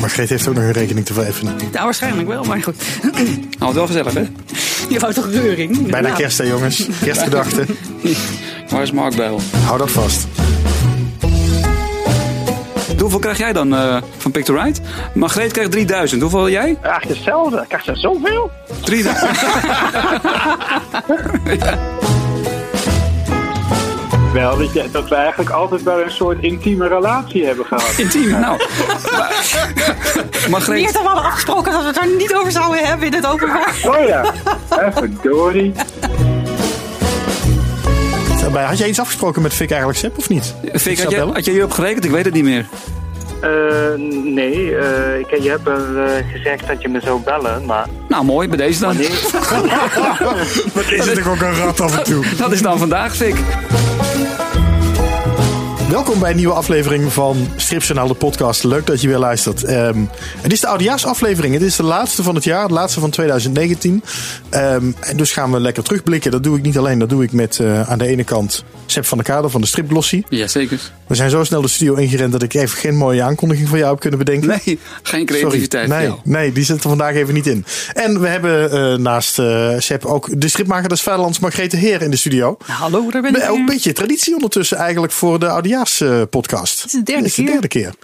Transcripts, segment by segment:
Margreet heeft ook nog een rekening te vereffenen. Ja, waarschijnlijk wel, maar goed. Nou, wel gezellig, hè? Je wou toch reuring? Bijna Ja. kerst, hè jongens? Kerstgedachten. Waar is Mark Bijl? Hou dat vast. Hoeveel krijg jij dan eh, van Pick to Ride? Margreet krijgt 3000. Hoeveel jij? Eigenlijk hetzelfde. Ik krijg er zoveel. 3000. Wel dat, je, dat we eigenlijk altijd wel een soort intieme relatie hebben gehad. Intiem, nou. Margreet, Meer dan we hadden afgesproken dat we het er niet over zouden hebben in het openbaar. Oh ja, eh, verdorie. Daarbij, Had jij iets afgesproken met Fik eigenlijk, Sepp, of niet? Fik, had, bellen? had je hierop gerekend? Ik weet het niet meer. Eh, nee, eh, ik, je hebt eh, gezegd dat je me zou bellen, maar Nou, mooi, bij deze dan. nee. Wat is het ook een rat af en toe? Dat is dan vandaag, Fik. Welkom bij een nieuwe aflevering van Stripjournaal, de podcast. Leuk dat je weer luistert. Ehm, het is de oudejaarsaflevering. Het is de laatste van het jaar, de laatste van 2019. Ehm, en dus gaan we lekker terugblikken. Dat doe ik niet alleen, dat doe ik met eh, aan de ene kant Sepp van der Kade van de Stripglossie. Jazeker. We zijn zo snel de studio ingerend dat ik even geen mooie aankondiging voor jou heb kunnen bedenken. Nee, geen creativiteit. Sorry. Nee, jou. nee, die zit er vandaag even niet in. En we hebben eh, naast eh Sepp ook de stripmaker des Vaderlands Margrethe Heer in de studio. Hallo, daar ben ik Ook een beetje traditie ondertussen eigenlijk voor de Oudejaars-podcast. Het is de derde is de keer. derde keer.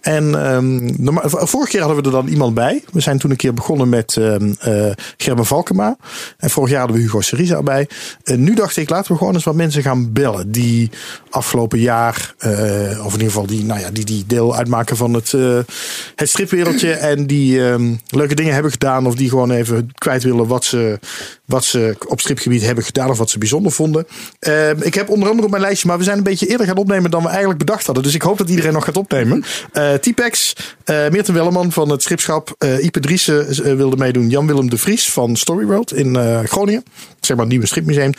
En ehm, normaal- vorige keer hadden we er dan iemand bij. We zijn toen een keer begonnen met eh, Gerben Valkema. En vorig jaar hadden we Hugo Seriza erbij. En nu dacht ik, laten we gewoon eens wat mensen gaan bellen. Die afgelopen jaar, eh, of in ieder geval die, nou ja, die, die deel uitmaken van het, eh, het stripwereldje. En die ehm, leuke dingen hebben gedaan. Of die gewoon even kwijt willen wat ze, wat ze op stripgebied hebben gedaan. Of wat ze bijzonder vonden. Ehm, ik heb onder andere op mijn lijstje, maar we zijn een beetje eerder gaan opnemen dan we eigenlijk bedacht hadden. Dus ik hoop dat iedereen nog gaat opnemen. Eh T-Pex, eh Meerten Welleman van het Stripschap. eh Ipe Driessen eh, wilde meedoen. Jan-Willem de Vries van Story World in eh, Groningen. Zeg maar het nieuwe stripmuseum.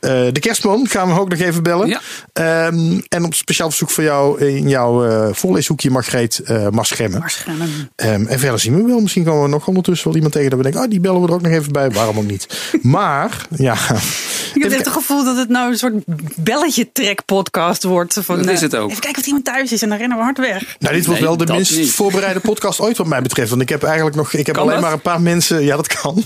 Eh, de kerstman gaan we ook nog even bellen. Ja. Ehm, en op speciaal verzoek voor jou in jouw eh voorleeshoekje Margreet eh Marschemmen. Waarschijnlijk. Ehm, en verder zien we wel. Misschien komen we nog ondertussen wel iemand tegen dat we denken, ah, die bellen we er ook nog even bij. Waarom ook niet? Maar, ja. Ik heb echt het gevoel dat het nou een soort belletje trek podcast wordt. Van, Dat is eh, het ook. Even kijken of iemand thuis is en dan rennen we hard weg. Nou, dit wordt Nee, wel de minst niet. voorbereide podcast ooit wat mij betreft. Want ik heb eigenlijk nog, ik heb Kan alleen dat? maar een paar mensen. Ja, dat kan.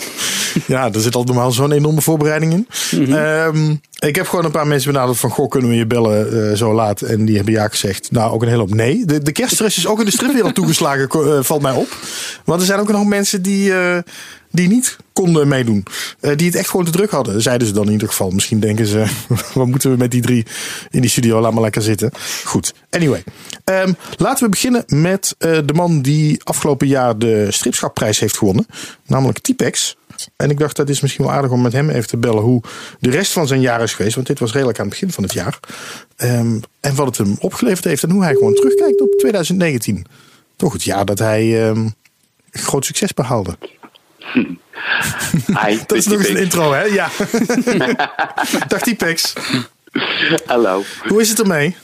ja, er zit al normaal zo'n enorme voorbereiding in. Mhm. Ehm, ik heb gewoon een paar mensen benaderd van, goh, kunnen we je bellen eh, zo laat? En die hebben ja gezegd. Nou, ook een hele hoop nee. De, de kerststress is ook in de stripwereld toegeslagen, eh, valt mij op. Want er zijn ook nog mensen die, eh, die niet konden meedoen. Die het echt gewoon te druk hadden, zeiden ze dan in ieder geval. Misschien denken ze, wat moeten we met die drie in die studio? Laat maar lekker zitten. Goed, anyway. Ehm, laten we beginnen met de man die afgelopen jaar de stripschapprijs heeft gewonnen. Namelijk Typex. En ik dacht, dat is misschien wel aardig om met hem even te bellen hoe de rest van zijn jaar is geweest. Want dit was redelijk aan het begin van het jaar. Ehm, en wat het hem opgeleverd heeft en hoe hij gewoon terugkijkt op 2019. Toch het jaar dat hij ehm, groot succes behaalde. Hi, Dat is nog eens een intro, hè? Ja. Dag Typex. Hallo. Hoe is het ermee?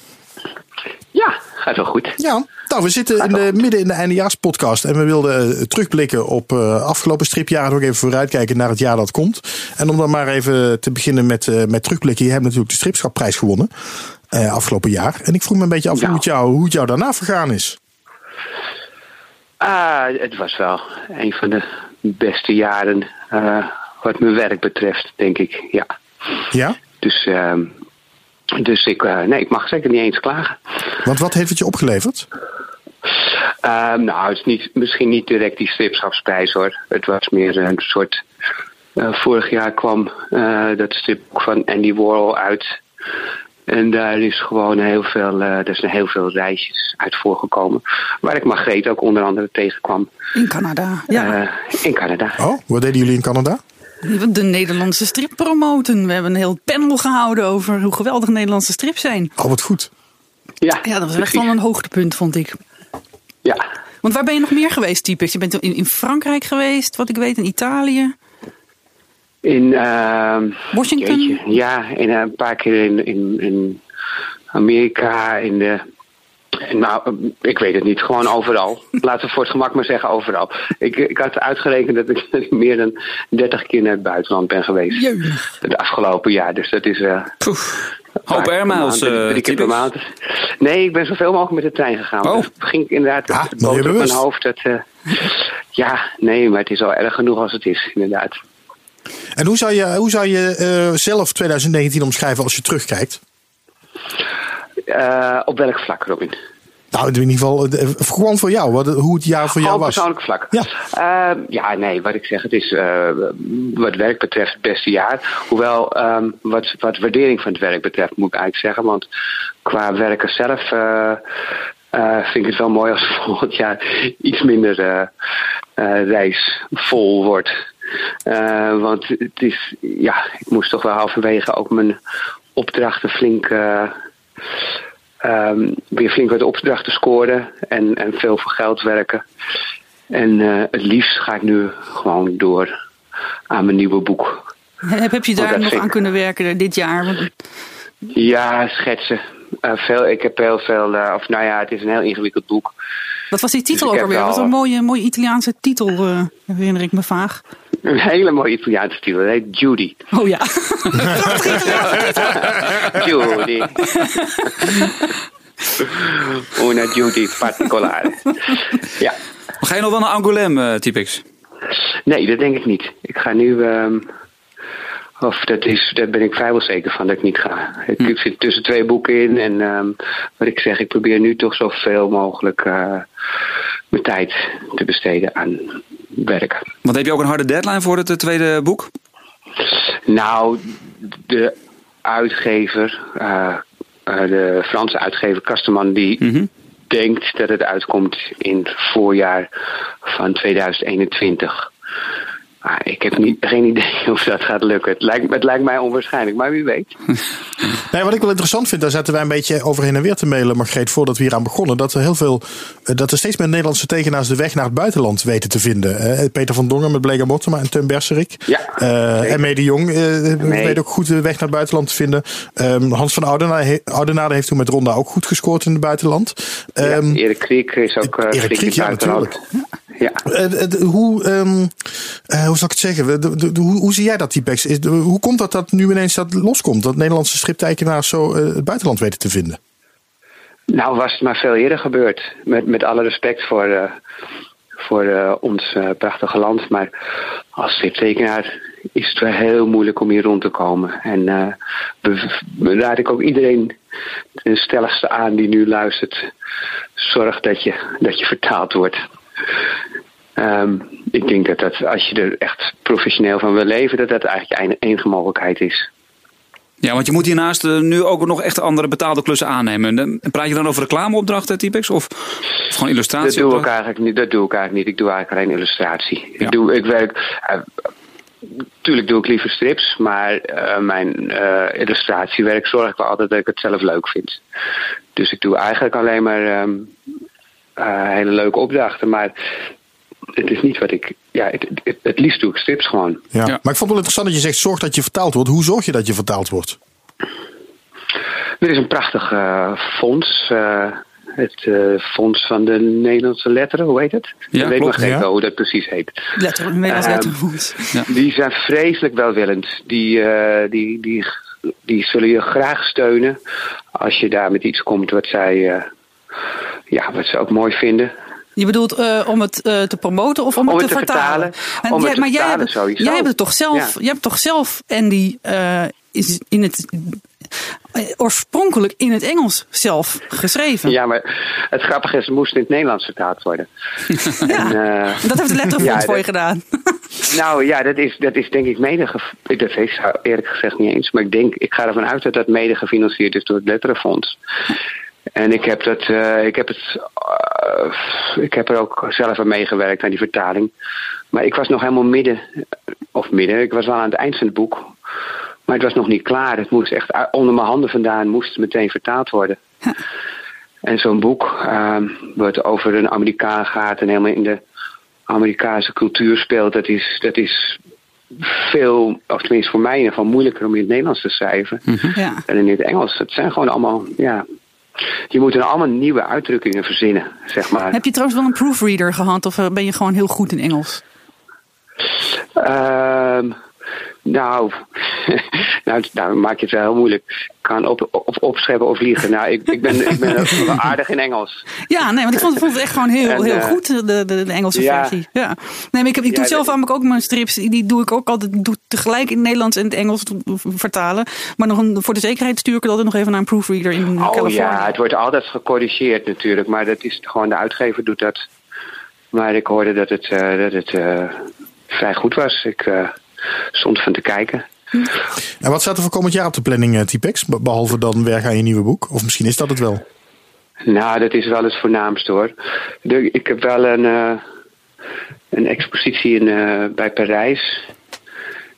Ja, gaat wel goed. Ja, nou, we zitten in de, midden in de eindejaarspodcast. En we wilden eh, terugblikken op eh, afgelopen stripjaren. En ook even vooruitkijken naar het jaar dat komt. En om dan maar even te beginnen met, eh, met terugblikken. Je hebt natuurlijk de stripschapprijs gewonnen. afgelopen jaar. En ik vroeg me een beetje af Ja. hoe, het jou, hoe het jou daarna vergaan is. Ah, het was wel een van de beste jaren wat mijn werk betreft, denk ik. Ja. Ja? Dus, ehm, dus ik, eh, nee, ik mag zeker niet eens klagen. Want wat heeft het je opgeleverd? Ehm, nou, het is niet, misschien niet direct die stripschapsprijs hoor. Het was meer een soort. eh, vorig jaar kwam eh, dat stripboek van Andy Warhol uit. En daar is gewoon heel veel, eh er zijn heel veel reisjes uit voorgekomen. Waar ik Margreet ook onder andere tegenkwam In Canada. Ja, eh, in Canada. Oh, wat deden jullie in Canada? De Nederlandse strip promoten. We hebben een heel panel gehouden over hoe geweldig Nederlandse strips zijn. Oh, wat goed. Ja, Ja, dat was echt wel een hoogtepunt, vond ik. Ja. Want waar ben je nog meer geweest, typisch? Je bent in, in Frankrijk geweest, wat ik weet, in Italië. In ehm, Washington? jeetje, ja, in, een paar keer in, in, in Amerika, in de. En Nou, eh, ik weet het niet, gewoon overal. Laten we voor het gemak maar zeggen overal. Ik, ik had uitgerekend dat ik, meer dan 30 keer naar het buitenland ben geweest. Jeunig. Het afgelopen jaar. Dus dat is. eh, Hoop paar airmiles, maanden, eh. Nee, ik ben zoveel mogelijk met de trein gegaan. Oh. Dus ging ik inderdaad het op mijn hoofd. Dat, ja, nee, maar het is al erg genoeg als het is, inderdaad. En hoe zou je, hoe zou je eh, zelf 2019 omschrijven als je terugkijkt? Eh, op welk vlak, Robin? Nou, in ieder geval, eh, gewoon voor jou, wat, hoe het jaar voor jou Op was. persoonlijk vlak. Ja. Eh, ja, nee, wat ik zeg, het is eh, wat werk betreft het beste jaar. Hoewel, ehm, wat, wat waardering van het werk betreft, moet ik eigenlijk zeggen. Want qua werken zelf eh, eh, vind ik het wel mooi als volgend jaar iets minder eh, eh, reisvol wordt. Eh, want het is, ja, ik moest toch wel halverwege ook mijn opdrachten flink. Eh, ehm, weer flink wat opdrachten scoren en, en veel voor geld werken. En eh, het liefst ga ik nu gewoon door aan mijn nieuwe boek. Heb, heb je daar nog aan kunnen werken dit jaar? Ja, schetsen. Eh, veel, ik heb heel veel, eh, of nou ja, het is een heel ingewikkeld boek. Wat was die titel Dus ik ook alweer? Wat wel- een mooie, mooie Italiaanse titel, eh, herinner ik me vaag. Een hele mooie Italiaanse titel. Het heet Judy. Oh ja. Judy. Una Judy particolare. Ja. Maar ga je nog wel naar Angoulême, eh, Typex? Nee, dat denk ik niet. Ik ga nu. ehm, of dat is, daar ben ik vrijwel zeker van dat ik niet ga. Ik, ik zit tussen twee boeken in en ehm, wat ik zeg, ik probeer nu toch zoveel mogelijk eh, mijn tijd te besteden aan werk. Want heb je ook een harde deadline voor het eh, tweede boek? Nou, de uitgever, eh, eh, de Franse uitgever Kasteman, die Mhm. denkt dat het uitkomt in het voorjaar van 2021. Maar ik heb niet, geen idee of dat gaat lukken. Het lijkt, het lijkt mij onwaarschijnlijk, maar wie weet. Nee, wat ik wel interessant vind, daar zaten wij een beetje over heen en weer te mailen, Margreet, voordat we hier aan begonnen. Dat er heel veel, eh, dat er steeds meer Nederlandse tekenaars de weg naar het buitenland weten te vinden. Eh, Peter van Dongen met Blega Mottema en Teun Berserik. Ja, Eh, en Mede Jong eh, Nee. weet ook goed de weg naar het buitenland te vinden. Ehm, Hans van Oudenaarde heeft toen met Ronda ook goed gescoord in het buitenland. Ehm, ja, Erik Kriek is ook eh Erik Kriek, het ja, buitenland. Ja. Eh, eh, hoe, eh, hoe zal ik het zeggen? De- de- de- hoe, hoe zie jij dat, de- hoe komt dat dat nu ineens dat loskomt? Dat Nederlandse striptekenaars zo eh, het buitenland weten te vinden? Nou, was het maar veel eerder gebeurd. Met, met alle respect voor, voor ons prachtige land. Maar als striptekenaar is het wel heel moeilijk om hier rond te komen. En raad ik ook iedereen ten stelligste aan die nu luistert. Zorg dat je, dat je vertaald wordt. Ehm, ik denk dat, dat als je er echt professioneel van wil leven, dat dat eigenlijk je een- enige mogelijkheid is. Ja, want je moet hiernaast eh, nu ook nog echt andere betaalde klussen aannemen. En, praat je dan over reclameopdrachten, Typex? Of, of gewoon illustratie? Dat doe, ik eigenlijk niet, dat doe ik eigenlijk niet. Ik doe eigenlijk alleen illustratie. Ja. Ik, doe, ik werk. eh, tuurlijk doe ik liever strips, maar eh, mijn illustratiewerk zorg ik wel altijd dat ik het zelf leuk vind. Dus ik doe eigenlijk alleen maar ehm, eh, hele leuke opdrachten. Maar het is niet wat ik. Ja, het, het, het liefst doe ik strips gewoon. Ja. Ja. Maar ik vond het wel interessant dat je zegt, zorg dat je vertaald wordt. Hoe zorg je dat je vertaald wordt? Er is een prachtig eh, fonds. eh, het eh, Fonds van de Nederlandse Letteren, hoe heet het? Ja, ik weet nog geen ja. wel hoe dat precies heet. Letter, Nederlands Ehm, letterfonds. Die zijn vreselijk welwillend. Die, eh, die, die, die zullen je graag steunen als je daar met iets komt wat zij, eh, ja, wat ze ook mooi vinden. Je bedoelt eh, om het eh, te promoten of om, Om het het te vertalen? vertalen. En Om het jij- te maar jij vertalen hebt, sowieso. jij hebt het toch zelf, Ja. jij hebt toch zelf Andy eh, is in het oorspronkelijk in het Engels zelf geschreven. Ja, maar het grappige is, het moest in het Nederlands vertaald worden. Ja. En, Dat heeft het letterfonds Ja, voor je gedaan. Nou ja, dat is, dat is denk ik mede. Dat ik eerlijk gezegd niet eens. Maar ik denk, ik ga ervan uit dat dat mede gefinancierd is door het Letterenfonds. En ik heb, dat, eh, ik, heb het, eh, ik heb er ook zelf aan meegewerkt aan die vertaling. Maar ik was nog helemaal midden, of midden, ik was wel aan het eind van het boek. Maar het was nog niet klaar. Het moest echt onder mijn handen vandaan, moest het meteen vertaald worden. En zo'n boek, ehm, wat over een Amerikaan gaat en helemaal in de Amerikaanse cultuur speelt, dat is, dat is veel, of tenminste voor mij in ieder geval, moeilijker om in het Nederlands te schrijven Ja. dan in het Engels. Het zijn gewoon allemaal, ja. Je moet er allemaal nieuwe uitdrukkingen verzinnen, zeg maar. Heb je trouwens wel een proofreader gehad of eh, ben je gewoon heel goed in Engels? Ehm, Nou, nou, nou maak je het wel heel moeilijk. Ik kan op, op, opscheppen of liegen. Nou, ik, ik ben, ik ben aardig in Engels. Ja, nee, want ik vond, vond het echt gewoon heel, En, heel eh, goed, de, de, de Engelse ja. versie. Ja. Nee, maar ik, heb, ik doe zelf namelijk ook mijn strips, die doe ik ook altijd doe tegelijk in het Nederlands en het Engels vertalen. Maar nog een, voor de zekerheid stuur ik het altijd nog even naar een proofreader in Oh Californië. ja, het wordt altijd gecorrigeerd natuurlijk. Maar dat is gewoon de uitgever doet dat. Maar ik hoorde dat het, eh, dat het eh, vrij goed was. Ik stond van te kijken. En wat staat er voor komend jaar op de planning, eh, Typex? Be- Behalve dan werken aan je nieuwe boek. Of misschien is dat het wel. Nou, dat is wel het voornaamste hoor. De, ik heb wel een, eh, een expositie in, eh, bij Parijs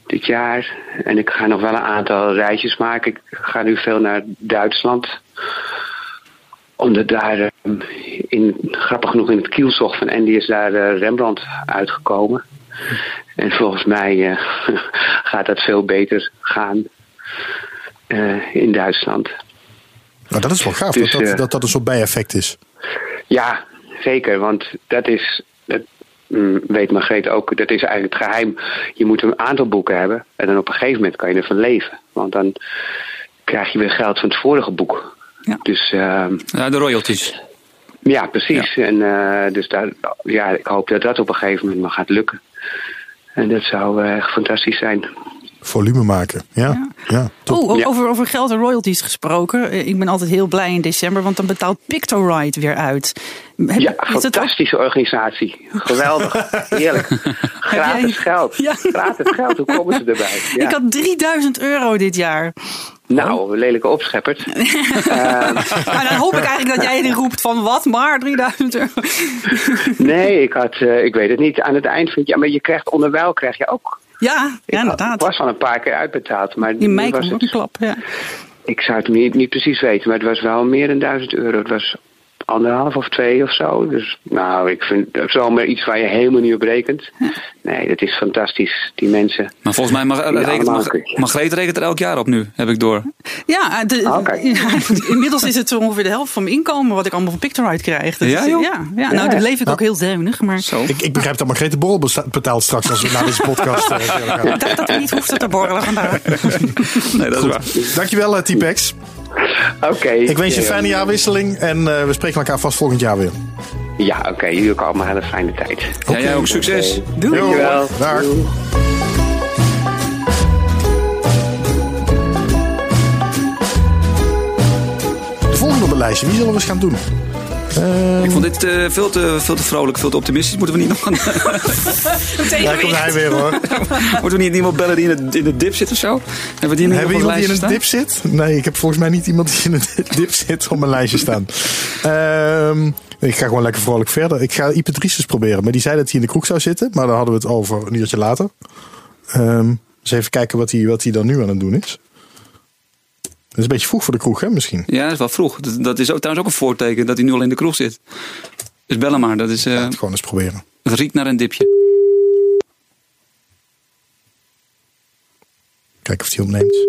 dit jaar. En ik ga nog wel een aantal reisjes maken. Ik ga nu veel naar Duitsland. Omdat daar, eh, in, grappig genoeg, in het kielzog van Andy is daar Rembrandt uitgekomen. En volgens mij eh, gaat dat veel beter gaan eh, in Duitsland. Nou, dat is wel gaaf, Dus, dat, dat, eh, dat dat een soort bijeffect is. Ja, zeker. Want dat is, dat mm, weet Margreet ook, dat is eigenlijk het geheim. Je moet een aantal boeken hebben en dan op een gegeven moment kan je ervan leven. Want dan krijg je weer geld van het vorige boek. Ja. Dus ehm, Ja, de royalties. Ja, precies. En eh, dus daar, ja, ik hoop dat dat op een gegeven moment maar gaat lukken. En dat zou eh, echt fantastisch zijn. Volume maken. Ja, ja. Oh, o- Ja. over, over geld en royalties gesproken. Eh, Ik ben altijd heel blij in december, want dan betaalt Pictorite weer uit. Heb- Ja, fantastische organisatie. Geweldig. Heerlijk. Gratis jij- geld. Ja. Gratis geld. Hoe komen ze erbij? Ja. Ik had 3000 euro dit jaar. Nou, een lelijke opscheppert. Ehm, Maar dan hoop ik eigenlijk dat jij die roept van wat maar 3000 euro. Nee, ik had, eh, ik weet het niet. Aan het eind vind je, ja, maar je krijgt onderwijl krijg je ook. Ja, ja inderdaad. was al een paar keer uitbetaald, maar In mei was ook een het, klap. Ja. ik zou het niet, niet precies weten, maar het was wel meer dan 1000 euro. Het was anderhalf of twee of zo. Dus nou, ik vind dat is wel maar iets waar je helemaal niet op rekent. Nee, dat is fantastisch, die mensen. Maar volgens mij mag, Ja, rekent, mag. Margreet rekent er elk jaar op nu, heb ik door. Ja, de, Ah, ja, inmiddels is het zo ongeveer de helft van mijn inkomen wat ik allemaal van Pictorite krijg. Dat Ja, is- ja, ja, nou, Ja. dan leef ik ook heel zuinig. Maar Zo. Ik, ik begrijp dat Margreet de Borrel betaalt straks als we naar deze podcast eh, verder gaan. ik dacht dat er niet hoefde te borrelen vandaag. Nee, dat is waar. Dankjewel, eh, Typex. Oké. Ik wens je een eh, fijne jaarwisseling en eh, we spreken elkaar vast volgend jaar weer. Ja, oké. jullie ook allemaal een hele fijne tijd. Ja, jij ook succes. Doei. Dankjewel. Dag. Doei. De volgende op het lijstje, wie zullen we eens gaan doen? Ik vond dit eh, veel, te, veel te vrolijk, veel te optimistisch. Moeten we niet nog een, daar komt hij weer hoor. moeten we niet iemand bellen die in de, in de dip zit of zo? Hebben we die Hebben iemand die in een dip zit? Nee, ik heb volgens mij niet iemand die in een dip zit op mijn lijstje staan. Ehm, ik ga gewoon lekker vrolijk verder. Ik ga Ipe Driesens proberen. Maar die zei dat hij in de kroeg zou zitten. Maar daar hadden we het over een uurtje later. Ehm dus even kijken wat hij, wat hij dan nu aan het doen is. Dat is een beetje vroeg voor de kroeg, hè, misschien. Ja, dat is wel vroeg. Dat, dat is ook, trouwens ook een voorteken dat hij nu al in de kroeg zit. Dus bel hem maar. Dat is, het gewoon eens proberen. het riekt naar een dipje. Kijken of hij opneemt.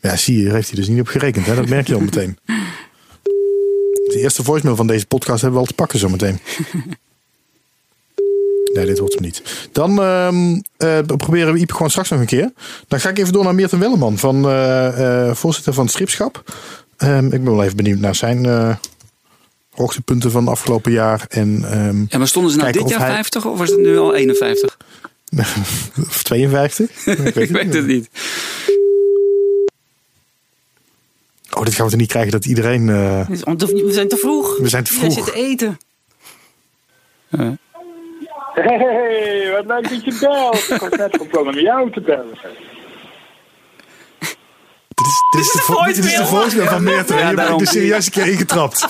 Ja, zie je, heeft hij dus niet op gerekend. Hè? Dat merk je al meteen. De eerste voicemail van deze podcast hebben we al te pakken zometeen. Nee, dit wordt hem niet. Dan ehm, eh, proberen we Iep gewoon straks nog een keer. Dan ga ik even door naar Meerten Welleman, van, eh, eh, voorzitter van het Stripschap. Ehm, ik ben wel even benieuwd naar zijn eh, hoogtepunten van het afgelopen jaar. En, ehm, Ja, maar stonden ze nou Kijken dit jaar hij- 50 of was het nu al 51? of 52? Ik Ik weet het niet. Oh, dit gaan we er niet krijgen dat iedereen... want We zijn te vroeg. We zijn te Jij vroeg. zit te eten. Hey, wat leuk dat je belt. Ik was net van plan om jou te bellen. Dit is, dit is, de, vo- dit is de voicemail van Meerten. Ja, je bent daarom. er serieus een keer ingetrapt.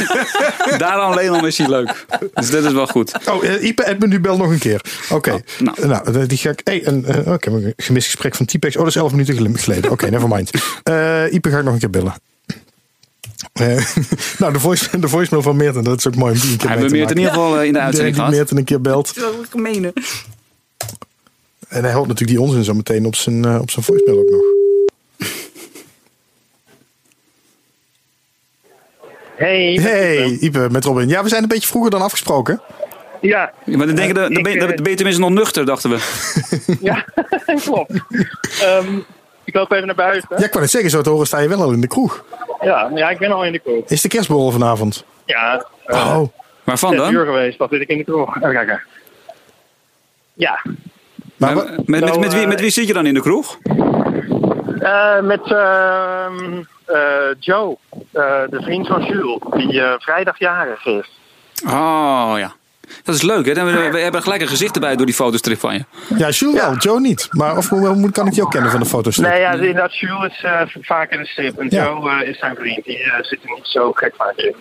Daarom alleen al is hij leuk. Dus dat is wel goed. Oh, uh, Ipe Edmund, nu bel nog een keer. Oké. nou. nou. die ga ik... Hey, een, eh, oh, ik heb een gemist gesprek van Typex. Oh, dat is 11 minuten gel- geleden. Oké, never mind. Eh Ipe ga ik nog een keer bellen. Eh, nou, de, voice, de voicemail van Meerten, dat is ook mooi om die een keer Hij mee te bemeert in ieder geval eh, in de uitzending die gehad. Meerten een keer belt. Dat is wel gemeen. En hij hoort natuurlijk die onzin zo meteen op zijn, eh, op zijn voicemail ook nog. Hey. Hey, Ipe met Robin. Ja, we zijn een beetje vroeger dan afgesproken. Ja, Maar dan, denken, dan, ik, dan ben je tenminste nog nuchter, dachten we. ja klopt. Ehm, ik loop even naar buiten. Ja, ik wou net zeggen, zo te horen sta je wel al in de kroeg. Ja, ja ik ben al in de kroeg. Is de kerstborrel vanavond? Ja, eh Oh, Waarvan zes dan? uur geweest, dat zit ik in de kroeg. Even kijken. Ja, maar, Maar wa- met, met, Nou, met, wie, eh, met wie zit je dan in de kroeg? Eh, met ehm, eh, Joe, eh, de vriend van Jules, die eh, vrijdag jarig is. Oh ja. Dat is leuk, hè? Dan- We, we hebben gelijk een gezicht erbij door die fotostrip van je. ja, Jules wel, Joe niet. Maar of hoe, kan ik jou kennen van de fotostrip? Nee, ja, inderdaad, Jules is eh, vaak in de strip en Ja. Joe eh, is zijn vriend. Die eh, zit er niet zo gek vaak in.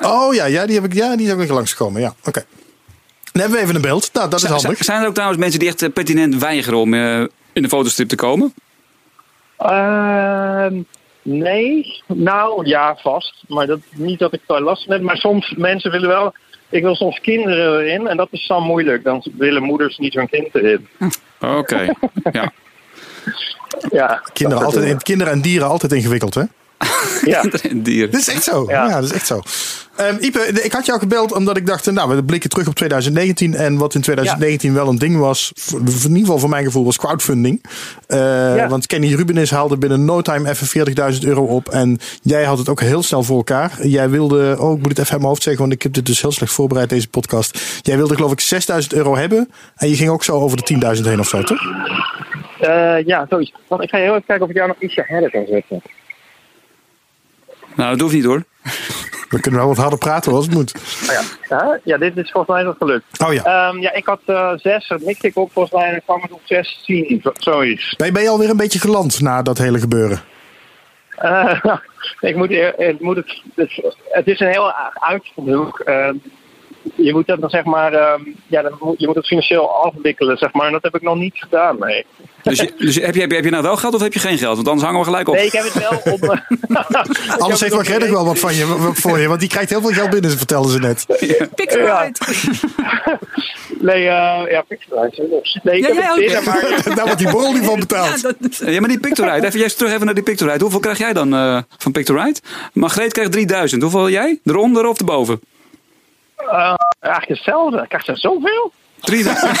Oh ja, ja, die heb ik, ja, die heb ik langsgekomen. Ja, oké. Dan hebben we even een beeld. Nou, dat is handig. Zijn er ook trouwens mensen die echt pertinent weigeren om eh, in de fotostrip te komen? Ehm, nee, nou ja, vast. Maar dat, niet dat ik daar last van heb. Maar soms mensen willen wel. Ik wil soms kinderen erin en dat is dan moeilijk. Dan willen moeders niet hun kind erin. Oké. Ja. Ja, Kinderen, altijd, kinderen en dieren altijd ingewikkeld, hè? Ja. Dier. Dat is echt zo. Ja, Ja. dat is echt zo. Ehm, Ipe, ik had jou gebeld omdat ik dacht, nou, we blikken terug op 2019. En wat in 2019 wel een ding was, in ieder geval voor mijn gevoel, was crowdfunding. Eh, Ja. Want Kenny Rubenis haalde binnen no time even 40.000 euro op. En jij had het ook heel snel voor elkaar. Jij wilde, oh, ik moet het even uit mijn hoofd zeggen, want ik heb dit dus heel slecht voorbereid, deze podcast. Jij wilde geloof ik 6.000 euro hebben. En je ging ook zo over de 10.000 heen of zo, toch? Eh, ja, zoiets. Wacht, ik ga heel even kijken of ik jou nog ietsje harder kan zetten. Nou, dat hoeft niet hoor. We kunnen wel wat harder praten als het moet. Oh ja. Ja, dit is volgens mij nog gelukt. Oh ja. Ehm, ja, ik had eh, zes, dat mikte ik op volgens mij en ik kwam het op 16, zo- zoiets. Ben, ben je alweer een beetje geland na dat hele gebeuren? Eh, ik moet, eer- het, moet het, is een heel uitvloek. Eh, je moet dat dan zeg maar, ehm, ja, dan moet, je moet het financieel afwikkelen, zeg maar. En dat heb ik nog niet gedaan, nee. Dus, je, dus heb, je, heb, je, heb je nou wel geld of heb je geen geld? Want anders hangen we gelijk op. Nee, ik heb het wel op... eh, Anders heeft Margrethe wel wat van je, wat voor je, want die krijgt heel veel geld binnen, vertelden ze net. Pictorite. Nee, eh ja, Pixelite. Nee, ik Ja, heb jij het binnen, maar... Daar wordt die borrel niet van betaald. Ja, dat, Ja, maar die Pictorite. Even, jij terug even naar die Pictorite. Hoeveel krijg jij dan eh, van Pictorite? Margreet krijgt 3000. Hoeveel jij? Eronder of erboven? Eh, eigenlijk hetzelfde. Ik krijg er zoveel. 3000.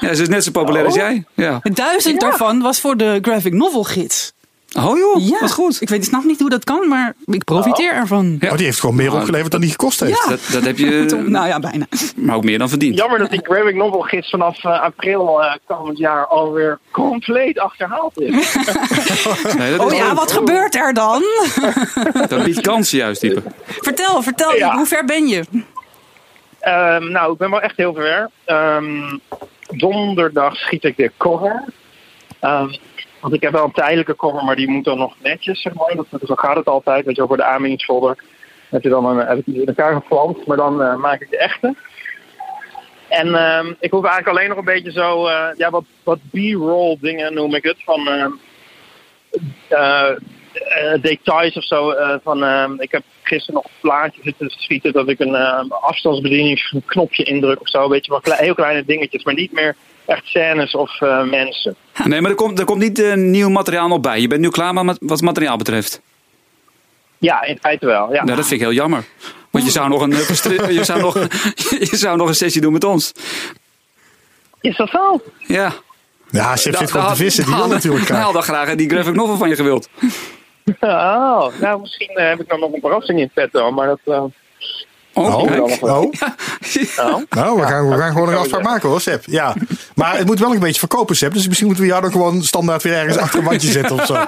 ja, ze is net zo populair als jij. Ja. duizend daarvan was voor de graphic novel gids. Oh joh, Ja, wat goed. Ik weet snap niet hoe dat kan, maar ik profiteer ervan. Ja. Oh, die heeft gewoon meer opgeleverd dan die gekost heeft. Ja. Dat, dat heb je Nou ja, bijna. maar ook meer dan verdiend. Jammer dat die graphic novel gids vanaf eh, april eh, komend jaar alweer compleet achterhaald is. Nee, dat, Oh ja, wat gebeurt er dan? dat biedt kansen juist, type. Vertel, vertel. Ja. Hoe ver ben je? Ehm, nou, ik ben wel echt heel ver. Ehm, donderdag schiet ik de cover. Ehm, want ik heb wel een tijdelijke cover, maar die moet dan nog netjes, zeg maar. Dat, zo gaat het altijd, weet je voor de aanbiedingsfolder. Heb je dan een, heb ik die in elkaar geplant, maar dan eh, maak ik de echte. En ehm, ik hoef eigenlijk alleen nog een beetje zo, eh, ja, wat, wat b-roll dingen noem ik het. Van ehm, eh, details of zo. van, ehm, ik heb gisteren nog een plaatje zitten schieten dat ik een afstandsbedieningsknopje indruk of zo. Weet je klei- heel kleine dingetjes, maar niet meer echt scènes of eh, mensen. Nee, maar er komt, er komt niet eh, nieuw materiaal nog bij. Je bent nu klaar met wat materiaal betreft. Ja, in feite wel. Ja. Nou, dat vind ik heel jammer. Want je zou nog een, eh, je zou nog, je zou nog een sessie doen met ons. Is dat zo? Ja. Ja, ze Da- zit gewoon te vissen. Die wil natuurlijk graag. had dan graag die graphic novel van je gewild. Oh, nou misschien heb ik dan nog een verrassing in petto, maar dat... eh, Oh, Oh, kijk. oh. oh. Nou, we gaan, we gaan gewoon een afspraak maken hoor, Seb. Ja. Maar het moet wel een beetje verkopen, Seb. Dus misschien moeten we jou dan gewoon standaard weer ergens achter een wandje zetten of zo.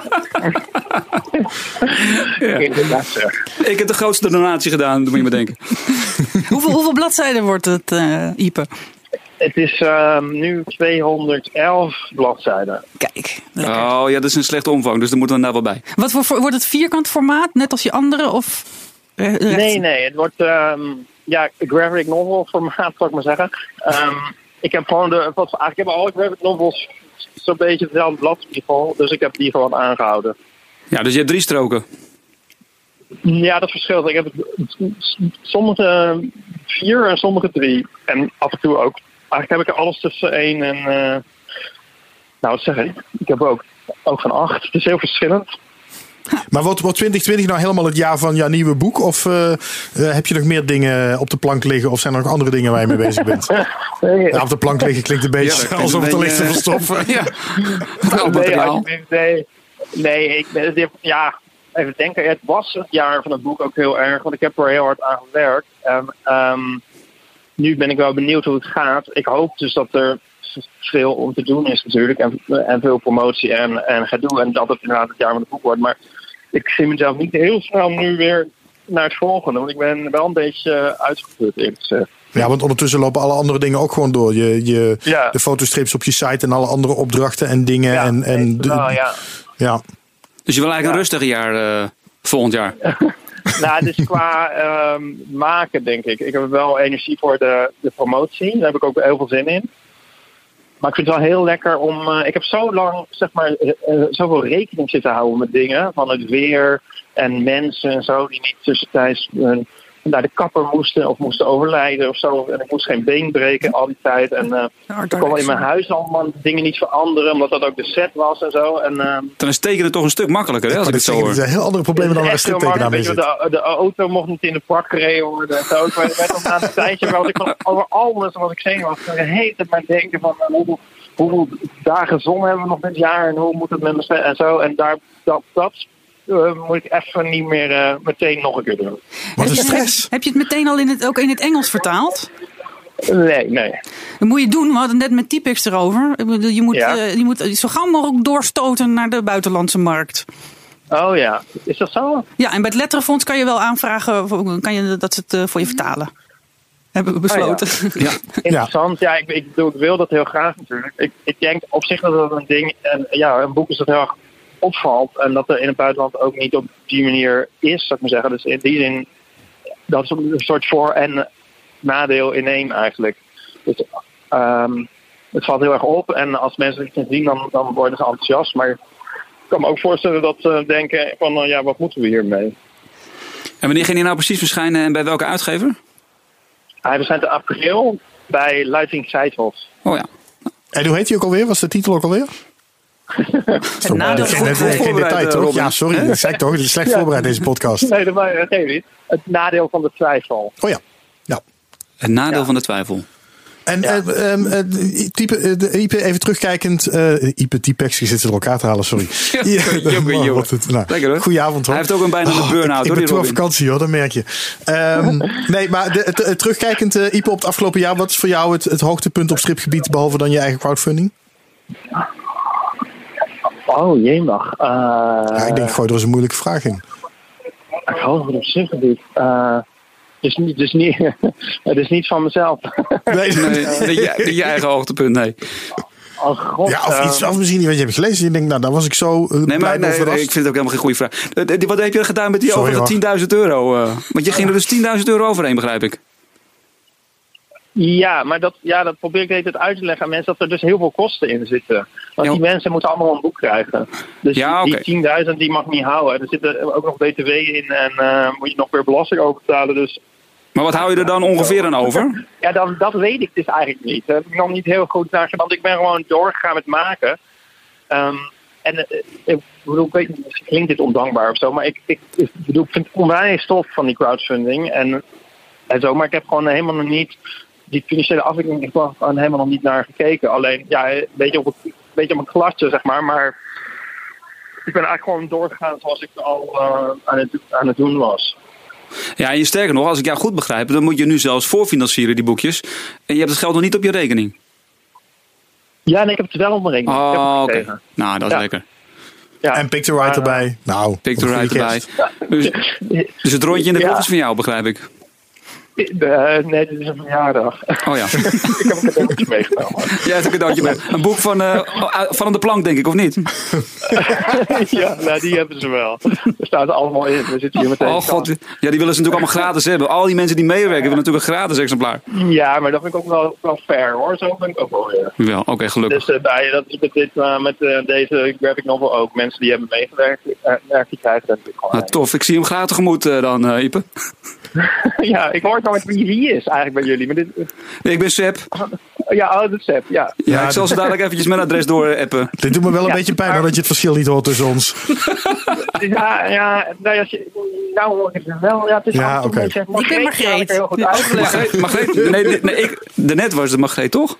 Ik heb de grootste donatie gedaan, moet je maar denken. Hoeveel, hoeveel bladzijden wordt het, eh Ipe? Het is ehm, nu 211 bladzijden. Kijk. lekker. Oh ja, dat is een slechte omvang, dus daar moeten we daar wel bij. Wat voor, wordt het vierkant formaat, net als je andere? Of? Nee, nee, het wordt ehm, ja, graphic novel formaat, zal ik maar zeggen. Ehm, ik heb gewoon de, wat, eigenlijk hebben alle graphic novels zo'n beetje hetzelfde bladspiegel, dus ik heb die gewoon aangehouden. Ja, dus je hebt drie stroken. Ja, dat verschilt. Ik heb sommige vier en sommige drie. En af en toe ook. Eigenlijk heb ik er alles tussen één en. eh, nou, wat zeg ik? Ik heb ook, ook van acht. Het is heel verschillend. Maar wordt, wordt 2020 nou helemaal het jaar van jouw nieuwe boek? Of eh, eh, heb je nog meer dingen op de plank liggen? Of zijn er nog andere dingen waar je mee bezig bent? Ja, op de plank liggen klinkt een beetje Ja, alsof het er ligt te verstoffen. ja. Het oud Nee, nee. Nee, ik ben, ja, even denken. Het was het jaar van het boek ook heel erg, want ik heb er heel hard aan gewerkt. En, ehm, nu ben ik wel benieuwd hoe het gaat. Ik hoop dus dat er veel om te doen is natuurlijk. En, en veel promotie en, en gedoe. En dat het inderdaad het jaar van het boek wordt. Maar ik zie mezelf niet heel snel nu weer naar het volgende. Want ik ben wel een beetje eh, uitgeput eerlijk gezegd. Ja, want ondertussen lopen alle andere dingen ook gewoon door. Je, je, Ja. De fotostrips op je site en alle andere opdrachten en dingen. Ja, en, en, wel, ja. ja. Dus je wil eigenlijk een rustig jaar eh, volgend jaar. Nou, dus qua ehm, maken, denk ik. Ik heb wel energie voor de, de promotie. Daar heb ik ook heel veel zin in. Maar ik vind het wel heel lekker om. eh, ik heb zo lang, zeg maar, eh, eh, zoveel rekening zitten houden met dingen. Van het weer en mensen en zo. Die niet tussentijds naar de kapper moesten of moesten overlijden of zo. En ik moest geen been breken al die tijd. En eh ik kon in mijn huis allemaal dingen niet veranderen, omdat dat ook de set was en zo. En, ehm, Dan is tekenen toch een stuk makkelijker, hè, als ik het zo Dat hoor. zijn heel andere problemen dan waar een striptekenaar mee zit. de, de auto mocht niet in de prak gereden worden. en Zo. Ik werd werd op na een tijdje wel ik over alles wat ik zei was. De hele tijd maar denken van eh, hoeveel, dagen zon hebben we nog dit jaar en hoe moet het met me en zo. En daar, dat, dat moet ik even niet meer eh, meteen nog een keer doen. Wat een Heb je- stress. Heb je het meteen al in het, ook in het Engels vertaald? Nee, nee. Dat moet je doen. We hadden net met Typex erover. Ik bedoel, Je moet, Ja. eh, je moet zo gauw mogelijk doorstoten naar de buitenlandse markt. Oh ja, is dat zo? Ja, en bij het Letterenfonds kan je wel aanvragen kan je, dat ze het eh, voor je vertalen. Hebben we besloten. Ja. Interessant. Ja, ik, ik, bedoel, ik wil dat heel graag natuurlijk. Ik, ik denk op zich dat dat een ding, en ja, een boek is dat heel erg opvalt. En dat er in het buitenland ook niet op die manier is, zou ik maar zeggen. Dus in die zin, dat is een soort voor- en nadeel in één eigenlijk. Dus, ehm, het valt heel erg op. En als mensen het zien, dan, dan worden ze enthousiast. Maar ik kan me ook voorstellen dat ze denken van, nou ja, wat moeten we hiermee? En wanneer ging die nou precies verschijnen en bij welke uitgever? Hij verschijnt in april bij Luiting Zijthof. Oh ja. En hoe heet hij ook alweer? Was de titel ook alweer? Het nadeel Geen, goed- voorbereid, detail, eh, toch? Ja, sorry. Dat zei ik toch. Het is slecht Ja. voorbereid, deze podcast. Nee, dat geeft niet. Het nadeel van de twijfel. Oh ja. ja. Het nadeel Ja. van de twijfel. En Ja. eh, ehm, eh, type, eh, de Ipe, even terugkijkend. eh Ipe, Typex, je zit ze door elkaar te halen, sorry. jongen, jongen. nou, Lekker, hoor. Goedenavond hoor. Hij heeft ook een bijna een Oh, burn-out, ik, hoor, ik ben die toe op Robin. vakantie hoor, dat merk je. Ehm, nee, maar de, terugkijkend, eh, Ipe, op het afgelopen jaar. Wat is voor jou het, het hoogtepunt op stripgebied, behalve dan je eigen crowdfunding? Oh, jemig. Uh, Ja, ik denk, gooi er eens een moeilijke vraag in. Ik hoop het op zich niet. Eh, het is niet, niet, het is niet van mezelf. Nee, Nee, je, eigen hoogtepunt, nee. Oh god. Ja, of eh, iets, of misschien niet, want je hebt gelezen. Je denkt, nou, daar was ik zo eh, Nee, blij maar nee, ik vind het ook helemaal geen goede vraag. Eh, eh, Wat heb je gedaan met die Sorry, overige 10.000 euro? eh? want je ging er dus 10.000 euro overheen, begrijp ik. Ja, maar dat, ja, dat probeer ik de hele tijd uit te leggen aan mensen dat er dus heel veel kosten in zitten. Want die mensen moeten allemaal een boek krijgen. Dus Ja, die 10.000 die mag niet houden. Er zitten ook nog BTW in en eh, moet je nog weer belasting over betalen. Dus Maar wat hou je er dan ongeveer aan over? Ja, dat, dat weet ik dus eigenlijk niet. Daar heb ik nog niet heel goed naar gedaan. Want ik ben gewoon doorgegaan met maken. Ehm, en eh, ik bedoel, ik weet niet, misschien klinkt dit ondankbaar of zo. Maar ik, ik, ik bedoel, ik vind het onwijs stof van die crowdfunding. En, en zo. Maar ik heb gewoon helemaal nog niet... Die financiële afwikkeling, ik heb gewoon helemaal nog niet naar gekeken. Alleen, ja, een beetje op, het, beetje op een glasje, zeg maar. Maar ik ben eigenlijk gewoon doorgegaan zoals ik al eh, aan, het, aan het doen was. Ja, en je sterker nog, als ik jou goed begrijp, dan moet je nu zelfs voorfinancieren, die boekjes. En je hebt het geld nog niet op je rekening. Ja, en ik heb het wel op mijn rekening. ik heb Oh, het oké. gekregen. Nou, dat is Ja. lekker. Ja. En Pictorite Maar, eh, erbij. Nou, Picture goede erbij. Dus, dus het rondje in de Ja. is van jou, begrijp ik. Eh, nee, dit is een verjaardag. Oh ja. ik heb een cadeautje meegenomen. Jij hebt een cadeautje mee. Een boek van, eh, van aan de plank, denk ik, of niet? ja, nou, die hebben ze wel. Er staat allemaal in. We zitten hier meteen. Oh god. Ja, die willen ze natuurlijk allemaal gratis hebben. Al die mensen die meewerken willen natuurlijk een gratis exemplaar. Ja, maar dat vind ik ook wel, wel fair hoor. Zo ben ik ook wel weer. Wel, oké, gelukkig. Dus eh, bij, dat is met, dit, eh, met eh, deze graphic novel ook. Mensen die hebben meegewerkt, eh, werk, die krijgen dat natuurlijk gewoon. Nou, tof, ik zie hem graag tegemoet eh, dan, eh, Ipe. ja, ik hoor nooit wie wie is eigenlijk bij jullie. Maar dit, Nee, ik ben Seb. ja, oh, dat is Seb, ja. Ja, ik zal ze dadelijk eventjes mijn adres door appen. Dit doet me wel een Ja, beetje pijn maar- dat je het verschil niet hoort tussen ons. Ja, ja, nou, ja, nou hoor ik het wel. Ja, het is Ja, oké. een beetje- Ik ben Margreet Margreet. ik heel goed Ja. uitleggen. Margreet, Margreet, nee, nee, nee, ik, daarnet was het Margreet, toch?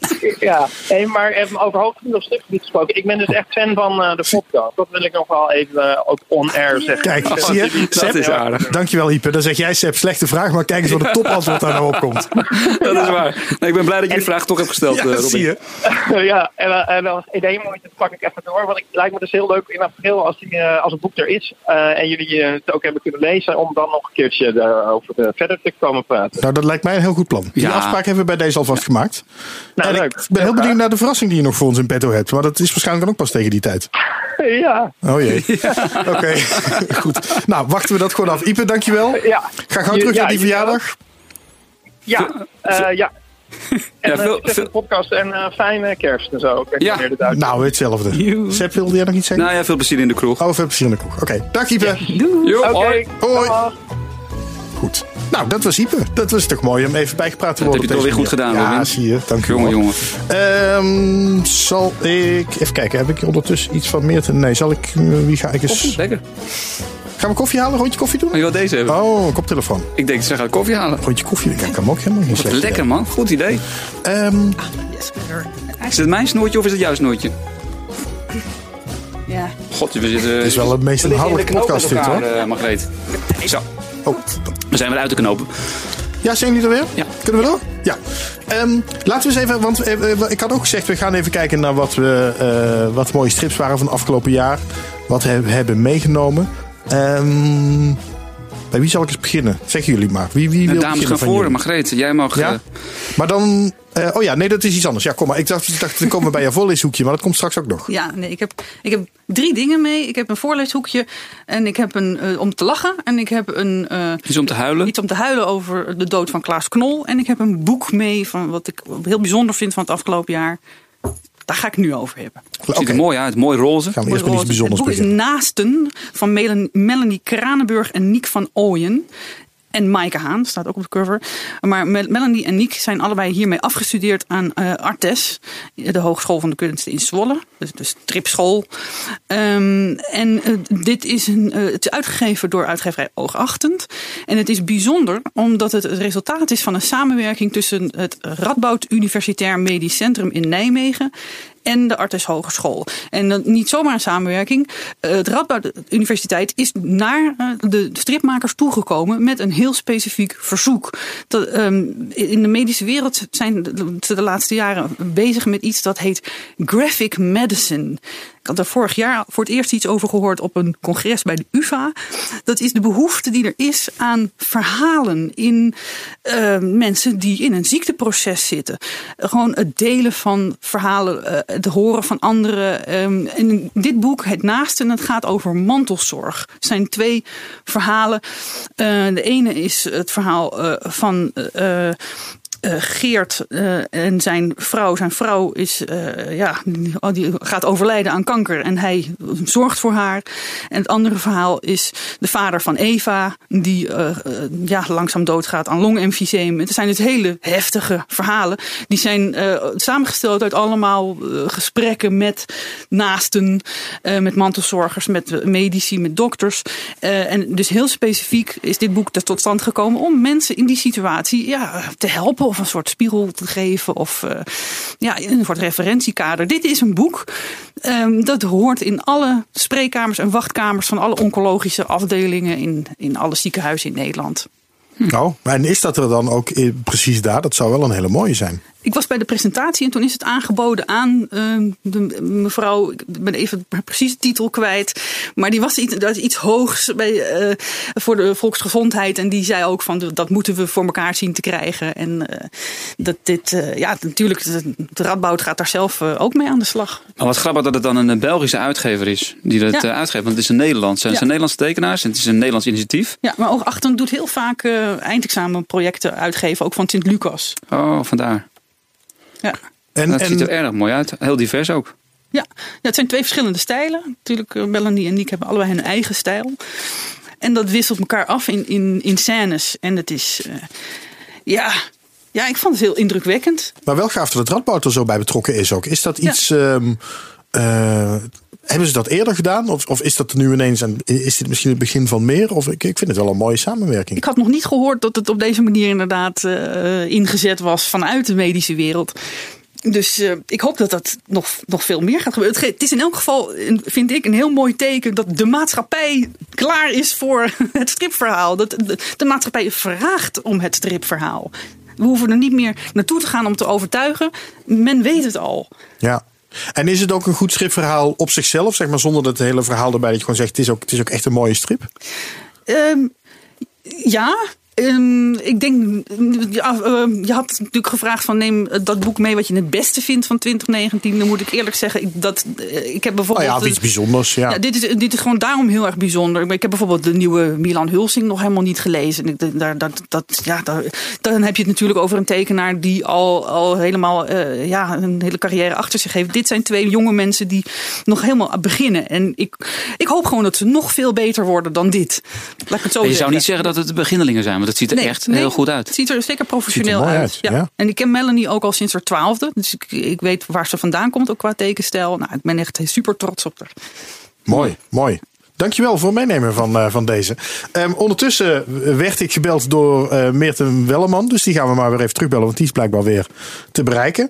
Ja, nee, maar even over hoogtegebied of stukgebied gesproken. Ik ben dus echt fan van eh, de podcast. Dat wil ik nog wel even eh, ook on-air zeggen. Kijk, zie je? Dat is aardig. Dankjewel, Ipe. Dan zeg jij, Seb, slechte vraag, maar kijk eens wat een topantwoord daar nou op komt. Dat is waar. Nee, ik ben blij dat je die vraag toch hebt gesteld, Ja, eh, Robin. zie je. ja, en, en als idee mooi, dat pak ik even door. Want het lijkt me dus heel leuk in april als, die, eh, als het boek er is. eh, en jullie het ook hebben kunnen lezen. Om dan nog een keertje daarover verder te komen praten. Nou, dat lijkt mij een heel goed plan. Die Ja. afspraak hebben we bij deze alvast gemaakt. Nou, en leuk. ik ben heel benieuwd naar de verrassing die je nog voor ons in petto hebt. Maar dat is waarschijnlijk dan ook pas tegen die tijd. Ja, Oh jee. Oké, goed. Nou, wachten we dat gewoon af. Ipe, dankjewel. ja. Ga gauw terug ja, naar die verjaardag. Ja, eh, ja. En Ja, eh, veel- veel- podcast en eh, fijne kerst en zo. Ja. Nou, hetzelfde. Seb, wilde jij nog iets zeggen? Nou ja, veel plezier in de kroeg. Oh, veel plezier in de kroeg. Oké, dag Ipe. Oké, hoi. Hoi. dag. Goed. Nou, dat was Ipe. Dat was toch mooi om even bijgepraat te Dat worden. heb je toch weer goed gedaan, Ja, Robin. zie je. Dank je Jongen, wel. jongen. Ehm, zal ik... Even kijken, heb ik ondertussen iets van meer te... Nee, zal ik... Wie ga ik eens... Lekker. Gaan we koffie halen? Rondje koffie doen? Je wil deze hebben? Oh, een koptelefoon. Ik denk, ze gaan koffie halen. Rondje koffie. Ja, kan ook helemaal niet slecht. lekker, man. Goed idee. Ehm. Is het mijn snoertje of is het jouw snoertje? Ja. God, we zitten... het is wel het meest inhoudelijke podcast dit, hoor. Uh, Margreet. Zo, Oh. we zijn weer uit te knopen. Ja, zijn jullie er weer? Ja. Kunnen we door? Ja. Ehm, laten we eens even, want eh, eh, ik had ook gezegd, we gaan even kijken naar wat, we, eh, wat mooie strips waren van het afgelopen jaar. Wat we hebben meegenomen. Ehm, bij wie zal ik eens beginnen? Zeggen jullie maar. Wie, wie De wil dames beginnen gaan voor. Margreet, jij mag... Ja? eh, Maar dan... eh, oh ja, nee, dat is iets anders. Ja, kom maar. Ik dacht, ik dacht dan komen we bij je voorleeshoekje, maar dat komt straks ook nog. Ja, nee, ik heb, ik heb drie dingen mee. Ik heb een voorleeshoekje en ik heb een eh, om te lachen. En ik heb een, eh, iets om te huilen. iets om te huilen over de dood van Klaas Knol. En ik heb een boek mee van wat ik heel bijzonder vind van het afgelopen jaar. Daar ga ik nu over hebben. Ziet Oké, er mooi uit. Mooi roze. gaan we eerst met iets bijzonders het boek is. Naasten van Mel- Melanie Kranenburg en Niek van Ooyen. En Maaike Haan staat ook op de cover. Maar Mel- Melanie en Niek zijn allebei hiermee afgestudeerd aan eh, Artes, de Hogeschool van de Kunsten in Zwolle. Dus de stripschool. Ehm, en eh, dit is een, eh, het is uitgegeven door uitgeverij Oogachtend. En het is bijzonder omdat het het resultaat is van een samenwerking tussen het Radboud Universitair Medisch Centrum in Nijmegen en de Artes Hogeschool. En niet zomaar een samenwerking. Eh, Het Radboud Universiteit is naar eh, de stripmakers toegekomen met een heel specifiek verzoek. Ehm, in de medische wereld zijn ze de laatste jaren bezig met iets dat heet graphic medicine. Ik had er vorig jaar voor het eerst iets over gehoord op een congres bij de UvA. Dat is de behoefte die er is aan verhalen in eh, mensen die in een ziekteproces zitten. Gewoon het delen van verhalen, eh, het horen van anderen. En in dit boek, Het Naaste, het gaat over mantelzorg. Het zijn twee verhalen. Eh, de ene is het verhaal van. Eh, Geert eh, en zijn vrouw. Zijn vrouw is, eh, ja, die, die gaat overlijden aan kanker en hij zorgt voor haar. En het andere verhaal is de vader van Eva, die ja, langzaam doodgaat aan longemfyseem. Het zijn dus hele heftige verhalen. Die zijn samengesteld uit allemaal gesprekken met naasten, met mantelzorgers, met medici, met dokters. En dus heel specifiek is dit boek tot stand gekomen om mensen in die situatie ja, te helpen of een soort spiegel te geven of uh, ja, een soort referentiekader. Dit is een boek um, dat hoort in alle spreekkamers en wachtkamers van alle oncologische afdelingen in, in alle ziekenhuizen in Nederland. Nou, en is dat er dan ook precies daar? Dat zou wel een hele mooie zijn. Ik was bij de presentatie en toen is het aangeboden aan uh, de mevrouw. Ik ben even precies de titel kwijt. Maar die was iets, dat is iets hoogs bij, uh, voor de volksgezondheid. En die zei ook van dat moeten we voor elkaar zien te krijgen. En uh, dat dit, ja, natuurlijk, de Radboud gaat daar zelf ook mee aan de slag. Maar wat grappig dat het dan een Belgische uitgever is die dat ja. uitgeeft. Want het is een Nederlands. Het ja. zijn Nederlandse tekenaars en het is een Nederlands initiatief. Ja, maar ook Achten doet heel vaak eindexamenprojecten uitgeven. Ook van Sint-Lucas. Oh, vandaar. Ja. En, dat en, ziet er erg mooi uit. Heel divers ook. Ja, ja het zijn twee verschillende stijlen. Natuurlijk, Melanie en Nick hebben allebei hun eigen stijl. En dat wisselt elkaar af in, in, in scènes. En het is, uh, ja, ja, ik vond het heel indrukwekkend. Maar wel gaaf dat het Radboud er zo bij betrokken is ook. Is dat iets... Ja. Um, uh, Hebben ze dat eerder gedaan? Of, of is dat nu ineens en is dit misschien het begin van meer? Of ik, ik vind het wel een mooie samenwerking. Ik had nog niet gehoord dat het op deze manier inderdaad uh, ingezet was vanuit de medische wereld. Dus uh, ik hoop dat dat nog, nog veel meer gaat gebeuren. Het is in elk geval, vind ik, een heel mooi teken dat de maatschappij klaar is voor het stripverhaal. Dat de, de maatschappij vraagt om het stripverhaal. We hoeven er niet meer naartoe te gaan om te overtuigen. Men weet het al. Ja. En is het ook een goed stripverhaal op zichzelf, zeg maar, zonder dat het hele verhaal erbij dat je gewoon zegt: het is ook, het is ook echt een mooie strip? Um, ja, Um, ik denk, ja, uh, je had natuurlijk gevraagd van neem dat boek mee wat je het beste vindt van 2019. Dan moet ik eerlijk zeggen, ik, dat, uh, ik heb bijvoorbeeld... Oh ja, iets bijzonders, ja. ja. dit, is, dit is gewoon daarom heel erg bijzonder. Ik heb bijvoorbeeld de nieuwe Milan Hulsing nog helemaal niet gelezen. Ik, daar, dat, dat, ja, daar, dan heb je het natuurlijk over een tekenaar die al, al helemaal uh, ja, een hele carrière achter zich heeft. Dit zijn twee jonge mensen die nog helemaal beginnen. En ik, ik hoop gewoon dat ze nog veel beter worden dan dit. Laat ik het zo je zeggen. zou niet zeggen dat het de beginnelingen zijn, want het ziet er Nee, echt nee, heel goed uit. Het ziet er zeker professioneel mooi uit. uit, Ja. ja. En ik ken Melanie ook al sinds haar twaalfde. Dus ik, ik weet waar ze vandaan komt, ook qua tekenstijl. Nou, ik ben echt super trots op haar. Mooi, mooi. Dankjewel voor het meenemen van, uh, van deze. Um, ondertussen werd ik gebeld door uh, Meerten Welleman. Dus die gaan we maar weer even terugbellen, want die is blijkbaar weer te bereiken.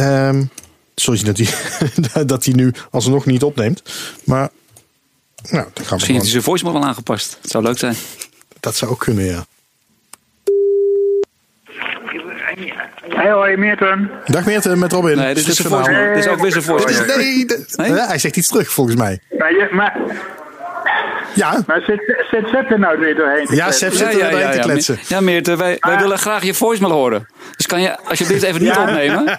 Um, zoals je dat hij, dat hij nu alsnog niet opneemt. Maar nou, dan gaan we Misschien hij zijn voicemail wel aangepast. Het zou leuk zijn. Dat zou ook kunnen, ja. Hey, hoi, Meerten. Dag Meerten, met Robin. Nee, dit is, dit is ook weer zijn Dit is- voicemail. nee? Ja, hij zegt iets terug volgens mij. Maar, je, maar, Ja, maar zit, zit Sepp er nou weer doorheen? te ja? Seb zit er doorheen te kletsen. Ja, Meert, wij, wij willen graag je voicemail horen. Dus kan je alsjeblieft even niet Ja. opnemen?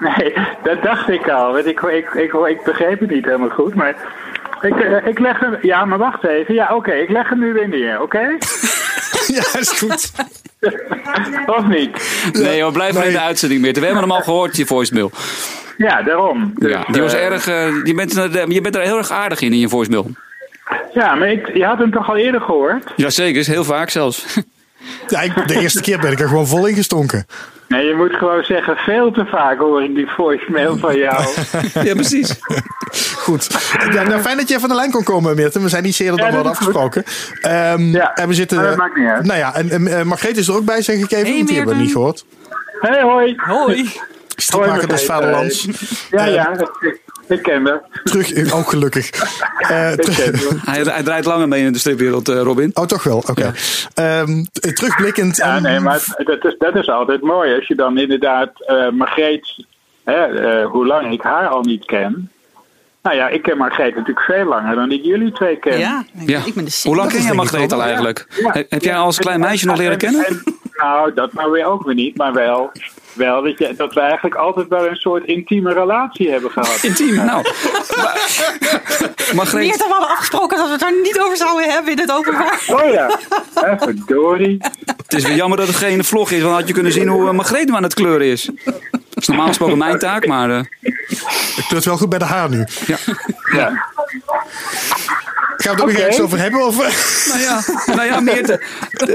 Nee, dat dacht ik al. Want ik, ik, ik, ik begreep het niet helemaal goed. Maar ik, eh, ik leg hem... Ja, maar wacht even. Ja, oké. ik leg hem nu weer neer, oké? Ja, is goed. of niet? Nee hoor, blijf maar in de uitzending, Meert. We hebben hem al gehoord, je voicemail. Ja, daarom. Dus, Ja, die was eh, erg, eh, je, bent, er- je bent er heel erg aardig in, in je voicemail. Ja, maar ik, je had hem toch al eerder gehoord? Jazeker, is heel vaak zelfs. Ja, ik, de eerste keer ben ik er gewoon vol in gestonken. Nee, je moet gewoon zeggen, veel te vaak hoor ik die voicemail van jou. ja, precies. Goed. Ja, nou, fijn dat je even aan de lijn kon komen, Meerten. We zijn niet eerder dan Ja, we hadden dat is goed. afgesproken. Ehm, Ja, en we zitten. maar dat maakt niet uit. Nou ja, en, en eh, Margreet is er ook bij, zeg ik even, Hey, want die hebben we niet gehoord. Hey, hoi. Hoi. Stripmaker des. Vaderlands. Ja, ja, ik, ik ken dat. Terug, ook gelukkig. Eh, Ik ken. Hij, hij draait langer mee in de stripwereld, eh, Robin. oh, toch wel, oké. Ehm, t- terugblikkend. Ja, nee, maar dat is, dat is altijd mooi. Als je dan inderdaad eh Margreet, hè, eh, hoe lang ik haar al niet ken. Nou ja, ik ken Margreet natuurlijk veel langer dan ik jullie twee ken. Ja, Ja. ik ben de Hoe lang ken je ik Margreet al eigenlijk? Ja. He- Heb jij al als klein meisje nog en- leren kennen? en- nou, dat nou weer ook weer niet, maar wel, wel dat, je, dat we eigenlijk altijd wel een soort intieme relatie hebben gehad. Intiem, nou. Margreet, Meert, we hadden afgesproken dat we het daar niet over zouden hebben in het openbaar. Oh ja, Hè, verdorie. het is weer jammer dat het geen vlog is, want dan had je kunnen zien hoe eh, Margreet aan het kleuren is. Dat is normaal gesproken mijn taak, maar... eh, Het kleurt wel goed bij de haar nu. ja. Ja. Gaan we het er nog ergens over hebben? Of, Nou ja, nou ja, Meerte.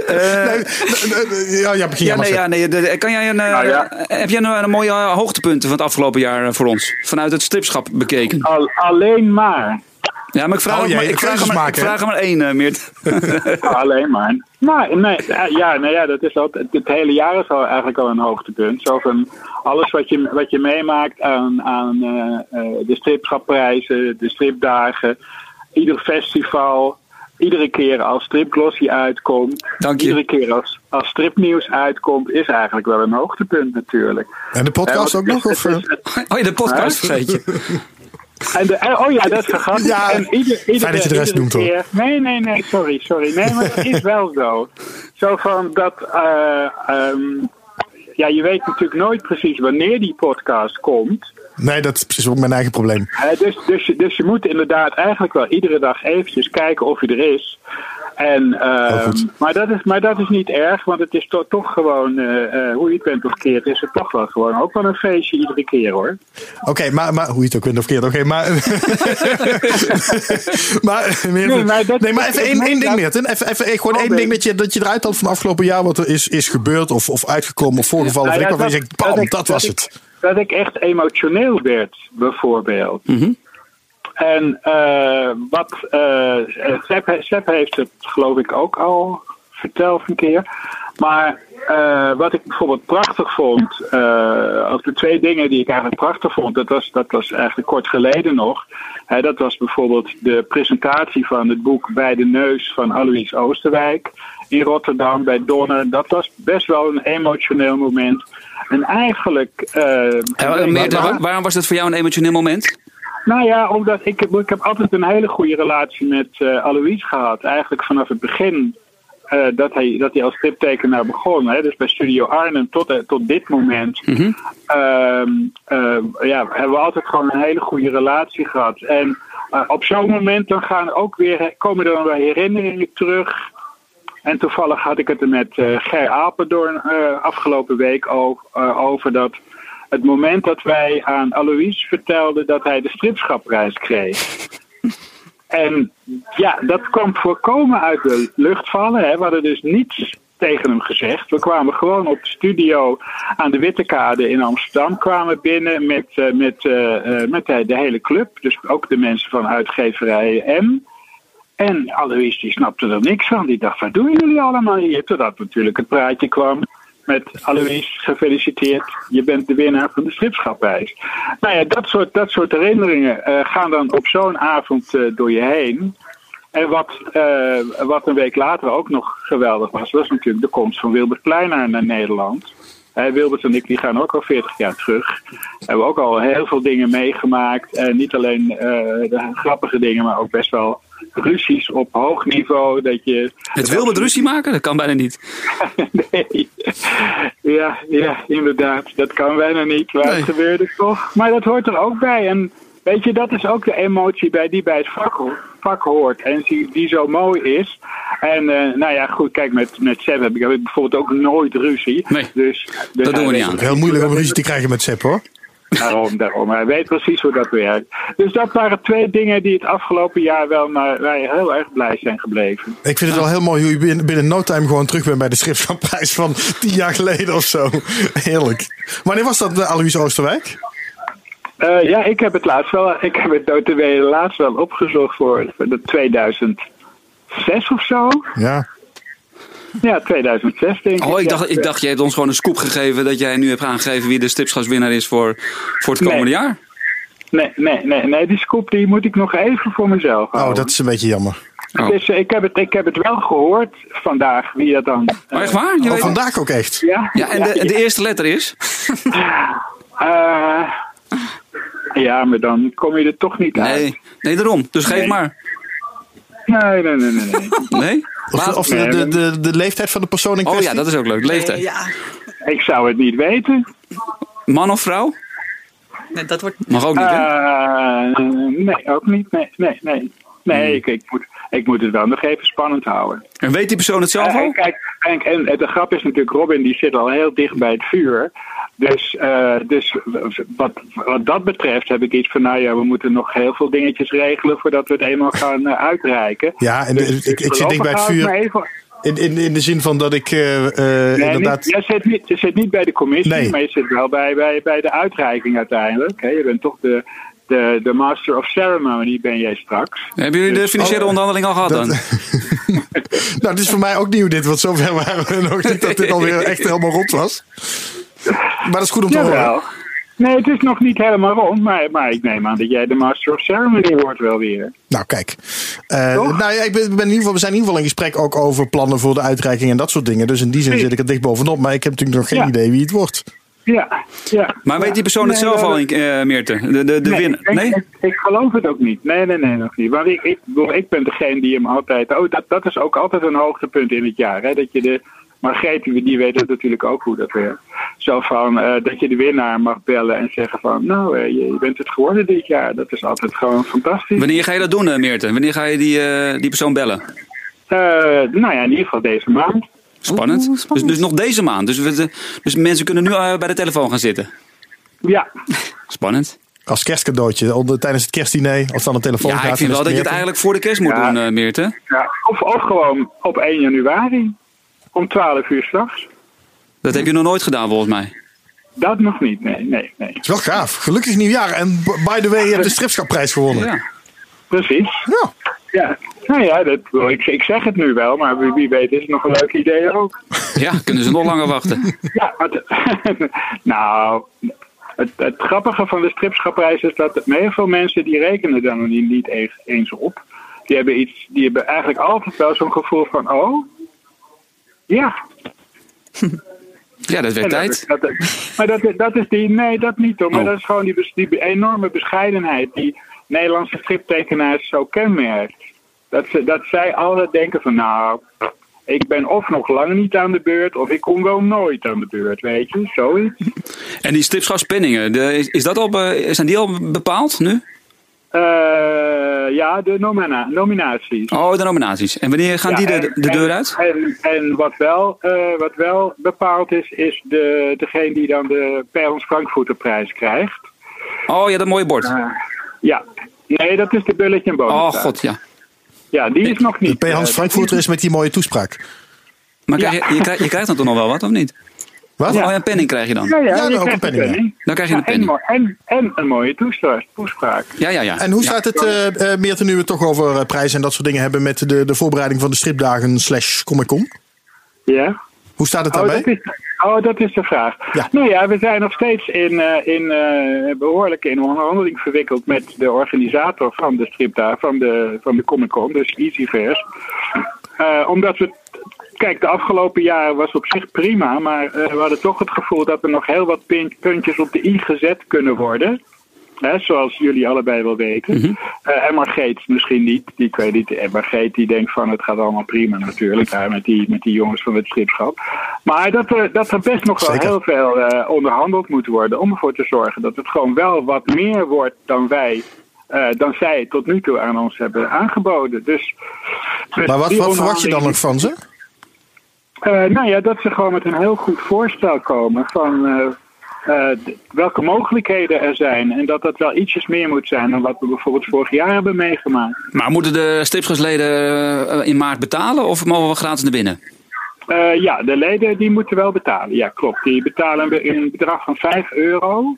eh, nee, nee, nee, ja, ja, begin Ja, nee, ja, nee. de- Kan jij een, eh, Nou ja. Heb jij nou een mooie eh, hoogtepunten van het afgelopen jaar eh, voor ons? Vanuit het stripschap bekeken. Al, alleen maar. Ja, maar ik vraag, Oh, maar, ik vraag, maar, ik vraag hem maar één, eh, Meert. Alleen maar. Maar nee, ja, nou ja, dat is al, het hele jaar is al eigenlijk al een hoogtepunt. Zo van alles wat je, wat je meemaakt aan, aan eh, eh, de stripschapprijzen, de stripdagen, ieder festival, iedere keer als stripglossie uitkomt, Dank je. iedere keer als, als stripnieuws uitkomt, is eigenlijk wel een hoogtepunt natuurlijk. En de podcast Eh, ook want nog? Of, is- eh? het is- Oh ja, de podcast vergeet je. En de, eh, oh ja, dat vergat ik. Ja, en ieder, iedere, fijn dat je de rest iedere noemt, hoor. Nee, nee, nee, sorry, sorry. Nee, maar dat is wel zo. Zo van dat... eh, ehm, ja, je weet natuurlijk nooit precies wanneer die podcast komt. Nee, dat is precies ook mijn eigen probleem. Eh, dus, dus, je- dus je moet inderdaad eigenlijk wel iedere dag eventjes kijken of hij er is. En, ehm, Oh, goed. maar, dat is, maar dat is niet erg, want het is to- toch gewoon, eh, eh, hoe je het bent of keert, is het toch wel gewoon ook wel een feestje iedere keer hoor. Oké, maar, maar hoe je het ook wint of keert, oké, maar... maar, Meerten, Nee, nee, maar dat- maar even één, ding, dat- Meerten. Even, even gewoon Oh, één nee. ding dat je, dat je eruit haalt van afgelopen jaar... wat er is, is gebeurd of, of uitgekomen of voorgevallen. Nou of ja, ik, je zegt, bam, ik- dat was ik- het. Dat ik echt emotioneel werd, bijvoorbeeld. En eh, wat eh Sepp, Sepp heeft het geloof ik ook al verteld een keer. Maar eh, wat ik bijvoorbeeld prachtig vond, eh of de twee dingen die ik eigenlijk prachtig vond, dat was, dat was eigenlijk kort geleden nog. Hè, dat was bijvoorbeeld de presentatie van het boek Bij de Neus van Alois Oosterwijk in Rotterdam bij Donner. Dat was best wel een emotioneel moment. En eigenlijk. eh, Eh, waar- waarom was dat voor jou een emotioneel moment? Nou ja, omdat ik, heb- ik heb altijd een hele goede relatie met eh Alois gehad. Eigenlijk vanaf het begin eh, dat, hij, dat hij als striptekenaar begon. Hè, dus bij Studio Arnhem tot, eh, tot dit moment. ehm, eh, ja, hebben we altijd gewoon een hele goede relatie gehad. En op zo'n moment dan gaan ook weer, komen er dan weer herinneringen terug. En toevallig had ik het er met Ger Apeldoorn afgelopen week over, over dat het moment dat wij aan Alois vertelden dat hij de stripschapprijs kreeg. En ja, dat kwam voorkomen uit de lucht vallen. Hè. We hadden dus niets tegen hem gezegd. We kwamen gewoon op de studio aan de Wittekade in Amsterdam kwamen binnen met, eh, met, eh, eh, met de, de hele club. Dus ook de mensen van uitgeverij M. En Alois die snapte er niks van. Die dacht, wat doen jullie allemaal hier? Totdat natuurlijk het praatje kwam met Alois, gefeliciteerd. Je bent de winnaar van de stripschapprijs. Nou ja, dat soort, dat soort herinneringen eh, gaan dan op zo'n avond eh, door je heen. En wat, eh, wat een week later ook nog geweldig was, was natuurlijk de komst van Wilbert Kleinaar naar Nederland. Wilbert en ik die gaan ook al 40 jaar terug. Hebben ook al heel veel dingen meegemaakt. En niet alleen de grappige dingen, maar ook best wel ruzies op hoog niveau. Dat je, Het wil met ruzie maken? Dat kan bijna niet. nee. Ja, ja, inderdaad. Dat kan bijna niet. Maar Nee. het gebeurde toch. Maar dat hoort er ook bij. En weet je, dat is ook de emotie bij, die bij het vak, vak hoort. En die, die zo mooi is. En eh, nou ja, goed, kijk, met, met Sam heb ik, heb ik bijvoorbeeld ook nooit ruzie. Nee, dus, dus dat doen we niet aan. Heel moeilijk om ruzie te krijgen met Sepp hoor. Daarom, daarom. Hij weet precies hoe dat werkt. Dus dat waren twee dingen die het afgelopen jaar wel maar wij heel erg blij zijn gebleven. Ik vind het wel heel mooi hoe je binnen, binnen no time gewoon terug bent bij de schriftschaprijs van tien jaar geleden of zo. Heerlijk. Wanneer was dat, eh, Alois Oosterwijk? Eh, ja, ik heb het laatst wel, ik heb het notabene laatst wel opgezocht voor de 2006 of zo. Ja. Ja, 2006 denk ik. Oh, ik dacht, ik dacht, je hebt ons gewoon een scoop gegeven dat jij nu hebt aangegeven wie de stripschapswinnaar is voor, voor het komende Nee. jaar. Nee, nee, nee, nee, die scoop die moet ik nog even voor mezelf houden. Oh, dat is een beetje jammer. Oh. Dus eh, ik, heb het, ik heb het wel gehoord vandaag, wie dat dan... Oh, echt waar? Je Oh, weet- vandaag ook echt. Ja, Ja, en de, de eerste letter is? Eh, ja, maar dan kom je er toch niet uit. Nee, nee daarom. Dus geef Nee. maar. Nee, nee, nee, nee. nee. Nee? Of, de, of de, de, de, de leeftijd van de persoon in Oh kwestie. ja, dat is ook leuk. Leeftijd. Ja, ik zou het niet weten. Man of vrouw? nee, dat wordt... Mag ook niet, hè? Eh, nee, ook niet. Nee, nee, nee. Nee, ik, ik, moet, ik moet het wel nog even spannend houden. En weet die persoon het zelf Eh, al? kijk, en, en de grap is natuurlijk, Robin die zit al heel dicht bij het vuur. Dus, eh, dus wat, wat dat betreft heb ik iets van, nou ja, we moeten nog heel veel dingetjes regelen voordat we het eenmaal gaan eh, uitreiken. Ja, en Dus ik, ik, ik zit dicht bij het vuur. In, in, in de zin van dat ik eh, eh, Nee, inderdaad... niet, jij zit niet, je zit niet bij de commissie, Nee. maar je zit wel bij, bij, bij de uitreiking uiteindelijk. Hè. Je bent toch de, de, de master of ceremony, ben jij straks. Hebben jullie de financiële onderhandeling al gehad dan? Nou, het is voor mij ook nieuw dit, want zover waren we nog niet dat dit alweer echt helemaal rond was. Maar dat is goed om te horen. Jawel. Nee, het is nog niet helemaal rond, maar, maar ik neem aan dat jij de master of ceremony wordt wel weer. Nou, kijk. Eh, nou ja, ik ben, ben in ieder geval, we zijn in ieder geval in gesprek ook over plannen voor de uitreiking en dat soort dingen. Dus in die zin zit ik er dicht bovenop. Maar ik heb natuurlijk nog geen Ja. idee wie het wordt. Ja, ja. Maar weet die persoon het Nee, zelf wel- al, eh Meerte? De, de, de nee, winnaar? Nee? Ik, ik geloof het ook niet. Nee, nee, nee, nog niet. Want ik, ik, bedoel, ik ben degene die hem altijd. Oh, dat, dat is ook altijd een hoogtepunt in het jaar. Hè? Dat je de. Margreet, die die weet het natuurlijk ook hoe dat werkt. Zo van eh, dat je de winnaar mag bellen en zeggen van. Nou, eh, je, je bent het geworden dit jaar. Dat is altijd gewoon fantastisch. Wanneer ga je dat doen, eh, Meerte? Wanneer ga je die, eh, die persoon bellen? Eh, nou ja, in ieder geval deze maand. Spannend. Oeh, spannend. Dus, dus nog deze maand. Dus, we, dus mensen kunnen nu bij de telefoon gaan zitten. Ja, Spannend. Als kerstcadeautje onder, tijdens het kerstdiner. Als dan een telefoon Ja, gaat. ik vind wel dat je het eigenlijk voor de kerst moet Ja. doen, eh, Meerte. ja. Of, of gewoon op 1 januari. Om 12 uur s'nachts. Dat heb je nog nooit gedaan, volgens mij. Dat nog niet, nee, nee, nee. Het is wel gaaf. Gelukkig nieuwjaar. En by the way, je hebt de stripschapprijs gewonnen. Ja. precies. Ja. Ja, nou ja, dat, ik, ik zeg het nu wel, maar wie, wie weet is het nog een leuk idee ook. Ja, kunnen ze nog langer wachten. Ja, het- nou, het, het grappige van de stripschaprijs is dat heel veel mensen die rekenen nog niet, eens op. Die hebben, iets, die hebben eigenlijk altijd wel zo'n gevoel van, oh, ja. Ja, dat werd tijd. dat- dat- maar dat, dat is die, nee, dat niet hoor. Maar Oh. dat is gewoon die, die enorme bescheidenheid die Nederlandse striptekenaars zo kenmerkt. Dat, ze, dat zij altijd denken van, nou, ik ben of nog lang niet aan de beurt, of ik kom wel nooit aan de beurt, weet je, zoiets. En die de, is, is dat al, zijn die al bepaald nu? Eh, ja, de nomina nominaties. Oh, de nominaties. En wanneer gaan die de, en- de deur uit? En, en wat, wel, eh, wat wel bepaald is, is de, degene die dan de Per Ons Frankfurter prijs krijgt. Oh ja, dat mooie bord. Eh, ja, nee, dat is de bulletje en bonus. Oh god, ja. Ja, die is nog niet. P. Hans Frankfurter is met die mooie toespraak. Maar Ja. krijg je, je krijgt dan toch nog wel wat, of niet? Wat? Oh, ja, een penning krijg je dan. Ja, ja, Ja, ook een penning, Dan krijg je een penning. en, en een mooie toespraak. toespraak. Ja, ja, ja. En hoe Ja. staat het, Meerten, nu we het toch over eh, prijzen en dat soort dingen hebben met de, de voorbereiding van de stripdagen slash Comic Con? Ja? Hoe staat het Oh daarbij? dat, is, oh, dat is de vraag. Ja. Nou ja, we zijn nog steeds in, eh, in, eh, behoorlijk in onderhandeling verwikkeld met de organisator van de stripdagen, van de, van de Comic Con, dus Easyverse. Eh, omdat we, kijk, de afgelopen jaren was op zich prima, maar eh, we hadden toch het gevoel dat er nog heel wat puntjes op de i gezet kunnen worden. Hè, zoals jullie allebei wel weten. Eh, Emma Geet misschien niet. Die, ik weet niet. Geet die denkt van het gaat allemaal prima natuurlijk. Hè, met, die, met die jongens van het schipschap. Maar dat er, dat er best nog wel Zeker. heel veel onderhandeld moet worden. Om ervoor te zorgen dat het gewoon wel wat meer wordt dan wij. Eh, dan zij tot nu toe aan ons hebben aangeboden. Dus, dus Maar wat, verwacht je dan nog van ze? eh, nou ja, dat ze gewoon met een heel goed voorstel komen van eh, eh, welke mogelijkheden er zijn. En dat dat wel ietsjes meer moet zijn dan wat we bijvoorbeeld vorig jaar hebben meegemaakt. Maar moeten de stripschapsleden eh, in maart betalen of mogen we gratis naar binnen? Eh, ja, de leden die moeten wel betalen. Ja, klopt. Die betalen we een bedrag van 5 euro.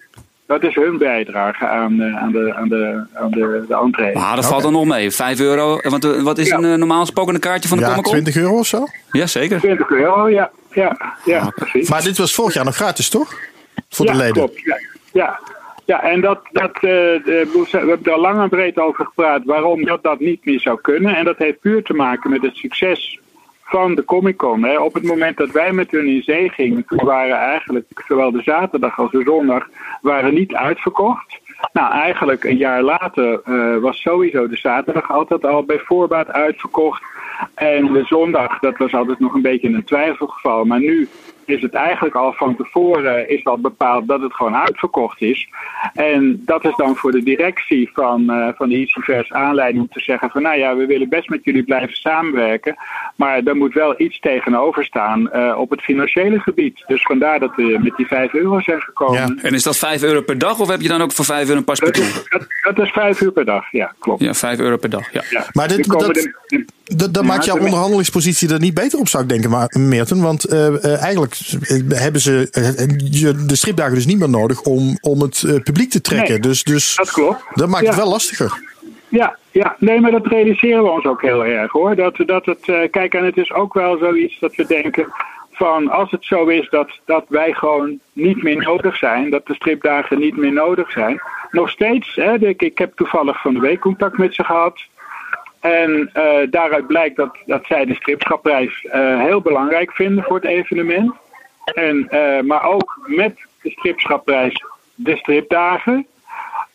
Dat is hun bijdrage aan, eh, aan, de, aan, de, aan de, de entree. Maar dat valt dan nog mee. 5 euro. Want eh, wat is Ja. een eh, normaal spokende kaartje van de Ja, Comic Con? 20 euro of zo. Ja, zeker. 20 euro, ja. Ja, ja precies. Maar dit was vorig jaar nog gratis, toch? Voor ja, de leden. Klopt, ja, ja. ja, en dat, dat, eh, de, we hebben er al lang en breed over gepraat waarom dat, dat niet meer zou kunnen. En dat heeft puur te maken met het succes van de Comic Con. Hè. Op het moment dat wij met hun in zee gingen, waren eigenlijk zowel de zaterdag als de zondag waren niet uitverkocht. Nou, eigenlijk een jaar later eh, was sowieso de zaterdag altijd al bij voorbaat uitverkocht. En de zondag, dat was altijd nog een beetje een twijfelgeval. Maar nu is het eigenlijk al van tevoren is al bepaald dat het gewoon uitverkocht is. En dat is dan voor de directie van, eh van de Easyverse aanleiding om te zeggen van nou ja, we willen best met jullie blijven samenwerken. Maar er moet wel iets tegenover staan eh, op het financiële gebied. Dus vandaar dat we met die 5 euro zijn gekomen. Ja. En is dat 5 euro per dag of heb je dan ook voor 5 euro een pas per Dat, toe? is, dat, dat is 5 uur per dag, ja, klopt. Ja, 5 euro per dag. Ja. Ja. Maar dit- dat- de- Dat, dat Ja, maakt jouw de- onderhandelingspositie er niet beter op, zou ik denken, maar, Meerten. Want eh, eh, hebben ze eh, de stripdagen dus niet meer nodig om, om het eh, publiek te trekken. Nee, dus dus dat klopt. dat maakt het wel lastiger. Ja, ja, nee, maar dat realiseren we ons ook heel erg hoor. Dat, dat het, eh, kijk, en het is ook wel zoiets dat we denken van als het zo is dat, dat wij gewoon niet meer nodig zijn, dat de stripdagen niet meer nodig zijn. Nog steeds, hè, ik, ik heb toevallig van de week contact met ze gehad. En daaruit blijkt dat, dat zij de stripschapprijs heel belangrijk vinden voor het evenement. En, eh, maar ook met de stripschapprijs de stripdagen.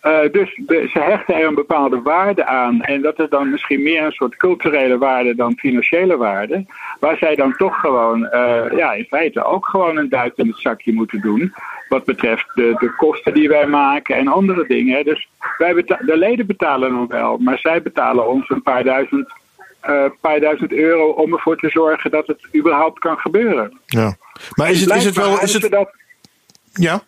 Eh, dus de- ze hechten er een bepaalde waarde aan. En dat is dan misschien meer een soort culturele waarde dan financiële waarde. Waar zij dan toch gewoon, eh, ja, in feite ook gewoon een duit in het zakje moeten doen. Wat betreft de, de kosten die wij maken en andere dingen. Dus wij de leden betalen nog wel, maar zij betalen ons een paar duizend, eh, paar duizend euro om ervoor te zorgen dat het überhaupt kan gebeuren. Ja. Maar is het, is het wel. Is het, dat, ja?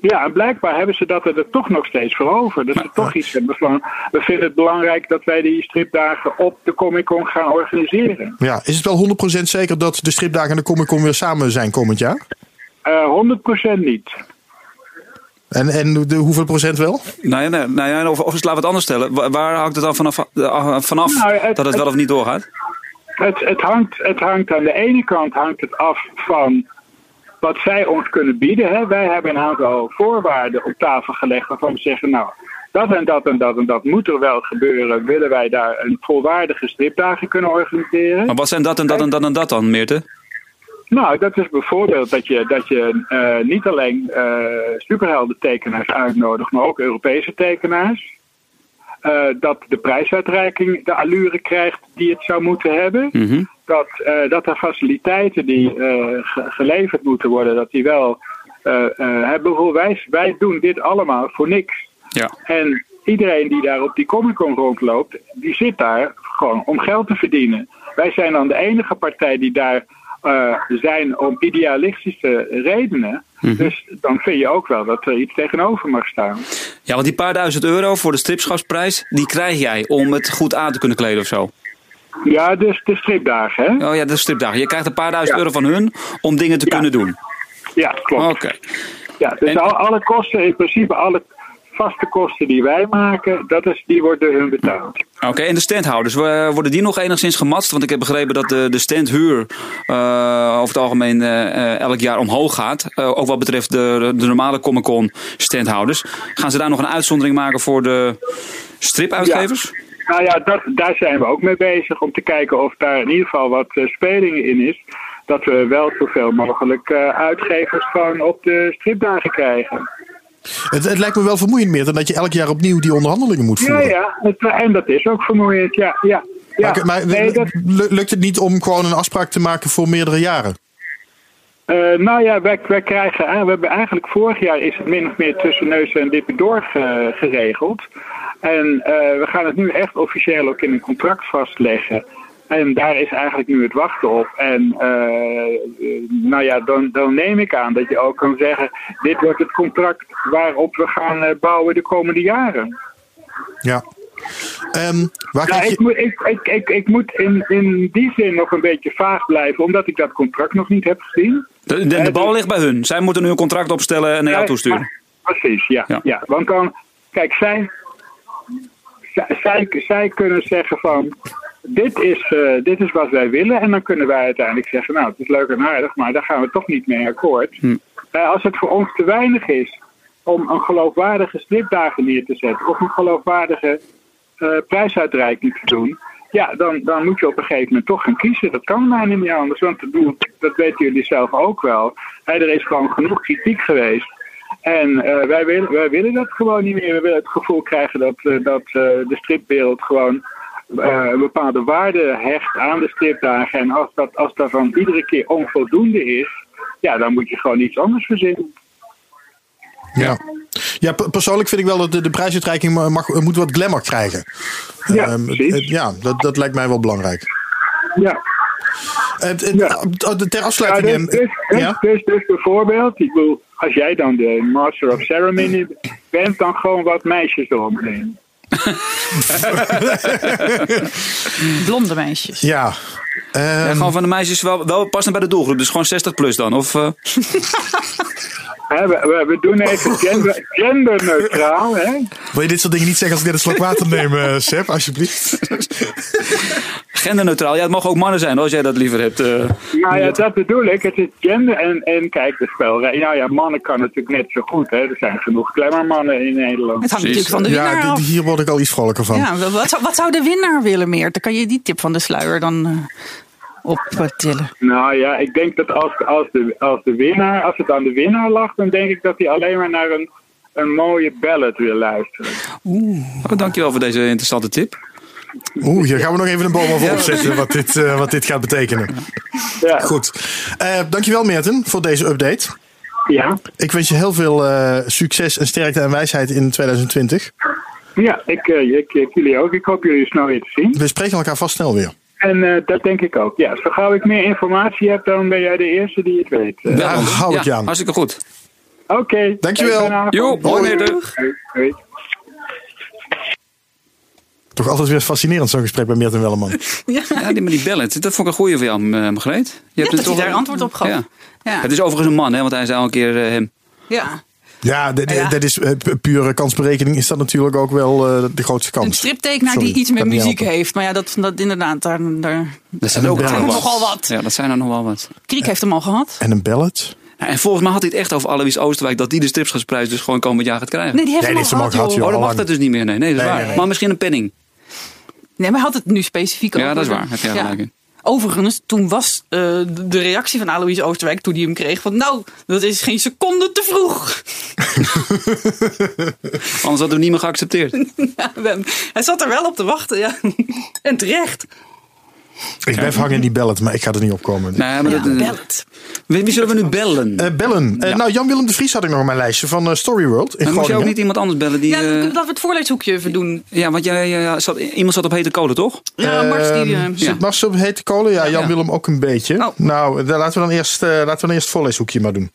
ja, en blijkbaar hebben ze dat er toch nog steeds voor over. Dat ze toch iets hebben van. We vinden het belangrijk dat wij die stripdagen op de Comic Con gaan organiseren. ja. Is het wel 100% zeker dat de stripdagen en de Comic Con weer samen zijn komend jaar? Eh 100% niet. En, en de, hoeveel procent wel? Nou ja, nee, nou ja of, of laten we het anders stellen. Waar, waar hangt het dan vanaf, eh, vanaf Nou, het- dat het wel het- of niet doorgaat? Het, het, hangt, het hangt aan de ene kant hangt het af van wat zij ons kunnen bieden. Hè. Wij hebben een aantal voorwaarden op tafel gelegd waarvan we zeggen, nou, dat en dat en dat en dat moet er wel gebeuren. Willen wij daar een volwaardige stripdagen kunnen organiseren? Maar wat zijn dat en dat en dat en dat dan, Meerte? Nou, dat is bijvoorbeeld dat je, dat je eh, niet alleen eh superhelden tekenaars uitnodigt, maar ook Europese tekenaars. Eh, dat de prijsuitreiking de allure krijgt die het zou moeten hebben. Mhm. Dat, eh, dat er faciliteiten die eh, ge- geleverd moeten worden, dat die wel eh, eh, hebben. Wij, wij doen dit allemaal voor niks. Ja. En iedereen die daar op die Comic Con rondloopt, die zit daar gewoon om geld te verdienen. Wij zijn dan de enige partij die daar eh, zijn om idealistische redenen. Dus dan vind je ook wel dat er iets tegenover mag staan. ja, want die paar duizend euro voor de stripschapsprijs, die krijg jij om het goed aan te kunnen kleden of zo. Ja, dus de stripdagen, hè? Oh ja, de stripdagen. Je krijgt een paar duizend Ja. euro van hun om dingen te Ja. kunnen doen. Ja, klopt. Oké. Ja, dus En- alle kosten, in principe alle vaste kosten die wij maken, dat is, die worden hun betaald. Oké, en de standhouders, wo- worden die nog enigszins gematst? Want ik heb begrepen dat de, de standhuur eh, over het algemeen eh, elk jaar omhoog gaat. Eh, ook wat betreft de, de normale Comic Con standhouders. Gaan ze daar nog een uitzondering maken voor de stripuitgevers? Nou ja, dat, daar zijn we ook mee bezig om te kijken of daar in ieder geval wat spelingen in is. Dat we wel zoveel mogelijk uitgevers gewoon op de stripdagen krijgen. Het, het lijkt me wel vermoeiend meer dan dat je elk jaar opnieuw die onderhandelingen moet Ja, voeren. ja, het, en dat is ook vermoeiend. Ja, ja, ja. Maar, maar Nee, dat, lu- lukt het niet om gewoon een afspraak te maken voor meerdere jaren? Eh, nou ja, wij, wij krijgen, eh, we hebben eigenlijk vorig jaar is het min of meer tussen neus en lippen door ge- geregeld. En eh, we gaan het nu echt officieel ook in een contract vastleggen. En daar is eigenlijk nu het wachten op. En eh, nou ja, dan, dan neem ik aan dat je ook kan zeggen: dit wordt het contract waarop we gaan eh, bouwen de komende jaren. Ja. Ehm, waar Ja, krijg ik, je... moet, ik, ik, ik, ik moet in, in die zin nog een beetje vaag blijven, omdat ik dat contract nog niet heb gezien. De, de, de Eh, bal dus- ligt bij hun. Zij moeten nu een contract opstellen en naar jou toesturen. Precies, ja, Ja. ja. Want dan, kijk, zij, zij, zij, zij kunnen zeggen van, dit is, eh, dit is wat wij willen. En dan kunnen wij uiteindelijk zeggen, nou, het is leuk en aardig, maar daar gaan we toch niet mee akkoord. Hm. Eh, als het voor ons te weinig is om een geloofwaardige stripdagen neer te zetten, of een geloofwaardige eh, prijsuitreiking te doen, ja, dan, dan moet je op een gegeven moment toch gaan kiezen. Dat kan bijna niet anders, want dat weten jullie zelf ook wel. Er is gewoon genoeg kritiek geweest. En wij, willen, wij willen dat gewoon niet meer. We willen het gevoel krijgen dat, dat de stripwereld gewoon eh, een bepaalde waarde hecht aan de stripdagen. En als dat, als dat dan iedere keer onvoldoende is, ja, dan moet je gewoon iets anders verzinnen. Ja. Ja, per- persoonlijk vind ik wel dat de, de prijsuitreiking mag, moet wat glamour krijgen. Ja, Ehm, het- ja dat, dat lijkt mij wel belangrijk. Ja. Het- het- Ja. Ter afsluiting. dus, ehm, dus, dus, ja? dus, dus bijvoorbeeld, ik bedoel, als jij dan de Master of Ceremony bent, dan gewoon wat meisjes eromheen. Blonde meisjes. Ja. Ehm, Ja, gewoon van de meisjes wel, wel passend bij de doelgroep. Dus gewoon 60 plus dan. Of, eh, We, we, we doen even gender, genderneutraal. Hè? wil je dit soort dingen niet zeggen als ik net een slok water neem, eh Seb, alsjeblieft? genderneutraal. Ja, het mogen ook mannen zijn als jij dat liever hebt. eh. Nou ja, dat bedoel ik. Het is gender en, en kijk, de spelregel. Nou ja, mannen kan natuurlijk net zo goed. Hè? Er zijn genoeg klemmermannen in Nederland. Het hangt Precies. natuurlijk van de winnaar Ja, af. hier word ik al iets vrolijker van. Ja, wat, zou, wat zou de winnaar willen meer? Dan kan je die tip van de sluier dan eh optillen. Nou ja, ik denk dat als, als, de, als, de winnaar, als het aan de winnaar lag, dan denk ik dat hij alleen maar naar een, een mooie ballad wil luisteren. Oh, dankjewel voor deze interessante tip. Oeh, hier gaan we nog even een boom over opzetten wat dit, eh, wat dit gaat betekenen. Ja, Goed. Eh, dankjewel Meerten voor deze update. ja. Ik wens je heel veel eh, succes en sterkte en wijsheid in 2020. ja ik, ik, ik- jullie ook. Ik hoop jullie snel weer te zien. We spreken elkaar vast snel weer. En eh, dat denk ik ook. Ja, zo gauw ik meer informatie heb, dan ben jij de eerste die het weet. Eh, Daar hou ik je aan. Hartstikke goed. Oké. Dankjewel. Fijne avond. Jo, hoi. Hoi. Toch altijd weer fascinerend zo'n gesprek bij Meerten Welleman. Ja, Ja, die, maar die ballad, dat vond ik een goeie voor jou, eh, Margreet. Je dat er hij toch daar een- antwoord op gaf. Ja. Ja. Het is overigens een man, hè, want hij zei al een keer eh, hem. ja. Ja, dat, Ja. dat is eh, pu- pure kansberekening. Is dat natuurlijk ook wel eh, de grootste kans. Een striptekenaar Sorry, die iets met muziek heeft. Maar ja, dat, dat inderdaad, daar, daar Dat zijn ook Ja, nogal wat. Ja, dat zijn er nog wel wat. Kriek heeft hem al gehad. En een ballad. Ja, en volgens mij had hij het echt over Alois Oosterwijk. Dat die de stripschapsprijs dus gewoon komend jaar gaat krijgen. Nee, die heeft Nee, hem al gehad, al gehad, joh. Oh, dan mag dat dus niet meer. Nee, nee dat is Nee, waar. nee, nee. Maar misschien een penning. Nee, maar hij had het nu specifiek Ja, over dat is waar. Heb je gelijk in. Overigens, toen was eh, de- reactie van Alois Oosterwijk toen hij hem kreeg van nou, dat is geen seconde te vroeg. Anders hadden we hem niet meer geaccepteerd. Ja, hij zat er wel op te wachten, ja. En terecht. Ik blijf hangen in die ballad, maar ik ga er niet op komen. Nee, maar Ja, dat, bel het. wie, wie zullen we nu bellen? Eh, bellen. Eh, Ja. Nou, Jan-Willem de Vries had ik nog op mijn lijstje van eh, Storyworld in Dan moet je ook niet iemand anders bellen. Die, Ja, laten we het voorleeshoekje even doen. ja want jij, zat, iemand zat op hete kolen, toch? Ja, Mars die... eh, Ehm, Zit Mars op hete kolen? Ja, Jan-Willem ook een beetje. Oh. Nou, dan laten we dan eerst, eh, laten we dan eerst het voorleeshoekje maar doen.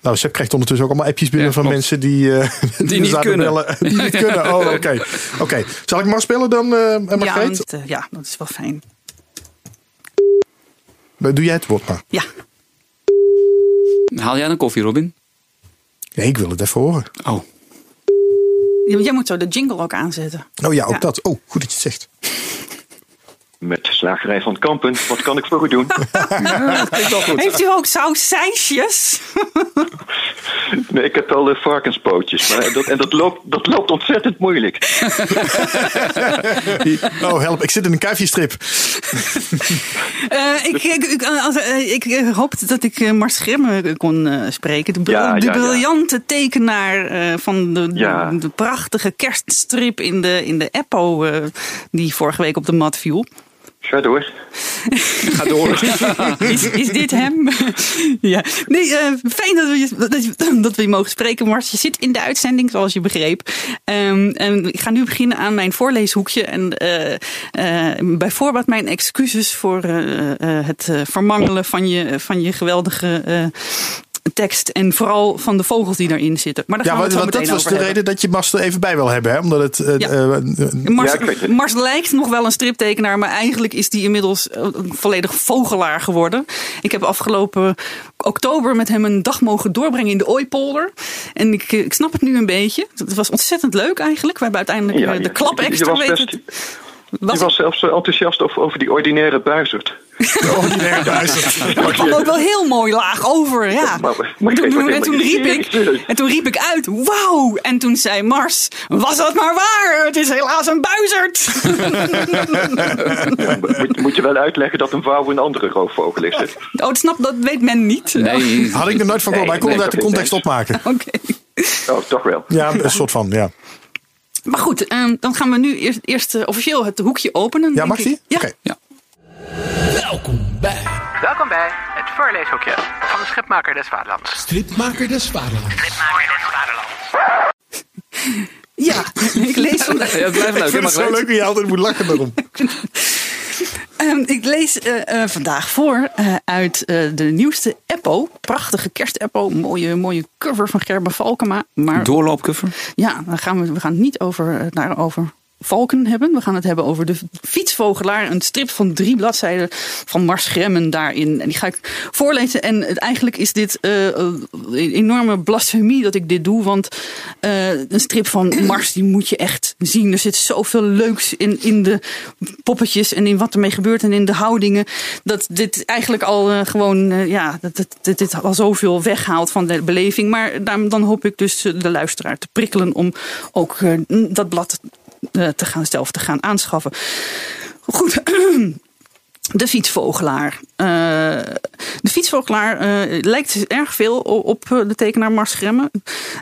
Nou, Seb krijgt ondertussen ook allemaal appjes binnen Ja, van klopt. mensen die, eh, die, niet kunnen. bellen. die niet kunnen. Oh, oké. Oké. Zal ik Mars bellen dan, eh ja, Margreet? want, ja, dat is wel fijn. Doe jij het woord maar. Ja, Haal jij een koffie, Robin? Nee, ik wil het even horen. Oh. Jij moet zo de jingle ook aanzetten. Oh ja, ook Ja. dat. Oh, goed dat je het zegt. Met slagerij van Kampen, wat kan ik voor u doen? Heeft u ook sausijsjes? Nee, ik heb al de varkenspootjes. Maar dat, en dat loopt, dat loopt ontzettend moeilijk. Oh, help. Ik zit in een kuifjestrip. Eh, ik, ik, ik, eh, als, eh, ik eh, hoopte dat ik eh, Mars kon eh, spreken. De, bril- Ja, de ja, ja. briljante tekenaar eh, van de, de- Ja. de, prachtige kerststrip in de, in de Eppo eh, die vorige week op de mat viel. Ga door. Ga door. Is, is dit hem? ja. Nee, eh, fijn dat we, je, dat, je- dat we je mogen spreken, Mars. Je zit in de uitzending, zoals je begreep. Ehm, en ik ga nu beginnen aan mijn voorleeshoekje. En eh, eh, bij voorbaat mijn excuses voor eh, eh, het eh, vermangelen van je, van je geweldige eh, tekst. En vooral van de vogels die daarin zitten. Maar daar Ja, gaan we want, het want zo dat was de hebben. reden dat je Mars er even bij wil hebben. Hè? Omdat het... eh, Ja. eh, eh, Mars, Ja, lijkt nog wel een striptekenaar, maar eigenlijk is die inmiddels volledig vogelaar geworden. Ik heb afgelopen oktober met hem een dag mogen doorbrengen in de Ooipolder. En ik, ik snap het nu een beetje. Het was ontzettend leuk eigenlijk. We hebben uiteindelijk Ja, de ja. klap extra weten. Was Je was zelfs eh, enthousiast over, over die ordinaire buizerd. de ordinaire duizend. het kwam ook wel heel mooi laag over, ja. Maar- maar En toen, en riep ik, en toen riep ik uit, wauw! En toen zei Mars, was dat maar waar? Het is helaas een buizerd. Ja, moet, moet je wel uitleggen dat een vouw een andere roofvogel is. Oh, dat snap, dat weet men niet. Nee. Had ik er nooit van gehoord, maar ik kon Nee, het uit de context dat opmaken. Oké. Oh, toch wel. Ja, een soort van, ja. Maar goed, ehm, dan gaan we nu eerst, eerst eh, officieel het hoekje openen. Ja, mag ik. die? Ja. Oké. Welkom bij Welkom bij het voorleeshoekje van de Schipmaker des Vaderlands. Stripmaker des Vaderlands. Schipmaker des Vaderlands. Ja, ik lees vandaag. Ja, het blijft leuk. Ik vind het zo leuk hoe je altijd moet lachen daarom. Ehm, ik lees eh, eh, vandaag voor eh, uit de nieuwste Eppo. Prachtige kerst-Eppo. Mooie, mooie cover van Gerben Valkema. Maar Doorloopcover. ja, dan gaan we, we gaan het niet over, eh, daar over valken hebben. We gaan het hebben over de fietsvogelaar. Een strip van drie bladzijden van Mars Gremmen daarin. En die ga ik voorlezen. En eigenlijk is dit eh, een enorme blasfemie dat ik dit doe. Want eh, een strip van Mars, die moet je echt zien. Er zit zoveel leuks in, in de poppetjes en in wat ermee gebeurt en in de houdingen. Dat dit eigenlijk al eh, gewoon, eh, ja, dat, dit al zoveel weghaalt van de beleving. Maar dan hoop ik dus eh, de luisteraar te prikkelen om ook eh, dat blad eh, te gaan, zelf te gaan aanschaffen. Goed. De fietsvogelaar. Eh, de fietsvogelaar eh, lijkt erg veel op eh, de tekenaar Mars Gremme.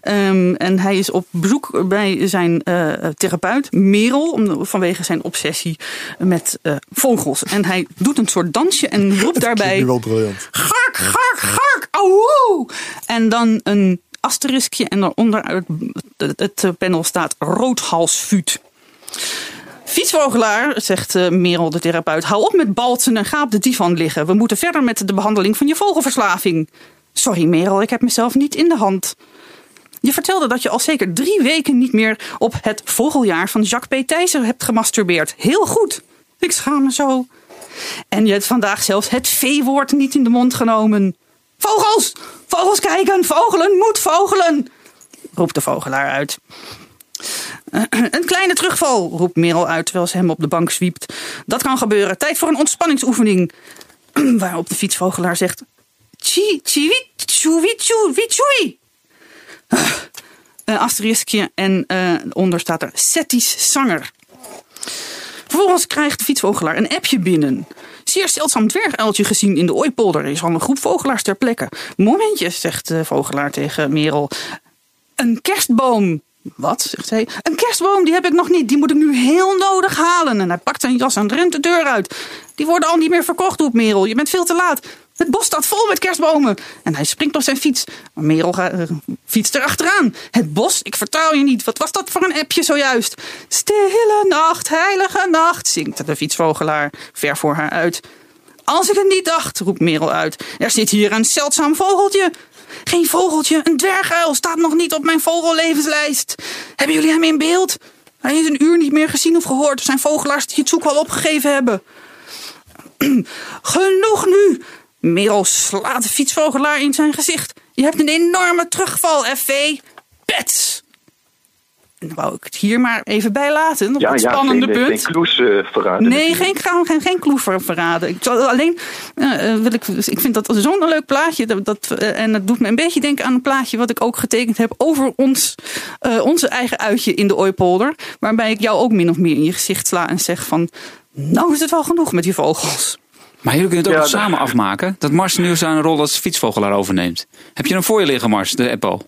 Ehm, en hij is op bezoek bij zijn eh, therapeut Merel om, vanwege zijn obsessie met eh, vogels. En hij doet een soort dansje en roept daarbij... Wel briljant. Gark, gark, gark, auwoe! En dan een asteriskje en daaronder het, het panel staat roodhalsvuut. Fietsvogelaar, zegt eh, Merel de therapeut, hou op met baltsen en ga op de divan liggen. We moeten verder met de behandeling van je vogelverslaving. Sorry Merel, ik heb mezelf niet in de hand. Je vertelde dat je al zeker drie weken niet meer op het vogeljaar van Jacques P. Thijssen hebt gemasturbeerd. Heel goed. Ik schaam me zo. En je hebt vandaag zelfs het V-woord niet in de mond genomen. Vogels! Vogels kijken! Vogelen moet vogelen! roept de vogelaar uit. Een kleine terugval, roept Merel uit terwijl ze hem op de bank zwiept. Dat kan gebeuren. Tijd voor een ontspanningsoefening. Waarop de fietsvogelaar zegt... Chi, chuwi. Een asteriskje en eh, onder staat er Setties zanger. Vervolgens krijgt de fietsvogelaar een appje binnen. Zeer zeldzaam dwerguiltje gezien in de Ooipolder. Er is al een groep vogelaars ter plekke. Momentje, zegt de vogelaar tegen Merel. Een kerstboom. Wat, zegt hij. Een kerstboom, die heb ik nog niet. Die moet ik nu heel nodig halen. En hij pakt zijn jas en rent de deur uit. Die worden al niet meer verkocht, roept Merel. Je bent veel te laat. Het bos staat vol met kerstbomen. En hij springt op zijn fiets. Maar Merel ga- eh, fietst erachteraan. Het bos, ik vertrouw je niet. Wat was dat voor een appje zojuist? Stille nacht, heilige nacht, zingt de fietsvogelaar ver voor haar uit. Als ik het niet dacht, roept Merel uit. Er zit hier een zeldzaam vogeltje. Geen vogeltje, een dwerguil staat nog niet op mijn vogellevenslijst. Hebben jullie hem in beeld? Hij is een uur niet meer gezien of gehoord. Er zijn vogelaars die het zoek wel opgegeven hebben. Genoeg nu! Merel slaat de fietsvogelaar in zijn gezicht. Je hebt een enorme terugval, FV. Pets! En dan wou ik het hier maar even bij laten. Op Ja, het ja, spannende geen, eh, punt. geen kloes eh, verraden. Nee, geen, geen, geen, geen kloe ver- verraden. Ik zal alleen eh, wil ik, ik vind dat zo'n leuk plaatje. Dat, dat, en dat doet me een beetje denken aan een plaatje wat ik ook getekend heb over ons, eh, onze eigen uitje in de Ooipolder. Waarbij ik jou ook min of meer in je gezicht sla en zeg van. Nou is het wel genoeg met die vogels. Maar jullie kunnen het ook Ja, nog samen afmaken. Dat Mars nu zijn rol als fietsvogelaar overneemt. Heb je hem voor je liggen, Mars, de Apple?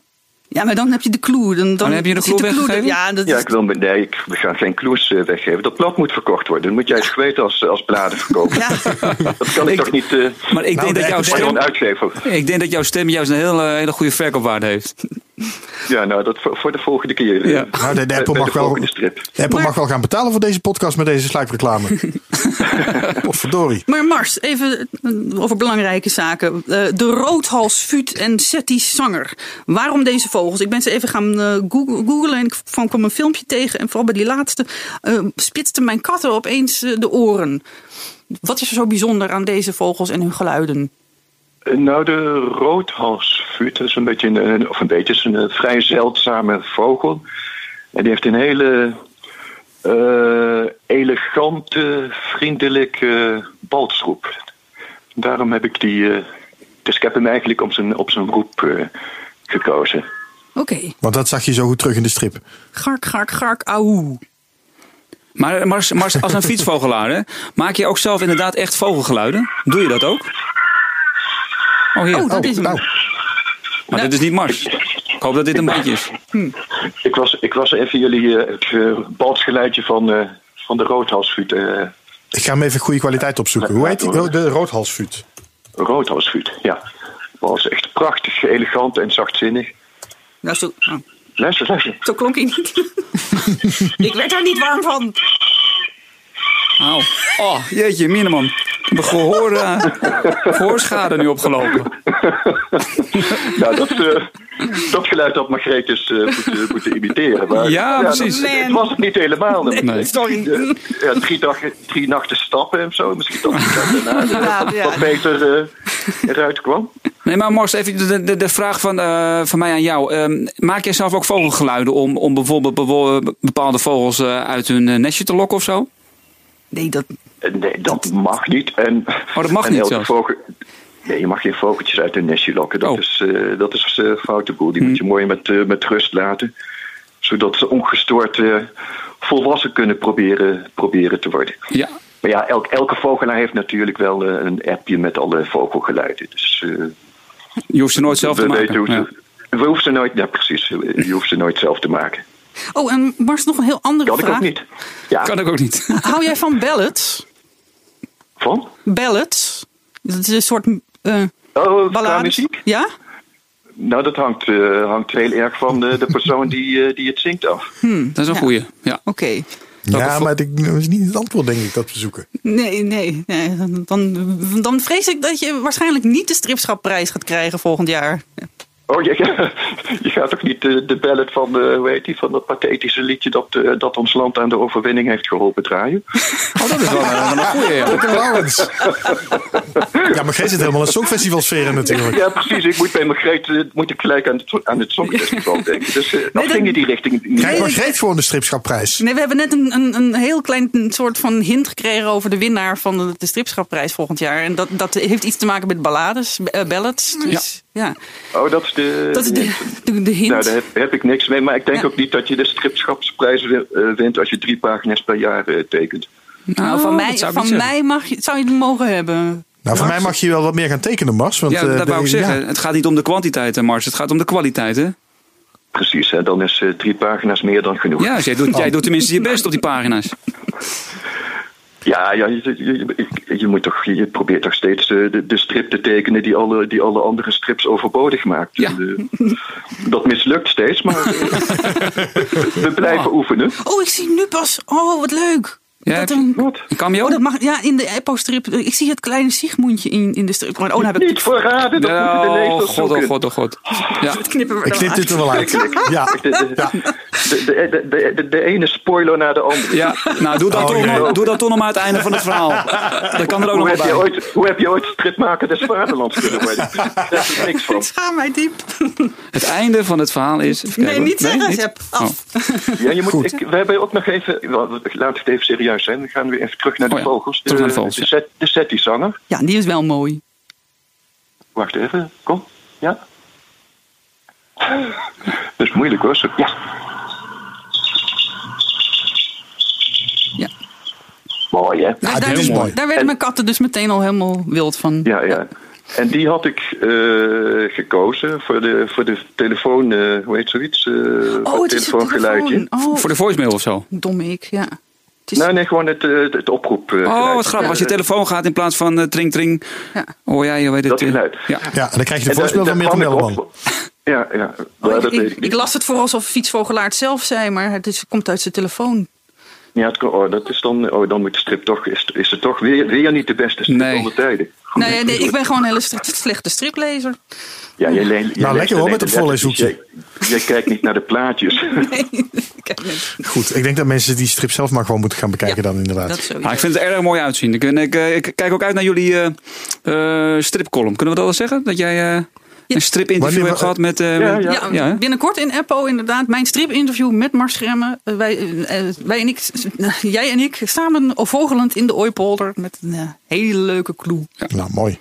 Ja, maar dan heb je de clue. Dan, dan Oh, heb je de clue weggegeven? Ja, dat Ja, ik wil, nee, ik, we gaan geen kloes eh, weggeven. Dat blad moet verkocht worden. Dat moet jij eens weten als, als bladenverkoper. ja. Dat kan ik, Ik- toch niet eh Maar ik, Nou, denk, dat de- jouw stem, ik denk dat jouw stem juist een hele, hele goede verkoopwaarde heeft. Ja, nou, dat voor, voor de volgende keer. Ja. Nou, de, Apple, bij mag de wel, de Apple Maar- mag wel gaan betalen voor deze podcast met deze sluipreclame. Potverdorie. Maar Mars, even eh, over belangrijke zaken. Eh, de roodhalsvuut en Setties zanger. Waarom deze vogels? Ik ben ze even gaan eh, goog- googlen en ik kwam een filmpje tegen. En vooral bij die laatste eh, spitsten mijn katten opeens de oren. Wat is er zo bijzonder aan deze vogels en hun geluiden? Nou, de roodhalsvuut dat is een beetje een, of een beetje, is een vrij zeldzame vogel. En die heeft een hele eh, elegante, vriendelijke balsroep. Daarom heb ik die, eh, dus ik heb hem eigenlijk op zijn, op zijn roep eh, gekozen. Oké, Want dat zag je zo goed terug in de strip. gark, gark, gark, auw. Maar Mars, Mars als een fietsvogelaar, hè, maak je ook zelf inderdaad echt vogelgeluiden? Doe je dat ook? Oh, hier. Oh, dat is hem. nou, maar dit is niet Mars. Ik hoop dat dit een beetje is. Ik was, ik was even jullie eh, het balsgeluidje van, eh, van de roodhalsvuut. eh ik ga hem even goede kwaliteit opzoeken. Hoe heet die? Oh, de roodhalsvuut. roodhalsvuut, ja. Was echt prachtig, elegant en zachtzinnig. Nou, zo, oh, Luister, luister. zo klonk hij niet. ik werd daar niet warm van. Oh, jeetje, heb een gehoor, eh, gehoorschade nu opgelopen. Nou, dat, eh, dat geluid had Margreet dus eh, moeten, moeten imiteren. Maar, Ja, precies. Dat, het was het niet helemaal. Nee. Sorry. Eh, ja, drie, drie nachten stappen en zo. Misschien dat het daarna Ja, ja. wat beter eruit kwam. Nee, maar Mars, even de, de, de vraag van, van mij aan jou. Ehm, maak jij zelf ook vogelgeluiden om, om bijvoorbeeld bepaalde vogels uit hun nestje te lokken of zo? Nee, dat, Eh, Nee, dat mag niet. En, Oh, dat mag en niet zelfs? Vogel, nee, je mag geen vogeltjes uit een nestje lokken. Dat Oh. is, eh dat is eh, foute boel. Die moet je mooi met, met rust laten. Zodat ze ongestoord volwassen kunnen proberen, proberen te worden. Ja. Maar ja, elk, elke vogelaar heeft natuurlijk wel een appje met alle vogelgeluiden. Dus Je hoeft ze nooit zelf te weten maken. Ja. we hoeven ze nooit, ja precies, je hoeft ze nooit zelf te maken. Oh, en Mars, nog een heel andere Kan ik vraag. ook niet. Ja, Kan ik ook niet. Hou jij van ballads? van? Ballads? Dat is een soort eh Oh, ballades. Ja? Nou, dat hangt, eh, hangt heel erg van de, de persoon die, eh, die het zingt af. Dat is een Ja. goeie. Ja. Oké. Ja, maar ik- dat is niet het antwoord, denk ik, dat we zoeken. Nee, nee, nee. Dan, dan vrees ik dat je waarschijnlijk niet de stripschapprijs gaat krijgen volgend jaar. Oh, je, je gaat toch niet de, de ballad van, de, hoe heet die, van dat pathetische liedje dat, eh, dat ons land aan de overwinning heeft geholpen draaien? Oh, dat is wel een, een goeie, ja. Lawrence. Ja, maar jij zit helemaal in songfestivalsfeer in natuurlijk. Ja, precies. Ik moet bij Margreet eh, moet ik gelijk aan het, aan het Songfestival denken. Dus eh dat ging in die richting. Krijgt Margreet gewoon de stripschapprijs? Nee, we hebben net een, een, een heel klein soort van hint gekregen over de winnaar van de, de stripschapprijs volgend jaar. En dat, dat heeft iets te maken met ballades, eh, ballads. Dus, ja. Oh, dat is de... Dat is de, de, de hint. Nou, daar heb, heb ik niks mee. Maar ik denk Ja. ook niet dat je de stripschapsprijs eh, wint als je drie pagina's per jaar eh, tekent. nou, van Oh, mij, van niet zeggen. mij mag je, zou je het mogen hebben. Nou, voor mij mag je wel wat meer gaan tekenen, Mars. Want, Ja, eh, dat wou ik zeggen. ja. Het gaat niet om de kwantiteit, hè, Mars. Het gaat om de kwaliteit, hè? Precies, hè? dan is eh, drie pagina's meer dan genoeg. Ja, dus jij doet, jij doet tenminste je best op die pagina's. Ja, ja je, je, moet toch, je probeert toch steeds de, de strip te tekenen die alle, die alle andere strips overbodig maakt. Ja. En, eh, dat mislukt steeds, maar eh, we blijven oefenen. Oh, ik zie nu pas. Oh, wat leuk. Ja, dat heb je- een, Wat? Een cameo? oh, dat mag, ja, in de Eppo-strip. Ik zie het kleine Sigmundje in, in de strip. Oh, dan heb ik Niet verraden, dat moeten de Oh, god, oh god, oh god. Ja. het knippen we Ik knip dit er wel uit. Ja. De, de, de, de, de, de, de ene spoiler naar de andere. ja, nou doe dat, Oh, toch, nog, doe dat toch nog maar aan het einde van het verhaal. Dat kan er ook Hoe nog heb, wel je bij. ooit, hoe heb je ooit stripmaker des vaderlands kunnen worden? Daar is er niks van. Ik schaam mij diep. Het einde van het verhaal is... Nee, niet zeggen, niet? Sepp. Af. Ja, je moet, ik, we hebben ook nog even, laat het even serieus zijn. We gaan weer even terug naar de Oh ja, vogels. naar de vogels, de, ja. set, de Setti-zanger. Ja, die is wel mooi. Wacht even, kom. Ja. Dat is moeilijk hoor. Zo- Ja. Ja. Mooi hè? Ja, daar, is mooi. daar werden mijn katten dus meteen al helemaal wild van. Ja, ja. En die had ik eh, gekozen voor de, voor de telefoon, eh, hoe heet zoiets? Eh, Oh, het telefoongeluidje. telefoon. Oh, Voor de voicemail of zo. dom ik, ja. Het is, Nee, nee, gewoon het, eh, het oproep. eh, Oh, wat grappig. Als je telefoon gaat in plaats van eh, tring tring. Ja. Oh ja, je weet het. Dat geluid. Ja. Ja, en dan krijg je de voicemail van ik Melleman. Ja, ja. Oh, Ja, ik, dat ik, weet ik niet. las het voor alsof Fietsvogelaar het zelf zei, maar het is, komt uit zijn telefoon. Ja, het, kan- oh, dat is dan, oh, dan moet de strip toch, is, is het toch weer, weer niet de beste strip Nee. tijden. Nee, nee, ik ben gewoon een hele slechte striplezer. Ja, jij, jij, jij Nou, lekker hoor, met het letters. Jij, jij kijkt niet naar de plaatjes. Nee, ik heb Goed, ik denk dat mensen die strip zelf maar gewoon moeten gaan bekijken dan inderdaad. dat. Maar ik vind het erg mooi uitzien. Ik, ik, eh, ik kijk ook uit naar jullie eh eh, stripcolumn. Kunnen we dat wel zeggen? Dat jij eh, een stripinterview hebt gehad met... eh, Ja, binnenkort in Eppo inderdaad. Mijn stripinterview met Mars Schremmen. Eh, Wij, wij en ik, jij en ik, samen vogelend in de Ooipolder. Met een hele leuke clue. Nou, mooi.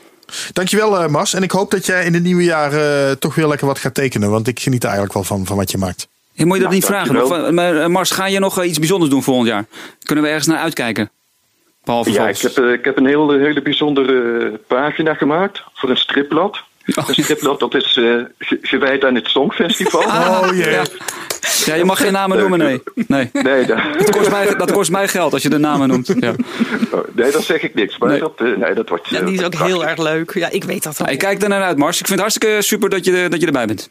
Dankjewel eh Mars. En ik hoop dat jij in het nieuwe jaar eh, toch weer lekker wat gaat tekenen. Want ik geniet er eigenlijk wel van, van wat je maakt. Ja, moet je dat Nou, niet vragen? Maar, eh, Mars, ga je nog eh, iets bijzonders doen volgend jaar? Kunnen we ergens naar uitkijken? Behalve Ja, ik heb, eh, ik heb een hele, hele bijzondere eh, pagina gemaakt voor een stripblad. Oh, stripblad dat is eh, gewijd aan het Songfestival. Oh jee. Ja. Ja, je mag geen namen noemen, nee. Nee. Nee, dat, Dat kost, mij, dat kost mij geld als je de namen noemt. Ja. oh, nee, dat zeg ik niks. Maar Nee. dat, eh, nee, dat wordt. Ja, eh, die is ook prachtig. heel erg leuk. Ja, ik weet dat al. Nou, ik kijk er naar uit, Mars. Ik vind het hartstikke super dat je, dat je erbij bent.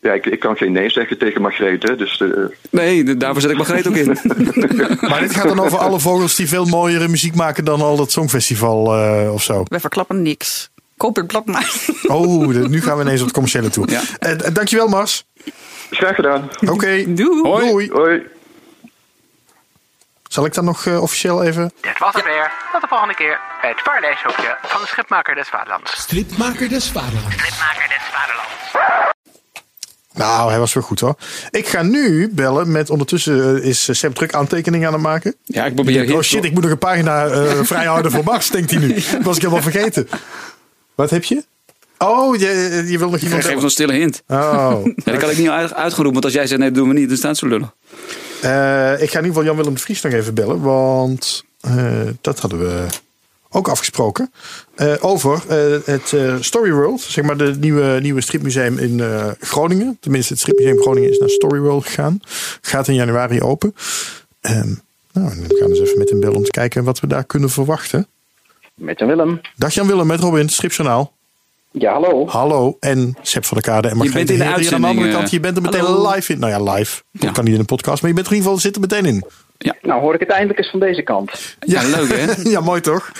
Ja, ik, ik kan geen nee zeggen tegen Margreet, hè, dus. Nee, daarvoor zet ik Margreet ook in. Maar dit gaat dan over alle vogels die veel mooiere muziek maken dan al dat songfestival eh, of zo. Wij verklappen niks. Koop het blad maar. Oh, de- nu gaan we ineens op het commerciële toe. Ja. Eh, dankjewel Mars. graag gedaan. Oké, Doei. Hoi. doei. Hoi. Zal ik dan nog eh, officieel even... Dit was het weer. Tot de volgende keer bij het voorleeshoekje van de Schipmaker des Vaderlands. Stripmaker des Vaderlands. Schipmaker des Vaderlands. Nou, hij was wel goed hoor. Ik ga nu bellen met... Ondertussen eh, is Seb druk aantekeningen aan het maken. Ja, ik probeer hier... Oh shit, ik moet nog een pagina eh vrijhouden voor Mars, denkt hij nu. Dat was ik helemaal vergeten. Wat heb je? Oh, je, je wil nog Ik iemand geef bellen? nog een stille hint. Oh. Ja, dat kan ik niet uit, uitgeroepen, want als jij zegt nee, dat doen we niet, dan staat zo lullig. Eh, ik ga in ieder geval Jan-Willem de Vries nog even bellen. Want eh, dat hadden we ook afgesproken. Eh, over eh, het eh, Story World. Zeg maar de nieuwe, nieuwe stripmuseum in eh, Groningen. Tenminste, het stripmuseum Groningen is naar Story World gegaan. Gaat in januari open. Ehm, nou, we gaan eens even met hem bellen om te kijken wat we daar kunnen verwachten. Met een Willem. Dag Jan-Willem met Robin, Stripjournaal. Ja, hallo. Hallo en Seb van der Kade en Margreet bent in de Heer aan de andere uitzending, kant. Je bent er meteen Hallo. live in. Nou ja, live. Dat Ja. kan niet in een podcast, maar je bent er in ieder geval zit er meteen in. Nou hoor ik het eindelijk eens van deze kant. Ja, leuk hè? ja, mooi toch?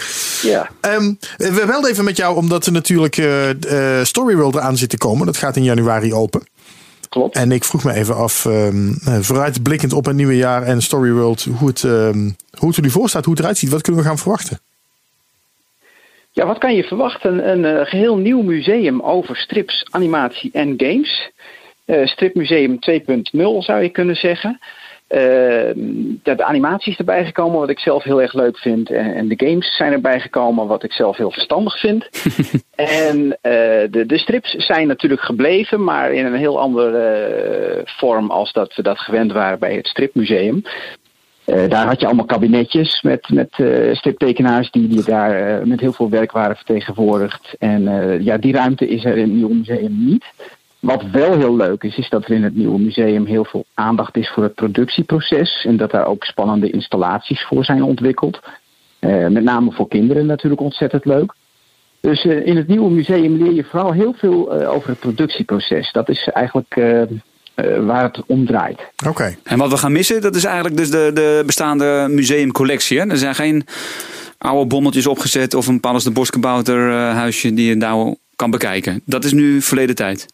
Ja. Ehm, we wel even met jou, omdat er natuurlijk eh eh, Storyworld eraan zit te komen. Dat gaat in januari open. Klopt. En ik vroeg me even af, ehm, eh, vooruitblikkend op het nieuwe jaar en Storyworld, hoe het, ehm, hoe het er nu voor staat, hoe het eruit ziet. Wat kunnen we gaan verwachten? Ja, wat kan je verwachten? Een eh, geheel nieuw museum over strips, animatie en games. Eh, stripmuseum 2.0 zou je kunnen zeggen. Eh, de, animatie is erbij gekomen, wat ik zelf heel erg leuk vind. En, en de games zijn erbij gekomen, wat ik zelf heel verstandig vind. en eh, de, de strips zijn natuurlijk gebleven, maar in een heel andere vorm als dat we dat gewend waren bij het stripmuseum. Eh, daar had je allemaal kabinetjes met, met eh, striptekenaars die, die daar eh, met heel veel werk waren vertegenwoordigd. En ja, die ruimte is er in het nieuwe museum niet. Wat wel heel leuk is, is dat er in het nieuwe museum heel veel aandacht is voor het productieproces. En dat daar ook spannende installaties voor zijn ontwikkeld. Met name voor kinderen natuurlijk ontzettend leuk. Dus in het nieuwe museum leer je vooral heel veel over het productieproces. Dat is eigenlijk waar het om draait. Oké. En wat we gaan missen, dat is eigenlijk dus de, de bestaande museumcollectie. Hè? Er zijn geen oude bommeltjes opgezet of een Paulus de Boskabouter eh, huisje die je nou kan bekijken. Dat is nu verleden tijd.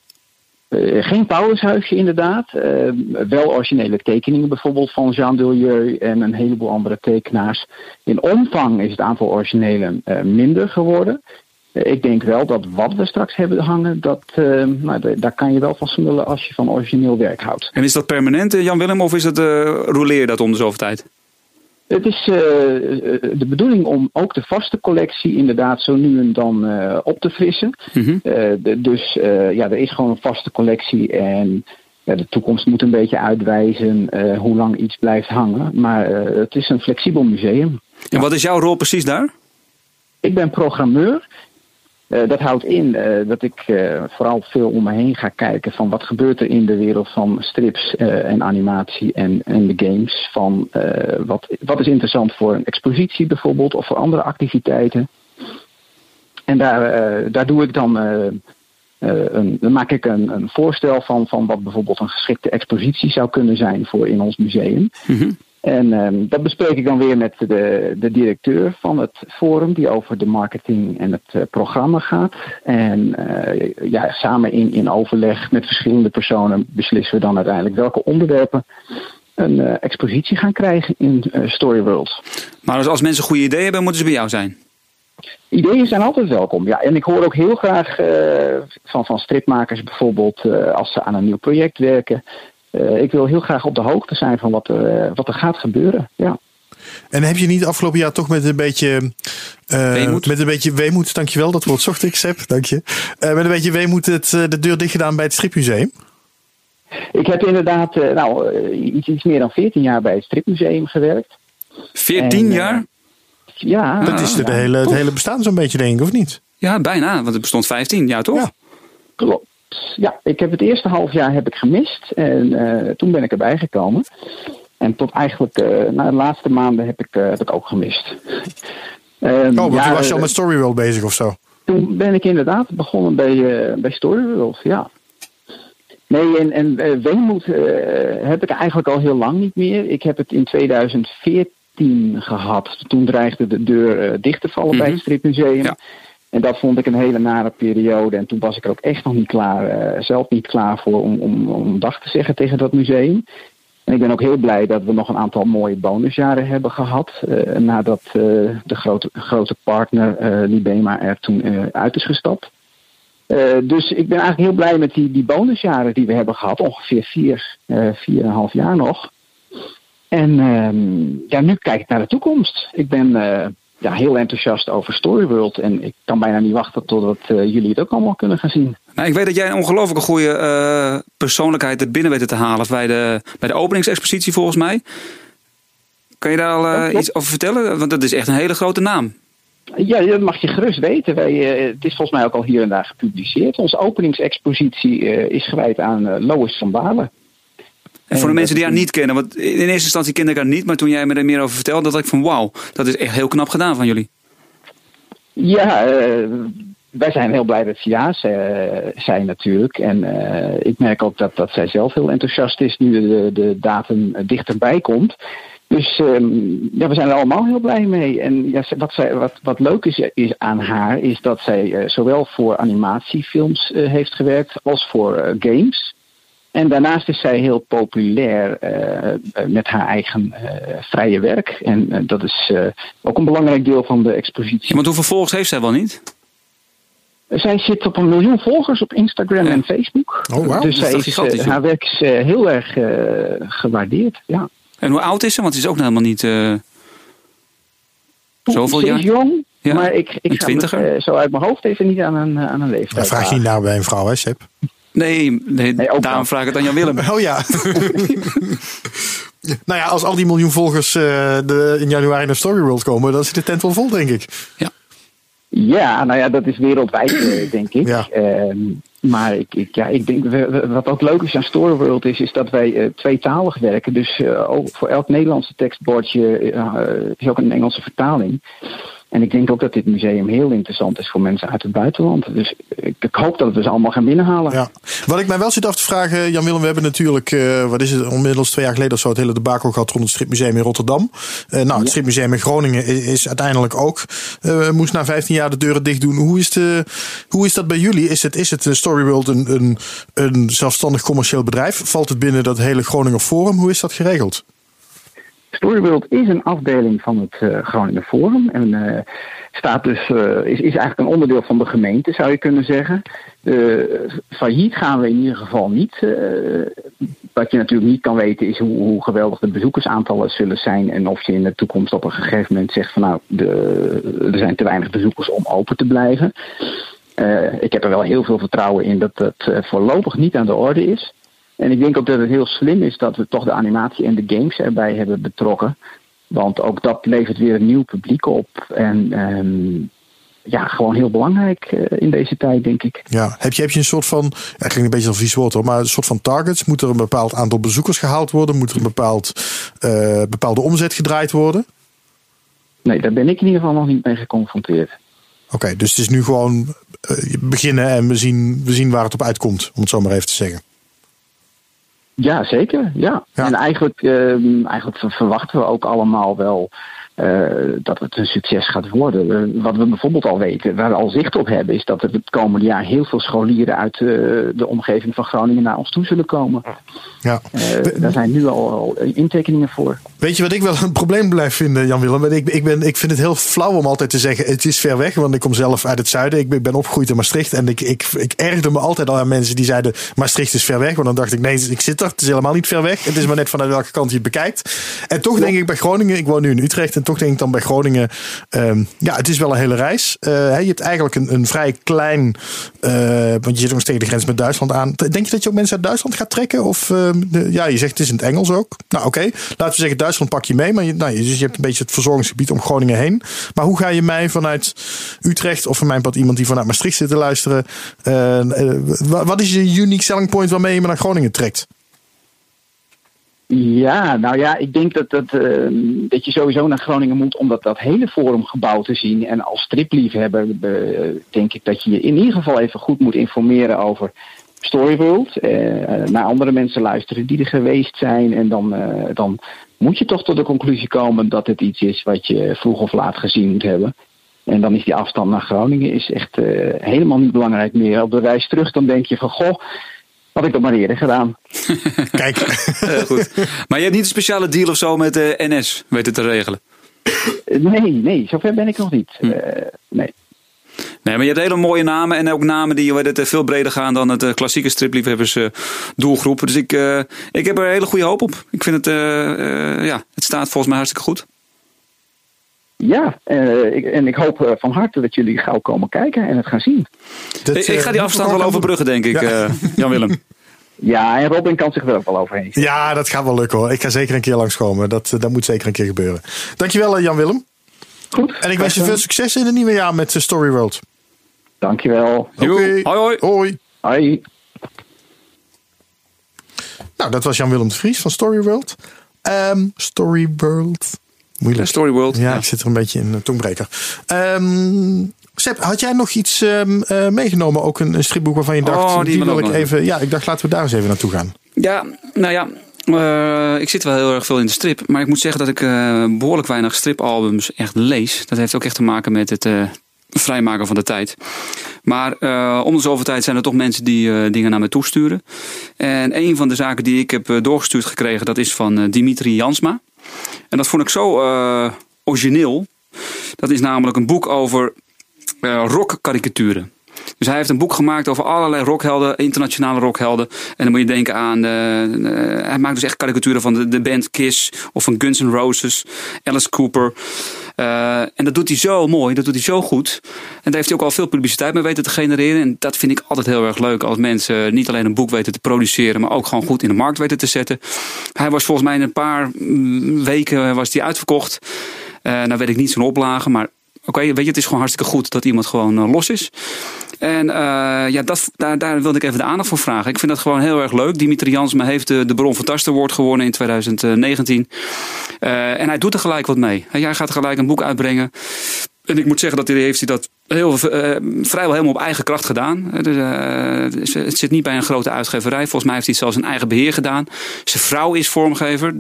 Eh, geen Paulushuisje inderdaad. Eh, wel originele tekeningen bijvoorbeeld van Jean Delieu en een heleboel andere tekenaars. In omvang is het aantal originelen eh, minder geworden. Eh, ik denk wel dat wat we straks hebben hangen, dat, eh, nou, da- daar kan je wel van smullen als je van origineel werk houdt. En is dat permanent, eh, Jan Willem, of is dat uh, roleer je dat om de zoveel tijd? Het is eh, eh, de bedoeling om ook de vaste collectie inderdaad zo nu en dan eh, op te frissen. Mhm. Eh, de- dus eh, ja, er is gewoon een vaste collectie en ja, de toekomst moet een beetje uitwijzen eh, hoe lang iets blijft hangen. Maar eh, het is een flexibel museum. En wat is jouw rol precies daar? Ik ben programmeur. Eh, dat houdt in eh, dat ik eh, vooral veel om me heen ga kijken van wat gebeurt er in de wereld van strips en animatie en, en de games. Van wat, wat is interessant voor een expositie bijvoorbeeld of voor andere activiteiten. En daar, daar doe ik dan, een, maak ik een, een voorstel van, van wat bijvoorbeeld een geschikte expositie zou kunnen zijn voor in ons museum. En ehm, dat bespreek ik dan weer met de, de directeur van het forum, die over de marketing en het eh, programma gaat. En eh, ja, samen in, in overleg met verschillende personen beslissen we dan uiteindelijk welke onderwerpen een eh, expositie gaan krijgen in eh, Storyworld. Maar als, als mensen goede ideeën hebben, moeten ze bij jou zijn. Ideeën zijn altijd welkom. Ja, en ik hoor ook heel graag van, van stripmakers bijvoorbeeld als ze aan een nieuw project werken. Eh, ik wil heel graag op de hoogte zijn van wat er, eh, wat er gaat gebeuren. Ja. En heb je niet afgelopen jaar toch met een beetje. eh, Weemoed? Met een beetje weemoed, dankjewel, dat woord zocht ik, Seb, dank je. Eh, met een beetje weemoed het, de deur dicht gedaan bij het stripmuseum. Ik heb inderdaad eh, nou, iets, iets meer dan 14 jaar bij het Stripmuseum gewerkt. 14 En, eh, jaar? Ja, Dat is de, de hele, het hele bestaan zo'n beetje, denk ik, of niet? Ja, bijna, want het bestond 15 jaar toch? Ja. klopt. Ja, ik heb het eerste half jaar heb ik gemist en eh, toen ben ik erbij gekomen. En tot eigenlijk uh, na de laatste maanden heb ik, uh, heb ik ook gemist. um, oh, want ja, toen was je al met Storyworld bezig of zo? Toen ben ik inderdaad begonnen bij, bij Storyworld, ja. Nee, en, en weemoed heb ik eigenlijk al heel lang niet meer. Ik heb het in 2014 gehad. Toen dreigde de deur dicht te vallen mm -hmm. bij het Stripmuseum. Ja. En dat vond ik een hele nare periode. En toen was ik er ook echt nog niet klaar, uh, zelf niet klaar voor om, om, om dag te zeggen tegen dat museum. En ik ben ook heel blij dat we nog een aantal mooie bonusjaren hebben gehad. Uh, nadat uh, de grote, grote partner Libema er toen uit is gestapt. dus ik ben eigenlijk heel blij met die, die bonusjaren die we hebben gehad. Ongeveer vier, vier en een half jaar nog. En ehm, ja, nu kijk ik naar de toekomst. Ik ben ja, heel enthousiast over Storyworld. En ik kan bijna niet wachten totdat uh, jullie het ook allemaal kunnen gaan zien. Nou, ik weet dat jij een ongelooflijke goede uh, persoonlijkheid er binnen weet te halen bij de, bij de openingsexpositie volgens mij. Kan je daar al uh, iets over vertellen? Want dat is echt een hele grote naam. Ja, dat mag je gerust weten. Wij, het is volgens mij ook al hier en daar gepubliceerd. Onze openingsexpositie is gewijd aan Lois van Balen. En voor de mensen die haar niet kennen, want in eerste instantie kende ik haar niet, maar toen jij me er meer over vertelde, dacht ik van wauw, dat is echt heel knap gedaan van jullie. Ja, uh, wij zijn heel blij dat ze ja zijn natuurlijk. En uh, ik merk ook dat, dat zij zelf heel enthousiast is nu de, de datum dichterbij komt. Dus ehm, ja, we zijn er allemaal heel blij mee. En ja, wat, zij, wat, wat leuk is, is aan haar, is dat zij eh, zowel voor animatiefilms eh, heeft gewerkt als voor eh, games. En daarnaast is zij heel populair eh, eh, met haar eigen eh, vrije werk. En dat is eh, ook een belangrijk deel van de expositie. Ja, want hoeveel volgers heeft zij wel niet? Zij zit op een miljoen volgers op Instagram en Facebook. Oh, wauw. Dus Dat is zij is, haar werk is eh, heel erg gewaardeerd. Ja. En hoe oud is ze? Want ze is ook nog helemaal niet eh, zoveel Ze is jaar. jong, Ja, maar ik, ik ga zo uit mijn hoofd even niet aan een, aan een leeftijd. Daar vraag je niet naar bij een vrouw, hè, Seb? Nee, nee, Nee, ook daarom vraag ik het aan Jan Willem. Oh ja. nou ja, als al die miljoen volgers eh, de, in januari naar Story World komen, dan zit de tent wel vol, denk ik. Ja, nou ja, dat is wereldwijd, eh, denk ik. Ja. Ehm, maar ik, ik, ja, ik denk, wat ook leuk is aan Storyworld is, is dat wij eh, tweetalig werken. Dus eh, ook voor elk Nederlandse tekstbordje is ook een Engelse vertaling. En ik denk ook dat dit museum heel interessant is voor mensen uit het buitenland. Dus ik, hoop dat we ze allemaal gaan binnenhalen. Ja. Wat ik mij wel zit af te vragen, Jan Willem, we hebben natuurlijk, eh, wat is het, onmiddels twee jaar geleden of zo, het hele debakel gehad rond het Stripmuseum in Rotterdam. Eh, nou, het Stripmuseum in Groningen is, is uiteindelijk ook, eh, moest na 15 jaar de deuren dicht doen. Hoe is, de, hoe is dat bij jullie? Is het, is het Storyworld een, een, een zelfstandig commercieel bedrijf? Valt het binnen dat hele Groninger Forum? Hoe is dat geregeld? Storyworld is een afdeling van het eh, Groningen Forum. En eh, staat dus, eh, is, is eigenlijk een onderdeel van de gemeente, zou je kunnen zeggen. Failliet gaan we in ieder geval niet. Wat je natuurlijk niet kan weten is hoe, geweldig de bezoekersaantallen zullen zijn. En of je in de toekomst op een gegeven moment zegt van nou, er zijn te weinig bezoekers om open te blijven. Ik heb er wel heel veel vertrouwen in dat dat voorlopig niet aan de orde is. En ik denk ook dat het heel slim is dat we toch de animatie en de games erbij hebben betrokken. Want ook dat levert weer een nieuw publiek op. En ehm, ja, gewoon heel belangrijk eh, in deze tijd, denk ik. Ja, heb je, heb je een soort van, eigenlijk een beetje een vies woord hoor, maar een soort van targets? Moet er een bepaald aantal bezoekers gehaald worden? Moet er een bepaald, eh, bepaalde omzet gedraaid worden? Nee, daar ben ik in ieder geval nog niet mee geconfronteerd. Oké, dus het is nu gewoon eh, beginnen en we zien, we zien waar het op uitkomt, om het zo maar even te zeggen. Ja, zeker. Ja. Ja. En eigenlijk, ehm, eigenlijk ver- verwachten we ook allemaal wel eh, dat het een succes gaat worden. Eh, wat we bijvoorbeeld al weten, waar we al zicht op hebben, is dat er het komende jaar heel veel scholieren uit eh, de omgeving van Groningen naar ons toe zullen komen. Ja. Daar zijn nu al, al intekeningen voor. Weet je wat ik wel een probleem blijf vinden, Jan Willem? Ik, ik, ben, ik vind het heel flauw om altijd te zeggen: het is ver weg, want ik kom zelf uit het zuiden. Ik ben, ben opgegroeid in Maastricht en ik, ik, ik ergerde me altijd al aan mensen die zeiden: Maastricht is ver weg. Want dan dacht ik: nee, ik zit er. Het is helemaal niet ver weg. Het is maar net vanuit welke kant je het bekijkt. En toch denk ik bij Groningen, ik woon nu in Utrecht, en toch denk ik dan bij Groningen: ehm, ja, het is wel een hele reis. Eh, je hebt eigenlijk een, een vrij klein, eh, want je zit nog tegen de grens met Duitsland aan. Denk je dat je ook mensen uit Duitsland gaat trekken? Of ehm, ja, je zegt het is in het Engels ook. Nou, oké. Laten we zeggen, Duitsland pak je mee. Maar je, nou, dus je hebt een beetje het verzorgingsgebied om Groningen heen. Maar hoe ga je mij vanuit Utrecht of van mijn pad iemand die vanuit Maastricht zit te luisteren? eh, wa- wat is je unique selling point waarmee je me naar Groningen trekt? Ja, nou ja, ik denk dat, dat, eh, dat je sowieso naar Groningen moet om dat, hele forumgebouw te zien. En als stripliefhebber eh, denk ik dat je je in ieder geval even goed moet informeren over Storyworld. eh, naar andere mensen luisteren die er geweest zijn. En dan, eh, dan moet je toch tot de conclusie komen dat het iets is wat je vroeg of laat gezien moet hebben. En dan is die afstand naar Groningen is echt eh, helemaal niet belangrijk meer. Op de reis terug dan denk je van, goh, had ik dat maar eerder gedaan. Kijk, Heel goed. Maar je hebt niet een speciale deal of zo met de NS weten te regelen? Nee, nee, zover ben ik nog niet. Eh, nee. Nee, maar je hebt hele mooie namen en ook namen die het, veel breder gaan dan het eh, klassieke stripliefhebbers eh, doelgroep. Dus ik, eh, ik heb er een hele goede hoop op. Ik vind het, eh, eh, ja, het staat volgens mij hartstikke goed. Ja, eh, ik, en ik hoop eh, van harte dat jullie gauw komen kijken en het gaan zien. dat, ik, ik ga eh, die afstand wel overbruggen, denk ik, Ja. eh, Jan-Willem. Ja, en Robin kan zich er ook wel overheen. Ja, dat gaat wel lukken hoor. Ik ga zeker een keer langskomen. Dat, eh, dat moet zeker een keer gebeuren. Dankjewel eh, Jan Willem. Goed. En ik wens je veel succes in het nieuwe jaar met eh, Story World. Dankjewel. Joe, hoi, hoi. Hoi. Hoi. Nou, dat was Jan-Willem de Vries van Storyworld. Ehm Storyworld. Moeilijk. Storyworld. Ja, ik zit er een beetje in een tongbreker. Ehm Seb, had jij nog iets ehm, eh, meegenomen? Ook een, een stripboek waarvan je dacht, Oh, die die, wil ik even... Ja, ik dacht, laten we daar eens even naartoe gaan. Ja, nou ja. Eh, ik zit wel heel erg veel in de strip. Maar ik moet zeggen dat ik eh, behoorlijk weinig stripalbums echt lees. Dat heeft ook echt te maken met het vrijmaken van de tijd. Maar om de zoveel tijd zijn er toch mensen die dingen naar me toesturen. En een van de zaken die ik heb doorgestuurd gekregen, dat is van Dimitri Jansma. En dat vond ik zo eh, origineel. Dat is namelijk een boek over eh rockkarikaturen. Dus hij heeft een boek gemaakt over allerlei rockhelden, internationale rockhelden. En dan moet je denken aan. eh, hij maakt dus echt karikaturen van de, de band Kiss of van Guns N' Roses, Alice Cooper. Eh, en dat doet hij zo mooi, dat doet hij zo goed. En daar heeft hij ook al veel publiciteit mee weten te genereren. En dat vind ik altijd heel erg leuk als mensen niet alleen een boek weten te produceren, maar ook gewoon goed in de markt weten te zetten. Hij was volgens mij in een paar mm, weken was die uitverkocht. Eh nou weet ik niet zo'n oplage, maar oké, weet je, het is gewoon hartstikke goed dat iemand gewoon eh, los is. En eh, ja, dat, daar, wilde ik even de aandacht voor vragen. Ik vind dat gewoon heel erg leuk. Dimitri Jansma heeft de, Bron van Tasten Award gewonnen in 2019. Eh, en hij doet er gelijk wat mee. Hij gaat gelijk een boek uitbrengen. En ik moet zeggen dat hij heeft hij dat heel, eh, vrijwel helemaal op eigen kracht gedaan. Dus, het zit niet bij een grote uitgeverij. Volgens mij heeft hij het zelfs in eigen beheer gedaan. Zijn vrouw is vormgever.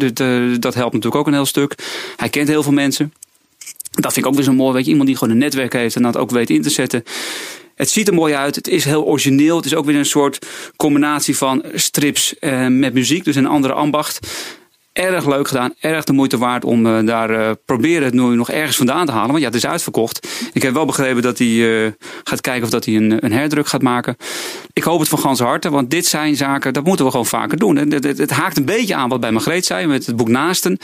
Dat helpt natuurlijk ook een heel stuk. Hij kent heel veel mensen. Dat vind ik ook weer zo mooi. Weet je, iemand die gewoon een netwerk heeft en dat ook weet in te zetten. Het ziet er mooi uit. Het is heel origineel. Het is ook weer een soort combinatie van strips eh, met muziek. Dus een andere ambacht. Erg leuk gedaan. Erg de moeite waard om eh, daar eh, proberen het nu nog ergens vandaan te halen. Want ja, het is uitverkocht. Ik heb wel begrepen dat hij eh, gaat kijken of dat hij een, een herdruk gaat maken. Ik hoop het van ganse harte. Want dit zijn zaken, dat moeten we gewoon vaker doen. En het, het, het haakt een beetje aan wat bij Margreet zei met het boek Naasten.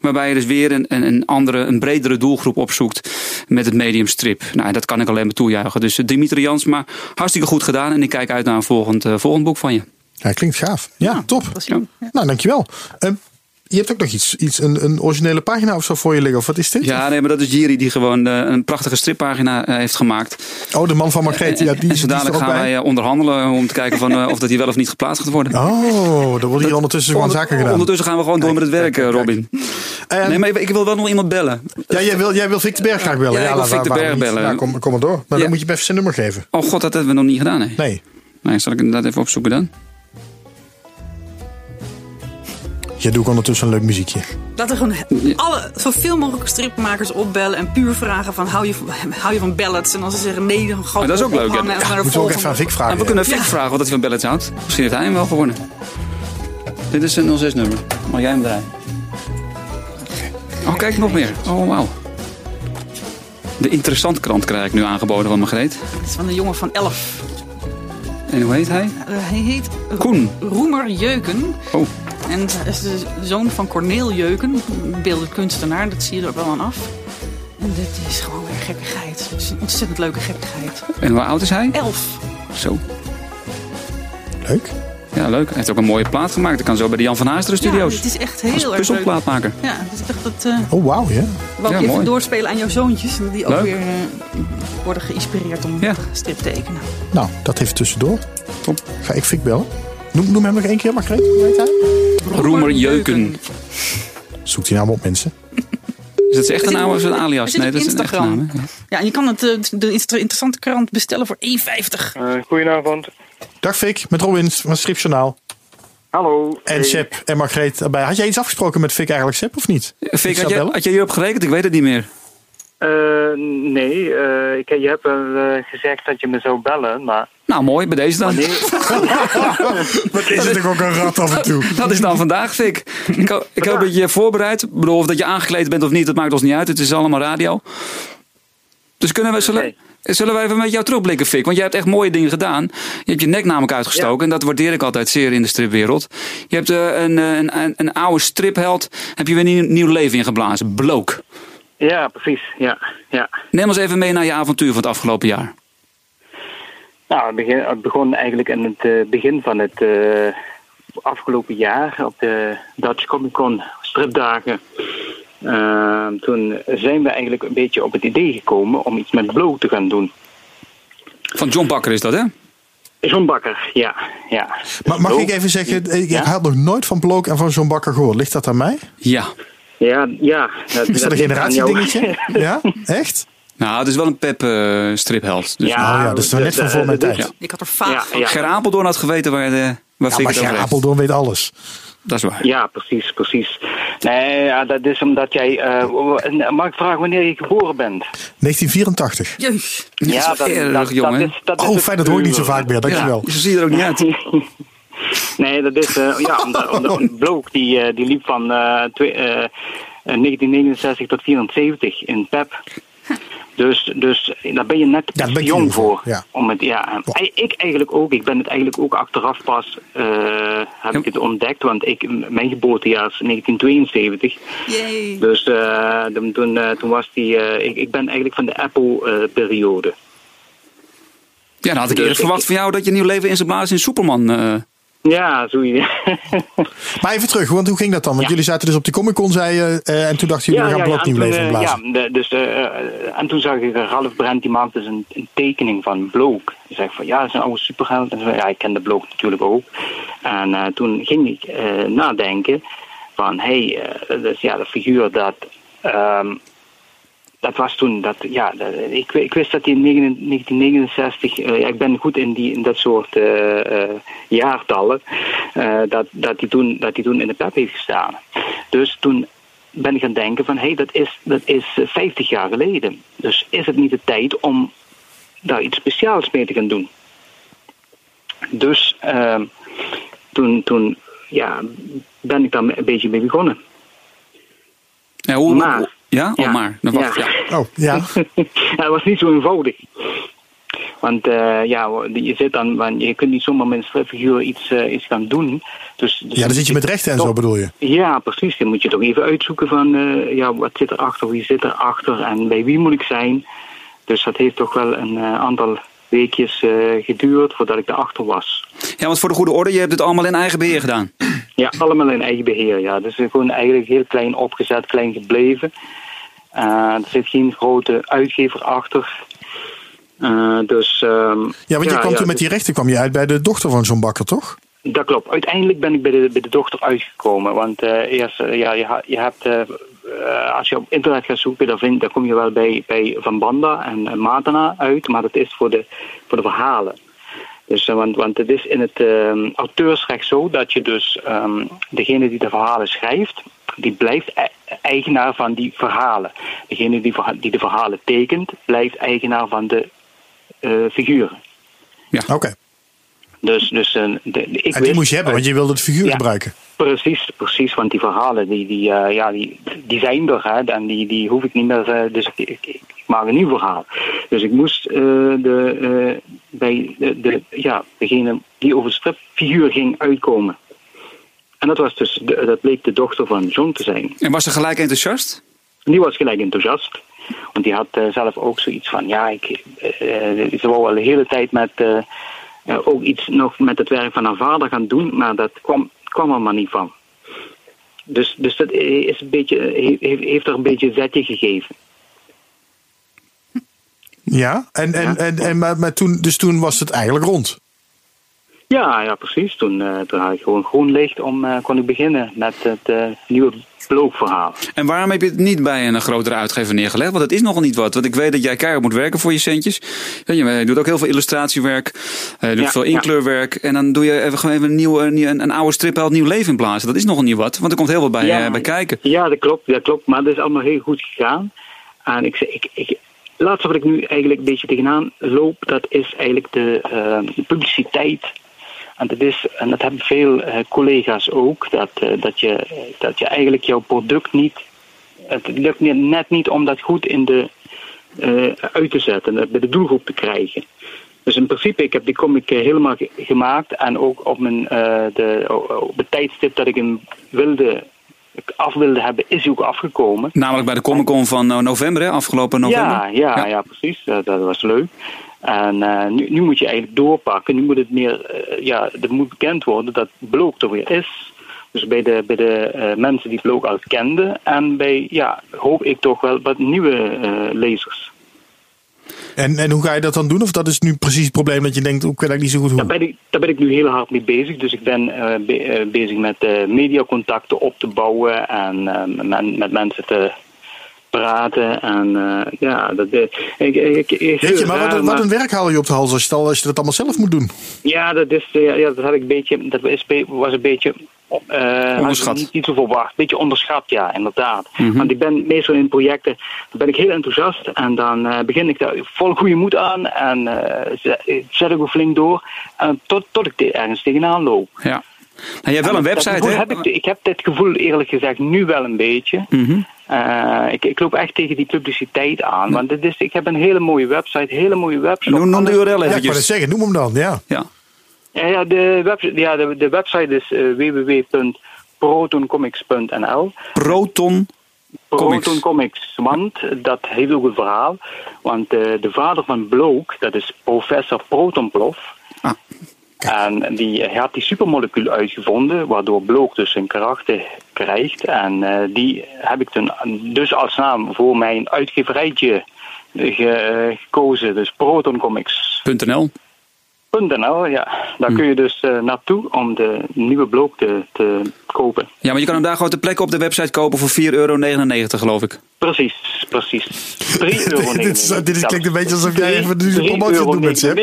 Waarbij je dus weer een, een, andere, een bredere doelgroep opzoekt met het medium strip. Nou, dat kan ik alleen maar toejuichen. Dus Dimitri Jansma, hartstikke goed gedaan. En ik kijk uit naar een volgend, volgend boek van je. Ja, klinkt gaaf. Ja, top. Nou, dankjewel. Ehm, je hebt ook nog iets, iets een, een originele pagina of zo voor je liggen. Of wat is dit? Ja, nee, maar dat is Jiri die gewoon eh, een prachtige strippagina eh, heeft gemaakt. Oh, de man van Margreet. Ja, die, en die zo dadelijk gaan bij. wij eh, onderhandelen om te kijken van, of dat hij wel of niet geplaatst gaat worden. Oh, er worden hier ondertussen gewoon zaken gedaan. Ondertussen gaan we gewoon door met het werk, Robin. nee, maar ik wil wel nog iemand bellen. Ja, jij wil, jij wil Victor Berg graag bellen. Ja, ik wil waarom Berg bellen. Ja, kom, kom maar door. Maar Ja. dan moet je me even zijn nummer geven. Oh god, dat hebben we nog niet gedaan, hè? Nee. Nee, zal ik dat even opzoeken dan? Je doet ondertussen een leuk muziekje. Laten we gewoon alle, zoveel mogelijk stripmakers opbellen en puur vragen van hou je, van- hou je van ballads? En als ze zeggen nee, dan gewoon Maar dat is ook leuk, Ja, moeten we ook even aan Vic vragen. En we kunnen Vic Ja. vragen wat hij van Ballets houdt. Misschien heeft hij hem wel gewonnen. Dit is een 06-nummer. Mag jij hem draaien? Oh, kijk, nog meer. Oh, wauw. De interessant krant krijg ik nu aangeboden van Margreet. Het is van een jongen van 11. En hoe heet hij? Uh, hij heet Koen. Roemer Jeuken. Oh. En hij is de zoon van Corneel Jeuken, een beeldend kunstenaar. Dat zie je er wel aan af. En dit is gewoon weer gekkigheid. Het is een ontzettend leuke gekkigheid. En hoe oud is hij? Elf. Zo. Leuk. Ja, leuk. Hij heeft ook een mooie plaat gemaakt. Dat kan zo bij de Jan van Haasteren studio's. Ja, het is echt heel erg leuk. puzzelplaatmaker. Ja, dus ik dacht dat... eh Oh, wauw, ja. wou Ja, ik even mooi. doorspelen aan jouw zoontjes. die ook Leuk. weer eh, worden geïnspireerd om Ja. strip te tekenen. Nou, dat even tussendoor. Top. Ga ik Vic bellen. Noem, noem hem nog één keer, Margreet. Hoe heet hij? Roemer Jeuken. Zoekt die naam op, mensen. Is dat zijn echte naam of is het een alias? Nee, dat is een echte Instagram. naam. hè? Ja, en je kan het, eh, de inter- interessante krant bestellen voor 1,50. goedenavond. Dag Vic, met Robin van Stripjournaal. Hallo. En Seb en Margreet erbij. Had jij iets afgesproken met Vic eigenlijk, Seb, of niet? Vic, had jij, had jij hierop gerekend? Ik weet het niet meer. Eh, nee, eh, ik, je hebt wel eh, gezegd dat je me zou bellen, maar... Nou, mooi, bij deze dan. Wat is het toch ook een rat af en toe? Dat is dan vandaag, Vic. Ik, ho- ik hoop dat je je voorbereid. Ik bedoel, of dat je aangekleed bent of niet, dat maakt ons niet uit. Het is allemaal radio. Dus kunnen we, zullen, zullen we even met jou terugblikken, Vic? Want jij hebt echt mooie dingen gedaan. Je hebt je nek namelijk uitgestoken. En dat waardeer ik altijd zeer in de stripwereld. Je hebt een, een, een, een oude stripheld. Heb je weer nieuw, nieuw leven ingeblazen. Blook. Ja, precies, ja. ja. Neem ons even mee naar je avontuur van het afgelopen jaar. Nou, het, begin, het begon eigenlijk in het eh, begin van het eh, afgelopen jaar op de Dutch Comic Con stripdagen. Eh, toen zijn we eigenlijk een beetje op het idee gekomen om iets met Blow te gaan doen. Van John Bakker is dat, hè? John Bakker, ja. ja. Maar mag ik even zeggen, ik had nog nooit van Blook en van John Bakker gehoord. Ligt dat aan mij? Ja. Ja, ja. Dat, Is dat een generatiedingetje? Ja, echt? Nou, het is wel een pep eh, stripheld. Dus Ja, Oh ja, dat is wel net van voor mijn tijd. Ja. Ik had er vaak Ger Apeldoorn had geweten waar, de, waar Ja, maar Ger. Apeldoorn weet alles. Dat is waar. Ja, precies, precies. Nee, ja, dat is omdat jij... eh, mag ik vragen wanneer je geboren bent? 1984. Jeus. Ja, dat, dat, jongen. dat is, dat is Oh, fijn, dat hoor ik niet zo vaak meer. Dankjewel. Zo zie je er ook niet uit. nee, dat is... eh, ja, omdat, blook die, eh, die liep van eh, twee- eh, 1969 tot 74 in PEP. Dus, dus daar ben je net Ja, ben jong voor, voor. ja. Om het, ja, ik eigenlijk ook. Ik ben het eigenlijk ook achteraf pas eh, heb ik het ontdekt. Want ik, mijn geboortejaar is 1972. Jee. Dus eh, toen, toen, toen was die... eh, ik, ik ben eigenlijk van de Apple-periode. Ja, dan had ik Dus eerder verwacht ik- van jou dat je nieuw leven in zijn blazen in Superman. Ja, zo Maar even terug, want hoe ging dat dan? Want Ja. jullie zaten dus op de Comic Con, zei je, eh, en toen dachten jullie, we gaan en blok nieuw leven eh, inblazen. Ja, de- dus, eh, en toen zag ik Ralph Brent, die maakte dus een, een tekening van Bloke. Die zei van, ja, dat is een oude superheld. En zo, ja, ik ken de Bloke natuurlijk ook. En toen ging ik nadenken van, hé, hey, dus, ja, dat figuur dat... ehm, dat was toen, dat, ja, dat- ik, ik wist dat hij in 1969, eh, ja, ik ben goed in, die, in dat soort eh, eh, jaartallen, dat, dat, hij toen, dat hij toen in de pep heeft gestaan. Dus toen ben ik gaan denken van, hé, hey, dat is, dat is eh, 50 jaar geleden. Dus is het niet de tijd om daar iets speciaals mee te gaan doen? Dus ehm, toen, toen ja, ben ik daar een beetje mee begonnen. ja, hoe, Maar- hoe- ja? Oh, Ja. maar. Dan wacht, Ja. ja. Oh, ja. ja, dat was niet zo eenvoudig. Want eh, ja, je zit dan, want je kunt niet zomaar met een stripfiguur iets, eh, iets gaan doen. Dus, dus ja, dan zit je met rechten en zo bedoel je. Ja, precies. Dan moet je toch even uitzoeken van eh, ja, wat zit erachter, wie zit erachter en bij wie moet ik zijn. Dus dat heeft toch wel een eh, aantal weekjes eh, geduurd voordat ik erachter was. ja, want voor de goede orde, je hebt het allemaal in eigen beheer gedaan. Ja, allemaal in eigen beheer. Ja. Dus gewoon eigenlijk heel klein opgezet, klein gebleven. Eh, er zit geen grote uitgever achter. Eh, dus, ehm, Ja, want je kwam ja, toen met die rechten kwam je uit bij de dochter van John Bakker, toch? Dat klopt. Uiteindelijk ben ik bij de, bij de dochter uitgekomen. Want eh, eerst, ja, je, je hebt, eh, als je op internet gaat zoeken, dan, vind, dan kom je wel bij, bij Van Banda en eh, Matana uit. Maar dat is voor de, voor de verhalen. Dus, eh, want, want het is in het ehm, auteursrecht zo dat je dus ehm, degene die de verhalen schrijft, die blijft e- eigenaar van die verhalen. Degene die, verha- die de verhalen tekent, blijft eigenaar van de eh, figuren. Oké. Dus, dus eh, de, de- ik En die wist moest je hebben, want je wilde het figuur Ja. gebruiken. Precies, precies, want die verhalen die, die, eh, ja, die, die zijn er hè, en die, die hoef ik niet meer. eh, dus ik, ik, ik maak een nieuw verhaal. Dus ik moest eh, de, eh, bij de, de, ja, degene die over de stripfiguur ging uitkomen. En dat, was dus de, dat bleek de dochter van John te zijn. En was ze gelijk enthousiast? Die was gelijk enthousiast. Want die had zelf ook zoiets van, ja, ik, eh, ze wou al de hele tijd met, ook iets nog met het werk van haar vader gaan doen, maar dat kwam, kwam er maar niet van. Dus, dus dat is een beetje, heeft, heeft er een beetje een zetje gegeven. Ja, en, en, en, en, maar, maar toen, dus toen was het eigenlijk rond. Ja, ja, precies. Toen, toen had ik gewoon groen licht om eh, kon ik beginnen met het eh, nieuwe blookverhaal. En waarom heb je het niet bij een grotere uitgever neergelegd? Want het is nogal niet wat. Want ik weet dat jij keihard moet werken voor je centjes. Je doet ook heel veel illustratiewerk. Je doet Ja, veel ja. inkleurwerk. En dan doe je even, gewoon even een, nieuwe, een, een, oude strip een nieuw leven in blazen. Dat is nogal niet wat. Want er komt heel veel bij, Ja. bij kijken. Ja, dat klopt, dat klopt. Maar dat is allemaal heel goed gegaan. En ik, zeg- ik, ik, laatste wat ik nu eigenlijk een beetje tegenaan loop, dat is eigenlijk de, de publiciteit. En dat, is, en dat hebben veel eh, collega's ook, dat, eh, dat, je, dat je eigenlijk jouw product niet. Het lukt net- niet om dat goed in de, eh, uit te zetten, bij de doelgroep te krijgen. Dus in principe, ik heb die comic helemaal ge- gemaakt en ook op, mijn, eh, de, op het tijdstip dat ik hem wilde, af wilde hebben, is hij ook afgekomen. Namelijk bij de Comic Con van november, hè? afgelopen november. Ja, ja, ja. precies. Dat was leuk. En eh, nu, nu moet je eigenlijk doorpakken. Nu moet het meer, eh, ja, er moet bekend worden dat Blook er weer is. Dus bij de, bij de eh, mensen die Blook al kenden. En bij, ja, hoop ik toch wel wat nieuwe lezers. En, en hoe ga je dat dan doen? Of dat is nu precies het probleem dat je denkt, ik weet eigenlijk niet zo goed hoe. Daar ben ik, daar ben ik nu heel hard mee bezig. Dus ik ben be- bezig met mediacontacten op te bouwen. En met, met mensen te, praten. En eh, ja, dat, ik, ik, ik, ik- Weet je, maar wat, raar, wat een werk haal je op de hals als je, als je dat allemaal zelf moet doen. Ja, dat, is, eh, ja, dat had ik een beetje, dat was, een beetje eh, Onderschat. ik Niet, niet zo verwacht. Een beetje onderschat, ja, inderdaad. Mhm. Want ik ben meestal in projecten, dan ben ik heel enthousiast en dan eh, begin ik daar vol goede moed aan en eh, zet, zet ik ook flink door en tot, tot ik er ergens tegenaan loop. Ja. Nou, je hebt wel een website, hè? Heb ik, ik heb dit gevoel eerlijk gezegd nu wel een beetje. Mhm. Eh, ik, ik loop echt tegen die publiciteit aan. Want dit is, ik heb een hele mooie wesite, hele mooie webshop. Noem, noem de URL Ja, ik wou eventjes. het zeggen, noem hem dan. Ja. Ja. Ja, ja, de, website, ja de, de website is eh, www.protoncomics.nl. Proton. Comics. Proton Comics, want dat heeft ook een verhaal. Want eh, de vader van Bloke, dat is professor Protonplof. Ah. En die hij had die supermolecuul uitgevonden, waardoor Bloke dus zijn karakter krijgt. En eh, die heb ik toen dus als naam voor mijn uitgeverijtje ge- eh, gekozen. Dus protoncomics.nl, .nl. ja. Daar kun je dus eh, naartoe om de nieuwe Bloke te, te kopen. Ja, maar je kan hem daar gewoon ter plekke op de website kopen voor 4,99 euro, geloof ik. Precies, precies. 3 euro. dit, is, dit klinkt een beetje alsof jij even de 3,99 promotie doen bent, Sepp.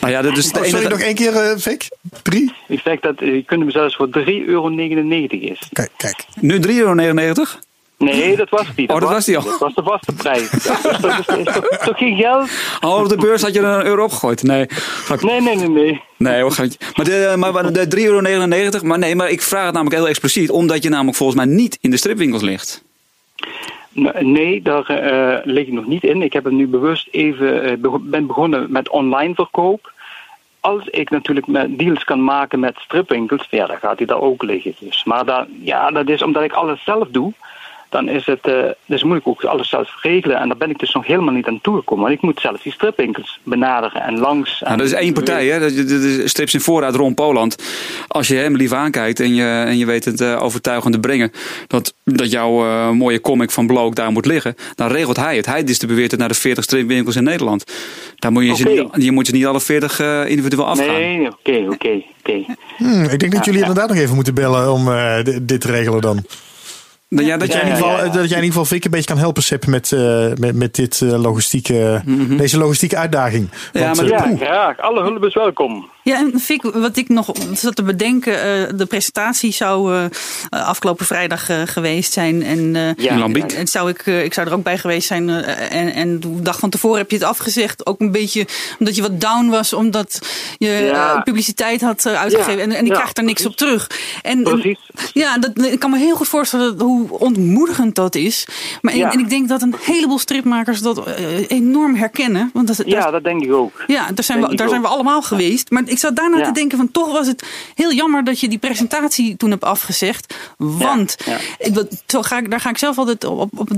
Nou ja, dat is de Oh, sorry, nog één keer, eh Fik? Drie? Ik zeg dat eh, je kunt hem zelfs voor 3,99 euro is. Kijk, kijk. Nu 3,99 euro? Nee, dat was die. Oh, dat was die al. Dat was de vaste prijs. Dat is, toch, geen geld? Oh, op de beurs had je er een euro opgegooid. Nee. Nee, nee, nee, nee. Nee, hoor. Maar de, maar de 3,99 euro, maar nee, maar ik vraag het namelijk heel expliciet, omdat je namelijk volgens mij niet in de stripwinkels ligt. Nee, daar eh, lig ik nog niet in. Ik heb hem nu bewust even, eh, ben begonnen met online verkoop. Als ik natuurlijk deals kan maken met stripwinkels, ja, dan gaat hij daar ook liggen. Dus. Maar dan, ja, dat is omdat ik alles zelf doe. Dan is het eh, dus moet ik ook alles zelf regelen. En daar ben ik dus nog helemaal niet aan toegekomen. Want ik moet zelf die stripwinkels benaderen en langs. Nou, dat is één partij, hè? Dat, is Strips in voorraad Ron Poland. Als je hem lief aankijkt en je, en je weet het eh, overtuigend te brengen dat, dat jouw eh, mooie comic van Blook daar moet liggen, dan regelt hij het. Hij distribueert het naar de 40 stripwinkels in Nederland. Daar moet je, ze, niet, je moet ze niet alle 40 eh, individueel afgaan. Nee, oké, oké, oké. Hmm, ik denk dat jullie inderdaad nog even moeten bellen om eh, dit- dit te regelen dan. Dan, ja, dat Dat jij, in Ja, ieder geval, ja, ja. dat jij in ieder geval Fik een beetje kan helpen, Sip, met, eh, met, met dit, eh, logistieke, deze logistieke uitdaging. Ja, Want, maar eh, Ja, graag. Alle hulp is welkom. Ja, en Fik, wat ik nog zat te bedenken, eh, de presentatie zou eh, afgelopen vrijdag eh, geweest zijn. En, Ja, Lambiek. en zou ik, ik zou er ook bij geweest zijn. en, en de dag van tevoren heb je het afgezegd. Ook een beetje omdat je wat down was, omdat je Ja. publiciteit had uitgegeven. Ja, En, en ja, krijgt er niks precies. op terug. En, Precies. ja, dat, ik kan me heel goed voorstellen hoe ontmoedigend dat is. Maar en, en ik denk dat een heleboel stripmakers dat enorm herkennen. Want dat, Ja, dat denk ik ook. ja, daar zijn, Denk we, ik daar zijn we allemaal geweest. Maar ik zat daarna Ja. te denken van toch was het heel jammer dat je die presentatie toen hebt afgezegd. Want Ja, ja. Ik, wat- zo ga ik, daar ga ik zelf altijd op, op,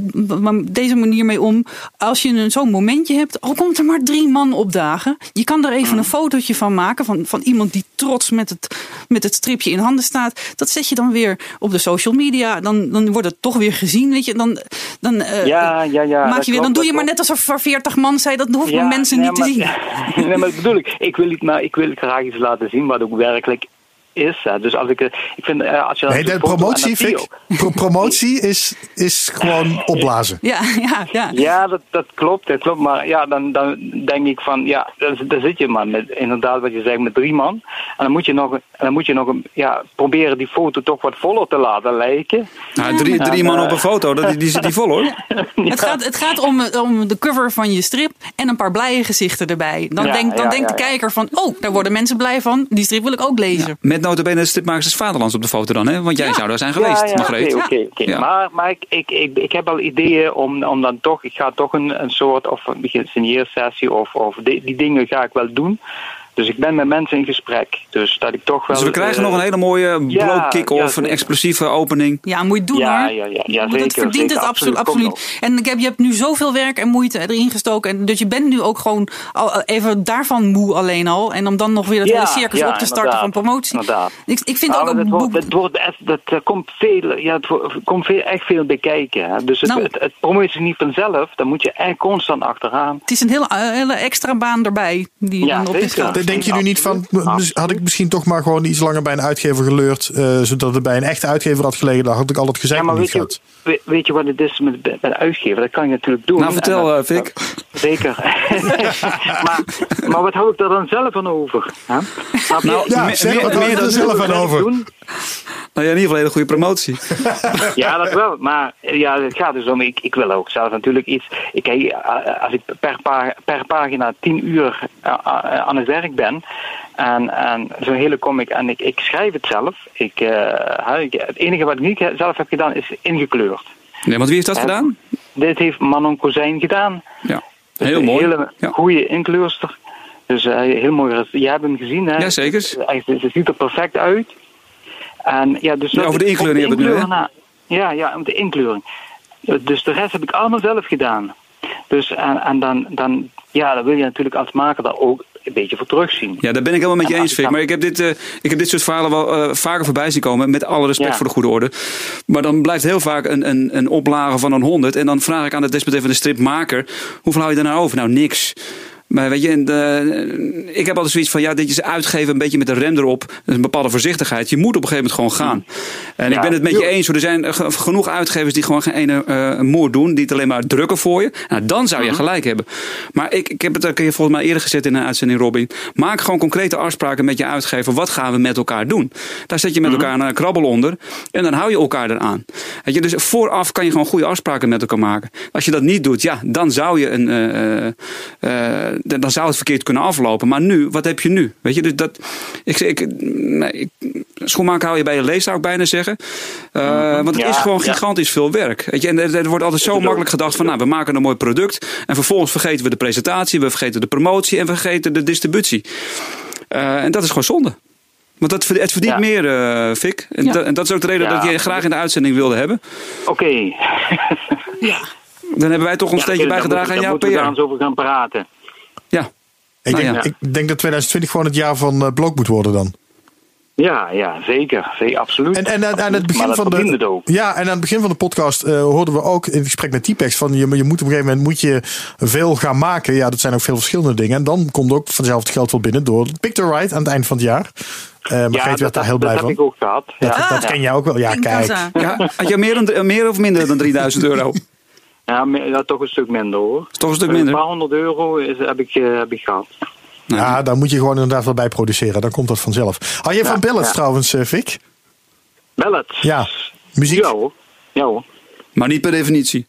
op deze manier mee om. Als je een- zo'n momentje hebt, al komt er maar drie man opdagen. Je kan er even een fotootje van maken van, van iemand die trots met het, met het stripje in handen staat. Dat zet je dan weer op de social media. Dan, dan wordt het toch weer gezien. Weet je, dan, dan, eh, Ja, ja, ja. maak je weer, dan klopt, doe je maar net alsof er 40 man zei. Dat hoeft maar mensen nee, niet te zien. nee, maar bedoel ik. Ik wil, niet, maar ik wil graag laten zien wat ook werkelijk is. Hè. Dus als ik, eh, ik vind, eh, als je dan nee, de promotie, Fik, promotie is, is gewoon opblazen. Ja, ja, ja. Ja, dat, dat klopt, dat klopt. Maar ja, dan, dan denk ik van, ja, daar, daar zit je maar met, inderdaad wat je zegt, met drie man. En dan moet je nog, en dan moet je nog een, ja, proberen die foto toch wat voller te laten lijken. Nou, drie, drie man eh, op een foto, dat, die zit die vol hoor. Het gaat, het gaat om, om de cover van je strip en een paar blije gezichten erbij. Dan, Ja, denkt dan ja, denkt ja, de ja. kijker van, oh, daar worden mensen blij van. Die strip wil ik ook lezen. Met notabene de stripmakers des Vaderlands op de foto dan, hè? Want jij zou daar zijn geweest, ja, Margreet. Oké. Maar, maar ik, ik, ik, ik heb al ideeën om, om dan toch, ik ga toch een, een soort of een signeersessie of, of die, die dingen ga ik wel doen. Dus ik ben met mensen in gesprek. Dus dat ik toch wel. Dus we krijgen eh, nog een hele mooie ja, blow kick-off, ja, een zeker. explosieve opening. Ja, moet je doen Ja, hoor. ja, ja, ja, Want het zeker, verdient zeker, het absoluut. absoluut, absoluut. En ik heb, je hebt nu zoveel werk en moeite erin gestoken. En dus je bent nu ook gewoon al even daarvan moe alleen al. En om dan nog weer dat Ja, hele circus ja, op te starten van promotie. inderdaad. Ik, ik vind Ja, ook dat, wordt, boek... dat, wordt echt, dat eh, komt veel, ja, het komt veel, echt veel bekijken. Hè. Dus het, Nou. het, het promotie niet vanzelf, daar moet je echt constant achteraan. Het is een hele, eh, hele extra baan erbij die je Ja, dan op is zeker. Denk, denk je nu niet van, had ik misschien toch maar gewoon iets langer bij een uitgever geleurd, eh, zodat het bij een echte uitgever had gelegen, dan had ik al het gezegd Ja, maar niet weet je, weet, weet je wat het is met, met de uitgever? Dat kan je natuurlijk doen. Nou, vertel, eh, Vic. dat- Zeker. maar, maar wat hou ik daar dan zelf aan over? Hè? Nou, Ja, zeg, wat hou je er dan- zelf aan over? Doen? Nou ja, in ieder geval een hele goede promotie. Ja, dat wel. Maar ja, het gaat dus om, ik, ik wil ook zelf natuurlijk iets. Ik, eh, als ik per, per pagina tien uur aan het werk ben. En, en zo'n hele comic, en ik, ik schrijf het zelf. Ik, eh, hè, ik- het enige wat ik niet zelf heb gedaan is ingekleurd. Nee, want wie heeft dat En gedaan? Dit heeft Manon Kozijn gedaan. Ja, Dus heel een mooi. hele Ja. goede inkleurster. Dus eh, heel mooi. Jij hebt hem gezien, hè? Ja, zeker. Ze ziet er perfect uit. En, ja, dus Ja, over de inkleuring hebben we het nu, na- Ja, ja, om de inkleuring. Dus de rest heb ik allemaal zelf gedaan. Dus, en, en dan, dan, ja, dan wil je natuurlijk als maker daar ook een beetje voor terugzien. Ja, daar ben ik helemaal met je En eens, Vic. Maar ik heb dit, eh, ik heb dit soort verhalen wel eh, vaker voorbij zien komen. Met alle respect Ja. voor de goede orde. Maar dan blijft heel vaak een, een, een oplage van een 100. En dan vraag ik aan de desbetreffende stripmaker: hoeveel hou je daar nou over? Nou, niks. Maar weet je, en de- ik heb altijd zoiets van, ja, dit is uitgeven een beetje met de rem erop. Dat is een bepaalde voorzichtigheid. Je moet op een gegeven moment gewoon gaan. En ik ben het met je eens. hoor. Er zijn eh, ge- genoeg uitgevers die gewoon geen ene eh, moer doen. Die het alleen maar drukken voor je. Nou, dan zou je Mhm. gelijk hebben. Maar ik, ik heb het keer volgens mij eerder gezet in een uitzending, Robin. Maak gewoon concrete afspraken met je uitgever. Wat gaan we met elkaar doen? Daar zet je met Mhm. elkaar een krabbel onder. En dan hou je elkaar eraan. Weet je, dus vooraf kan je gewoon goede afspraken met elkaar maken. Als je dat niet doet, ja, dan zou je een. Dan zou het verkeerd kunnen aflopen. Maar nu, wat heb je nu? Weet je, dus dat. Ik, ik, nee, ik, schoenmaker hou je bij je lees, zou ik bijna zeggen. Eh, Want het Ja, is gewoon ja. gigantisch veel werk. Weet je, en er, er wordt altijd zo makkelijk gedacht van, nou, we maken een mooi product. En vervolgens vergeten we de presentatie, we vergeten de promotie en we vergeten de distributie. Eh, en dat is gewoon zonde. Want dat, verdient- het verdient Ja. meer, eh Fik. En, Ja. dat- en dat is ook de reden Ja. dat ik je graag in de uitzending wilde hebben. Oké. Dan hebben wij toch ons Ja, steentje bijgedragen aan jouw Daar moeten we daar PR. eens over gaan praten. Ja. Ik, Nou denk, ja. ik denk dat 2020 gewoon het jaar van uh, Blok moet worden dan. Ja, ja, zeker. zeker absoluut. En, en aan- aan het begin dat van de, ook. ja, en aan het begin van de podcast eh, hoorden we ook in het gesprek met T-Pex van je, je moet op een gegeven moment moet je veel gaan maken. Ja, dat zijn ook veel verschillende dingen. En dan komt ook vanzelf het geld wel binnen door Picture Ride aan het eind van het jaar. Eh maar Geet werd daar heel blij dat van. heb ik ook gehad. Dat, ja. dat ken jij ook wel. Ja, kijk. Ja, had je meer, dan, meer of minder dan 3000 euro? Ja, ja, toch een stuk minder hoor. Toch een stuk Een minder. paar honderd euro is, heb, ik, eh, heb ik gehad. Ja, daar moet je gewoon inderdaad wel bij produceren. Dan komt dat vanzelf. Hou je van Ja, ballads ja. trouwens, eh, Vic? Ballads? Ja. Muziek? Ja hoor. Ja hoor. Maar niet per definitie.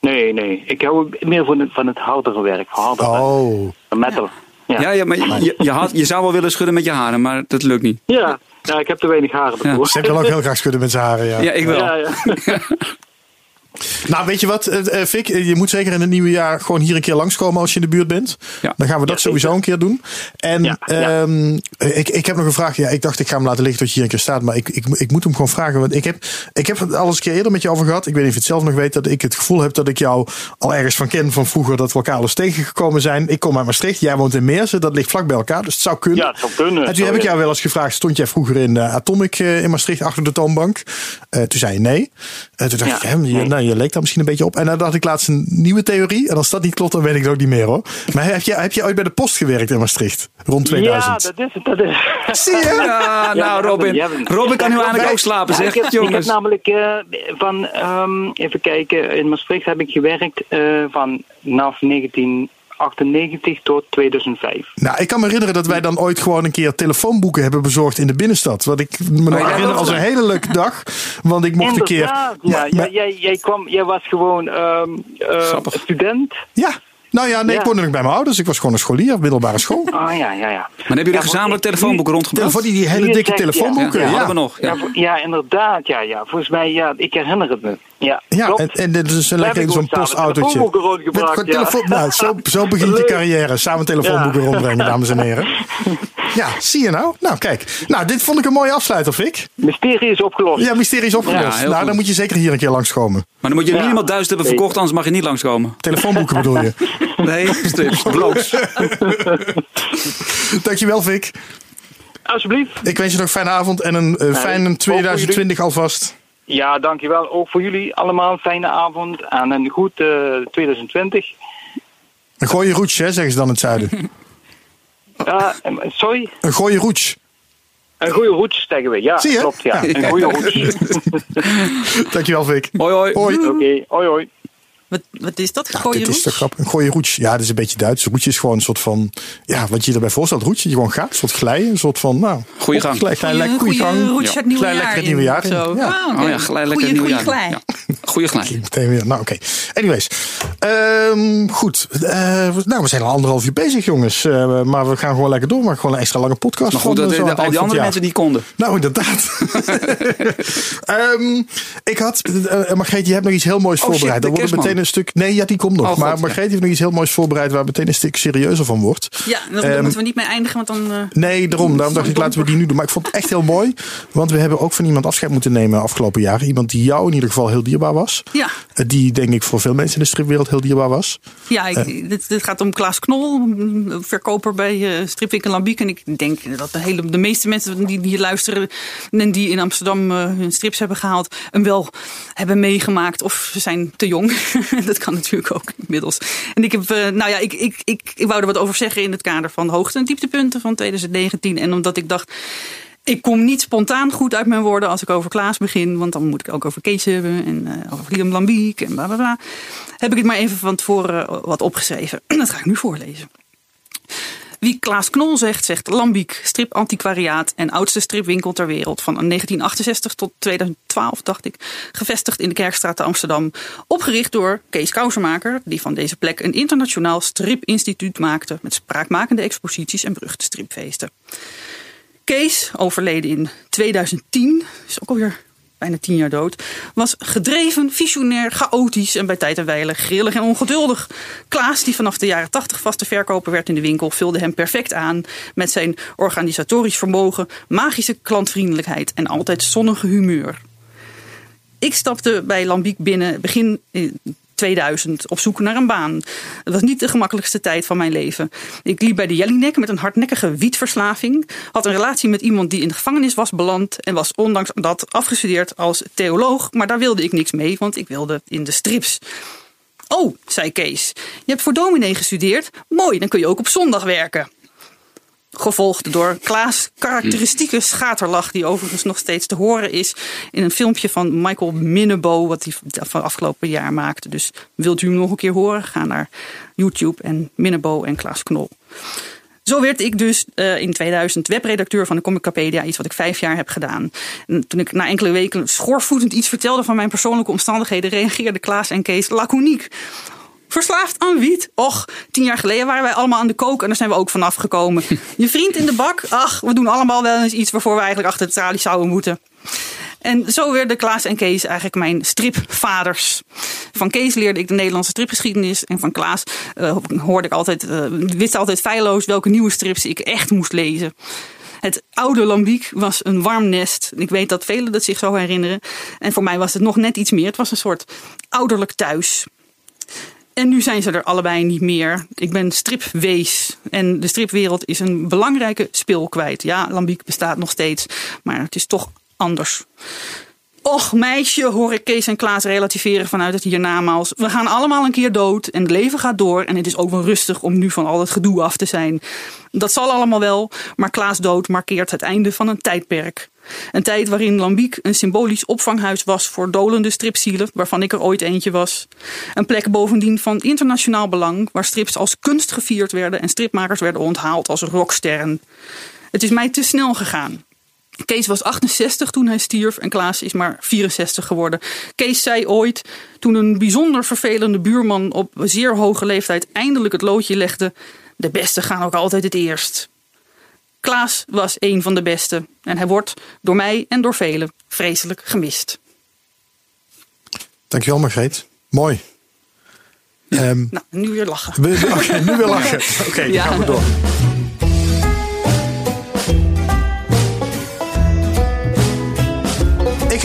Nee, nee. Ik hou meer van het, van het hardere werk. Van hardere werk. Oh. Metal. Ja. Ja, ja maar je, je, had, je zou wel willen schudden met je haren, maar dat lukt niet. Ja. ja, ik heb te weinig haren ervoor. Ze wil ook heel graag schudden met zijn haren, ja. Ja, ik wel. Ja, ja. Nou, weet je wat, eh, eh, Vic? eh, Je moet zeker in het nieuwe jaar gewoon hier een keer langskomen als je in de buurt bent. Ja. Dan gaan we dat Ja, sowieso een keer doen. En Ja, ja. ehm, ik, ik heb nog een vraag. Ja, ik dacht ik ga hem laten liggen tot je hier een keer staat. Maar ik, ik, ik moet hem gewoon vragen. Want ik heb, ik heb het al eens een keer eerder met je over gehad. Ik weet niet of je het zelf nog weet. Dat ik het gevoel heb dat ik jou al ergens van ken van vroeger. Dat we elkaar al eens tegengekomen zijn. Ik kom uit Maastricht. Jij woont in Meersen. Dat ligt vlak bij elkaar. Dus het zou kunnen. Ja, het zou kunnen. En toen heb ik jou wel eens gevraagd. Stond jij vroeger in eh, Atomic eh, in Maastricht achter de toonbank? Eh, toen zei je nee. Eh, toen dacht Ja, ik, hè, je, nee. Nou, je leek daar misschien een beetje op. En dan dacht ik laatst een nieuwe theorie. En als dat niet klopt, dan weet ik het ook niet meer hoor. Maar heb je, heb je ooit bij de post gewerkt in Maastricht? Rond 2000? Ja, dat is het. Dat is. Zie je? Ja, nou Robin. Ja, Robin kan nu eindelijk ook slapen, Ja, zeg. ik, heb, ik heb Jongens. namelijk eh, van, ehm, even kijken, in Maastricht heb ik gewerkt eh, van vanaf 1998 tot 2005. Nou, ik kan me herinneren dat wij dan ooit gewoon een keer telefoonboeken hebben bezorgd in de binnenstad. Wat ik me nog ja, herinner als een hele leuke dag. Want ik mocht een keer... Ja, Maar- ja, maar- jij, jij, kwam, jij was gewoon ehm, eh, Grappig. student. ja. Nou ja, nee, ik woonde nog bij mijn ouders. Ik was gewoon een scholier, middelbare school. Ah ja, ja, ja. Maar hebben jullie Ja, gezamenlijk telefoonboeken rondgebracht? Voor die, die hele dikke telefoonboeken. Ja, we nog. Ja, Ja. vo- ja, inderdaad, ja, ja. Volgens mij, ja, ik herinner het me. Ja, Ja, en, en dit is lekker zo'n postautootje. telefoonboeken rondgebracht, Met ja. telefoon, nou, zo, zo begint je carrière. Samen telefoonboeken Ja. rondbrengen, dames en heren. Ja, zie je nou? Nou, kijk. Nou, dit vond ik een mooie afsluiter, Fik. Mysterie is opgelost. Ja, mysterie is opgelost. Ja, nou, dan moet je zeker hier een keer langskomen. Maar dan moet je Ja. minimaal duizend hebben verkocht, anders mag je niet langskomen. Telefoonboeken bedoel je. Nee, strips, bloos. Dankjewel, Fik. Alsjeblieft. Ik wens je nog een fijne avond en een eh, fijne 2020 alvast. Ja, dankjewel. Ook voor jullie allemaal. Fijne avond en een goed eh, 2020. Een goeie roetje, hè, zeggen ze dan in het zuiden. Ja, sorry? Een gooie roets. Een goede roets zeggen we. Ja, Zie je? klopt. Ja. Een goede roets. Dankjewel, Vic. Hoi, hoi. Hoi. Oké, hoi hoi. Wat, wat is dat? Ja, Gooi dit is toch grappig. Een gooie roets. Ja, dat is een beetje Duits. Roetje is gewoon een soort van, ja, wat je je erbij voorstelt. Roetje, je gewoon gaat. Een soort glijden. Een soort van, nou. Goeie gang. Glij, glij, lekker, Goeie- gang. roets het nieuwe Glij jaar lekker het nieuwe jaar in. zo. Ja. Oh ja, gelijk lekker Goeie- nieuwjaar. goeie glij. Ja. Goeie glij. Meteen weer. Nou, oké. Anyways. Ehm, goed. Eh, nou, we zijn al anderhalf uur bezig, jongens. Eh, maar we gaan gewoon lekker door. Maar gewoon een extra lange podcast. Maar goed, dat de- het al die andere het jaar. mensen die konden. Nou, inderdaad. Ehm, ik had, eh Margreet, je hebt nog iets heel moois Oh, voorbereid. de wordt het kerstman. meteen een stuk. Nee, ja, die komt nog. Oh, maar God, ja. Margreet heeft nog iets heel moois voorbereid waar meteen een stuk serieuzer van wordt. Ja, daar Ehm, moeten we niet mee eindigen, want dan... eh, Nee, daarom. Daarom dacht ik, laten we die nu doen. Maar ik vond het echt heel mooi. Want we hebben ook van iemand afscheid moeten nemen afgelopen jaar. Iemand die jou in ieder geval heel dierbaar was. ja, Eh, Die denk ik voor veel mensen in de stripwereld heel dierbaar was. ja ik, Eh. dit, dit gaat om Klaas Knol, verkoper bij Stripwinkel Lambiek. En ik denk dat de, hele, de meeste mensen die hier luisteren en die in Amsterdam hun strips hebben gehaald, hem wel hebben meegemaakt. Of ze zijn te jong. dat kan natuurlijk ook inmiddels. En ik heb, eh, nou ja, ik, ik, ik, ik wou er wat over zeggen in het kader van hoogte- en dieptepunten van 2019. En omdat ik dacht, ik kom niet spontaan goed uit mijn woorden als ik over Klaas begin. Want dan moet ik ook over Kees hebben en eh, over Liam Lambiek en bla bla bla. Heb ik het maar even van tevoren eh, wat opgeschreven. Dat ga ik nu voorlezen. Wie Klaas Knol zegt, zegt Lambiek, stripantiquariaat en oudste stripwinkel ter wereld. Van 1968 tot 2012, dacht ik. Gevestigd in de Kerkstraat te Amsterdam. Opgericht door Kees Kousenmaker, die van deze plek een internationaal stripinstituut maakte. Met spraakmakende exposities en beruchte stripfeesten. Kees, overleden in 2010, is ook alweer bijna tien jaar dood, was gedreven, visionair, chaotisch en bij tijd en wijle grillig en ongeduldig. Klaas, die vanaf de jaren 80 vaste verkoper werd in de winkel, vulde hem perfect aan met zijn organisatorisch vermogen, magische klantvriendelijkheid en altijd zonnige humeur. Ik stapte bij Lambiek binnen begin eh, 2000 op zoek naar een baan. Het was niet de gemakkelijkste tijd van mijn leven. Ik liep bij de Jellinek met een hardnekkige wietverslaving. Had een relatie met iemand die in de gevangenis was beland. En was ondanks dat afgestudeerd als theoloog. Maar daar wilde ik niks mee, want ik wilde in de strips. Oh, zei Kees. Je hebt voor dominee gestudeerd. Mooi, dan kun je ook op zondag werken. Gevolgd door Klaas' karakteristieke schaterlach, die overigens nog steeds te horen is in een filmpje van Michael Minnebo, wat hij van afgelopen jaar maakte. Dus wilt u hem nog een keer horen? Ga naar YouTube en Minnebo en Klaas Knol. Zo werd ik dus uh, in 2000 webredacteur van de Comicapedia, iets wat ik vijf jaar heb gedaan. En toen ik na enkele weken schoorvoetend iets vertelde van mijn persoonlijke omstandigheden, reageerden Klaas en Kees laconiek. Verslaafd aan wiet? Och, tien jaar geleden waren wij allemaal aan de kook en daar zijn we ook vanaf gekomen. Je vriend in de bak? Ach, we doen allemaal wel eens iets waarvoor we eigenlijk achter de tralies zouden moeten. En zo werden Klaas en Kees eigenlijk mijn stripvaders. Van Kees leerde ik de Nederlandse stripgeschiedenis. En van Klaas uh, hoorde ik altijd, uh, wist altijd feilloos welke nieuwe strips ik echt moest lezen. Het oude Lambiek was een warm nest. Ik weet dat velen dat zich zo herinneren. En voor mij was het nog net iets meer. Het was een soort ouderlijk thuis. En nu zijn ze er allebei niet meer. Ik ben stripwees. En de stripwereld is een belangrijke spil kwijt. Ja, Lambiek bestaat nog steeds. Maar het is toch anders. Och, meisje, hoor ik Kees en Klaas relativeren vanuit het hiernamaals. We gaan allemaal een keer dood en het leven gaat door. En het is ook wel rustig om nu van al het gedoe af te zijn. Dat zal allemaal wel, maar Klaas dood markeert het einde van een tijdperk. Een tijd waarin Lambiek een symbolisch opvanghuis was voor dolende stripzielen, waarvan ik er ooit eentje was. Een plek bovendien van internationaal belang, waar strips als kunst gevierd werden en stripmakers werden onthaald als rocksterren. Het is mij te snel gegaan. Kees was 68 toen hij stierf en Klaas is maar 64 geworden. Kees zei ooit, toen een bijzonder vervelende buurman op zeer hoge leeftijd eindelijk het loodje legde: De beste gaan ook altijd het eerst. Klaas was een van de beste en hij wordt door mij en door velen vreselijk gemist. Dankjewel, Margreet. Mooi. Ja, um, nou, nu weer lachen. We, okay, nu weer lachen. Oké, okay, ja. dan gaan we door.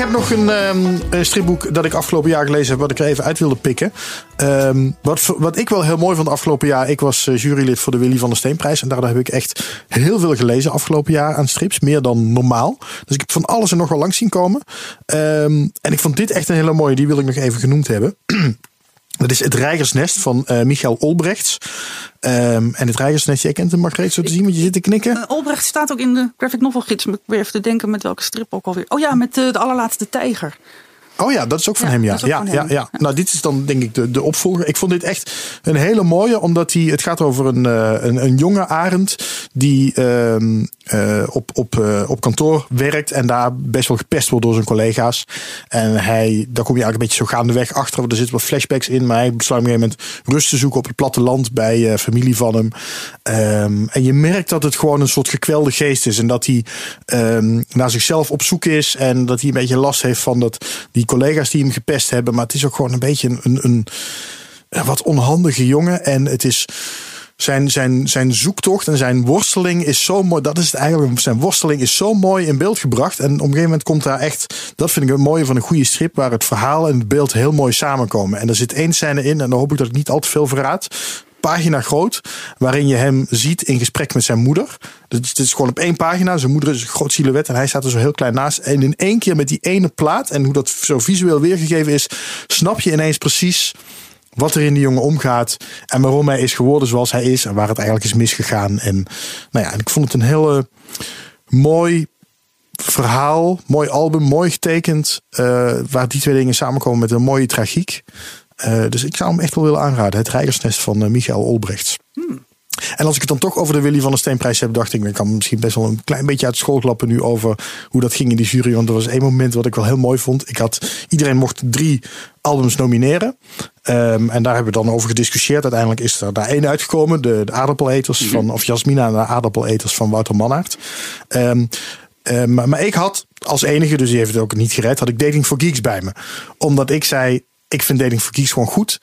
Heb nog een, um, een, stripboek dat ik afgelopen jaar gelezen heb, wat ik er even uit wilde pikken. Um, wat, wat ik wel heel mooi vond afgelopen jaar, ik was uh, jurylid voor de Willy van der Steenprijs. En daardoor heb ik echt heel veel gelezen afgelopen jaar aan strips, meer dan normaal. Dus ik heb van alles en nog wel langs zien komen. Um, en ik vond dit echt een hele mooie, die wil ik nog even genoemd hebben. Dat is het Reigersnest van eh Michael Olbrechts. Ehm, en het Reigersnest, jij kent hem Margreet zo te zien, want je zit te knikken. Eh, Olbrecht staat ook in de graphic novel gids. Ik weer even te denken met welke strip ook alweer. Oh ja, met eh, de allerlaatste tijger. Oh ja, dat is ook van Ja, hem, ja. Ja, van ja, hem. ja. Nou, dit is dan denk ik de, de opvolger. Ik vond dit echt een hele mooie, omdat hij, het gaat over een, eh, een, een jonge arend die ehm, eh, op, op, eh, op kantoor werkt en daar best wel gepest wordt door zijn collega's. En hij, daar kom je eigenlijk een beetje zo gaandeweg achter, want er zitten wat flashbacks in, maar hij besluit op een gegeven moment rust te zoeken op het platteland bij familie van hem. Ehm, en je merkt dat het gewoon een soort gekwelde geest is en dat hij ehm, naar zichzelf op zoek is en dat hij een beetje last heeft van dat, die collega's die hem gepest hebben. Maar het is ook gewoon een beetje een, een, een, wat onhandige jongen en het is zijn, zijn, zijn zoektocht en zijn worsteling is zo mooi. Dat is het eigenlijk. Zijn worsteling is zo mooi in beeld gebracht. En op een gegeven moment komt daar echt. Dat vind ik het mooie van een goede strip. Waar het verhaal en het beeld heel mooi samenkomen. En er zit één scène in. En dan hoop ik dat ik niet al te veel verraad. Pagina groot. Waarin je hem ziet in gesprek met zijn moeder. Dus het is gewoon op één pagina. Zijn moeder is een groot silhouet. En hij staat er zo heel klein naast. En in één keer met die ene plaat. En hoe dat zo visueel weergegeven is. Snap je ineens precies wat er in die jongen omgaat en waarom hij is geworden zoals hij is en waar het eigenlijk is misgegaan. En nou ja, ik vond het een hele mooi verhaal, mooi album, mooi getekend, eh, waar die twee dingen samenkomen met een mooie tragiek. Eh, dus ik zou hem echt wel willen aanraden. Het Rijgersnest van eh, Michael Olbrechts. En als ik het dan toch over de Willy van der Steenprijs heb, dacht ik, ik kan misschien best wel een klein beetje uit school klappen nu over hoe dat ging in die jury. Want er was één moment wat ik wel heel mooi vond. Ik had, iedereen mocht drie albums nomineren. Ehm, en daar hebben we dan over gediscussieerd. Uiteindelijk is er daar één uitgekomen. De, de aardappeleters van, of Jasmina en de aardappeleters van Wouter Mannaert. Ehm, eh, maar, maar ik had als enige, dus die heeft het ook niet gered, had ik Dating for Geeks bij me. Omdat ik zei, ik vind Dating for Geeks gewoon goed.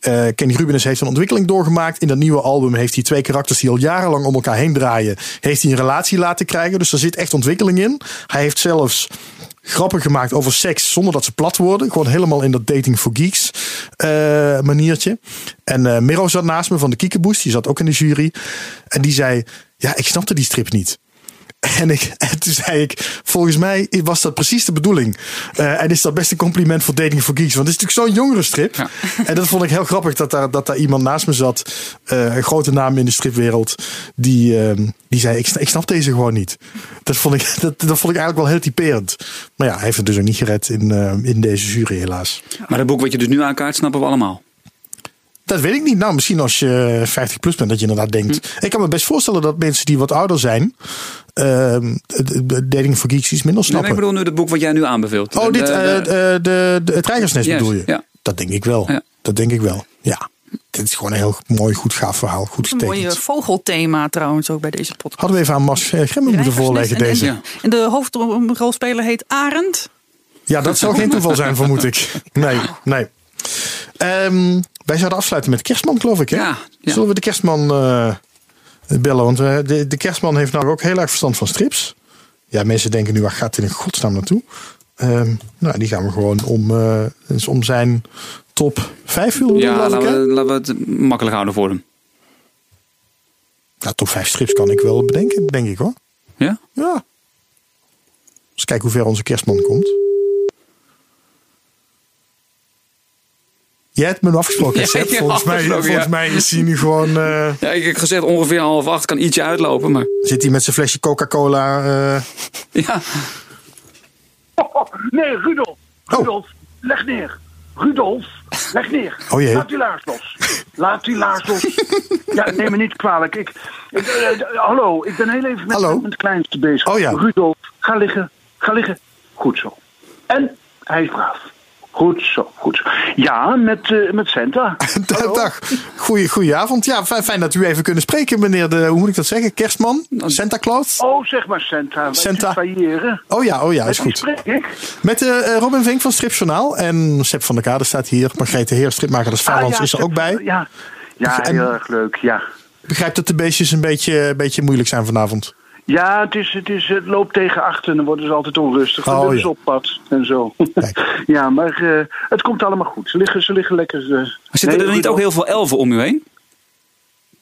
Eh, Kenny Rubinus heeft een ontwikkeling doorgemaakt. In dat nieuwe album heeft hij twee karakters die al jarenlang om elkaar heen draaien. Heeft hij een relatie laten krijgen. Dus er zit echt ontwikkeling in. Hij heeft zelfs grappen gemaakt over seks zonder dat ze plat worden. Gewoon helemaal in dat Dating for Geeks eh, maniertje. En eh Miro zat naast me van de Kiekeboes. Die zat ook in de jury. En die zei, ja, ik snapte die strip niet. En, ik, en toen zei ik, volgens mij was dat precies de bedoeling. Eh, en is dat best een compliment voor Dating for Geeks. Want het is natuurlijk zo'n jongere strip. En dat vond ik heel grappig dat daar, dat daar iemand naast me zat. eh, een grote naam in de stripwereld. Die, eh, die zei, ik, ik snap deze gewoon niet. Dat vond, ik, dat, dat vond ik eigenlijk wel heel typerend. Maar ja, hij heeft het dus ook niet gered in, in deze jury helaas. Maar het boek wat je dus nu aankaart, snappen we allemaal. Dat weet ik niet. Nou, misschien als je 50 plus bent, dat je inderdaad denkt. Ik kan me best voorstellen dat mensen die wat ouder zijn. ehm, de- de Dating for Geeks iets minder Nee, maar snappen. ik bedoel nu het boek wat jij nu aanbeveelt. Oh, De- dit, de- eh, de- de, de, het Rijgersnest bedoel je? ja. Dat denk ik wel. Ja. Dat denk ik wel. Ja. Dit is gewoon een heel mooi, goed gaaf verhaal. Goed Een mooi getekend. eh, vogelthema trouwens ook bij deze podcast. Hadden we even aan Mas eh, Gremmen moeten voorleggen En- en- deze. En, en de hoofdrolspeler heet Arend. Ja, dat zal geen toeval zijn, vermoed ik. Nee, nee. Ehm, wij zouden afsluiten met kerstman, geloof ik. Hè? Ja, ja. Zullen we de kerstman eh, bellen? Want eh, de, de kerstman heeft nou ook heel erg verstand van strips. Ja, mensen denken nu, waar gaat hij in godsnaam naartoe? Ehm, nou, die gaan we gewoon om, eh, dus om zijn top 5 willen doen, ja, we, laten we het makkelijk houden voor hem. Nou, top 5 strips kan ik wel bedenken, denk ik hoor. Ja? Ja. Eens kijken hoe ver onze kerstman komt. Jij hebt me afgesproken, Ja, Seb. ja, volgens mij, volgens ja. mij is hij nu gewoon... eh, Ja, ik heb gezegd ongeveer half acht kan ietsje uitlopen, maar zit hij met zijn flesje Coca-Cola... eh, ja. Nee, Rudolf. Oh. Rudolf, leg neer. Rudolf, leg neer. Oh jee. Laat die laars los. Laat die laars los. ja, neem me niet kwalijk. Ik, ik, eh, hallo, ik ben heel even met, Hallo? met het kleinste bezig. Oh ja. Rudolf, ga liggen. Ga liggen. Goed zo. En hij is braaf. Goed zo, goed zo. Ja, met, eh, met Santa. Hallo? Dag. Goeie, goeie Ja, fijn, fijn dat u even kunnen spreken, meneer de... Hoe moet ik dat zeggen? Kerstman? Santa Claus? Oh, zeg maar Santa. Santa. Oh ja, oh ja, is goed. ik? Met eh, eh, Robin Vink van Stripjournaal. En Seb van der Kade staat hier. Margrethe Heer, stripmaker des Vaderlands, Ah, ja, is er ook bij. Ja, ja En- heel erg leuk, ja. Begrijp dat de beestjes een beetje, een beetje moeilijk zijn vanavond. Ja, het, is, het, is, het loopt tegen achter en dan worden ze altijd onrustig. Dan Oh, willen ja. ze op pad en zo. Kijk. ja, maar eh, het komt allemaal goed. Ze liggen, ze liggen lekker... eh, Zitten nee, er niet ook heel veel elfen om u heen?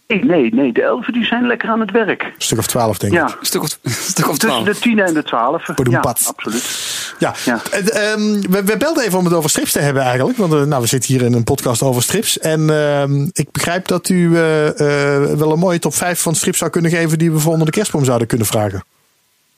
Nee, nee, nee, de elfen die zijn lekker aan het werk. Een stuk of twaalf, denk ik. Ja, Een stuk of, een stuk of tussen twaalf. de tien en de twaalf. Ja, absoluut. Ja, En, ehm, we, we belden even om het over strips te hebben eigenlijk. Want eh, nou, we zitten hier in een podcast over strips. En ehm, ik begrijp dat u eh, eh, wel een mooie top 5 van strips zou kunnen geven... die we voor onder de kerstboom zouden kunnen vragen.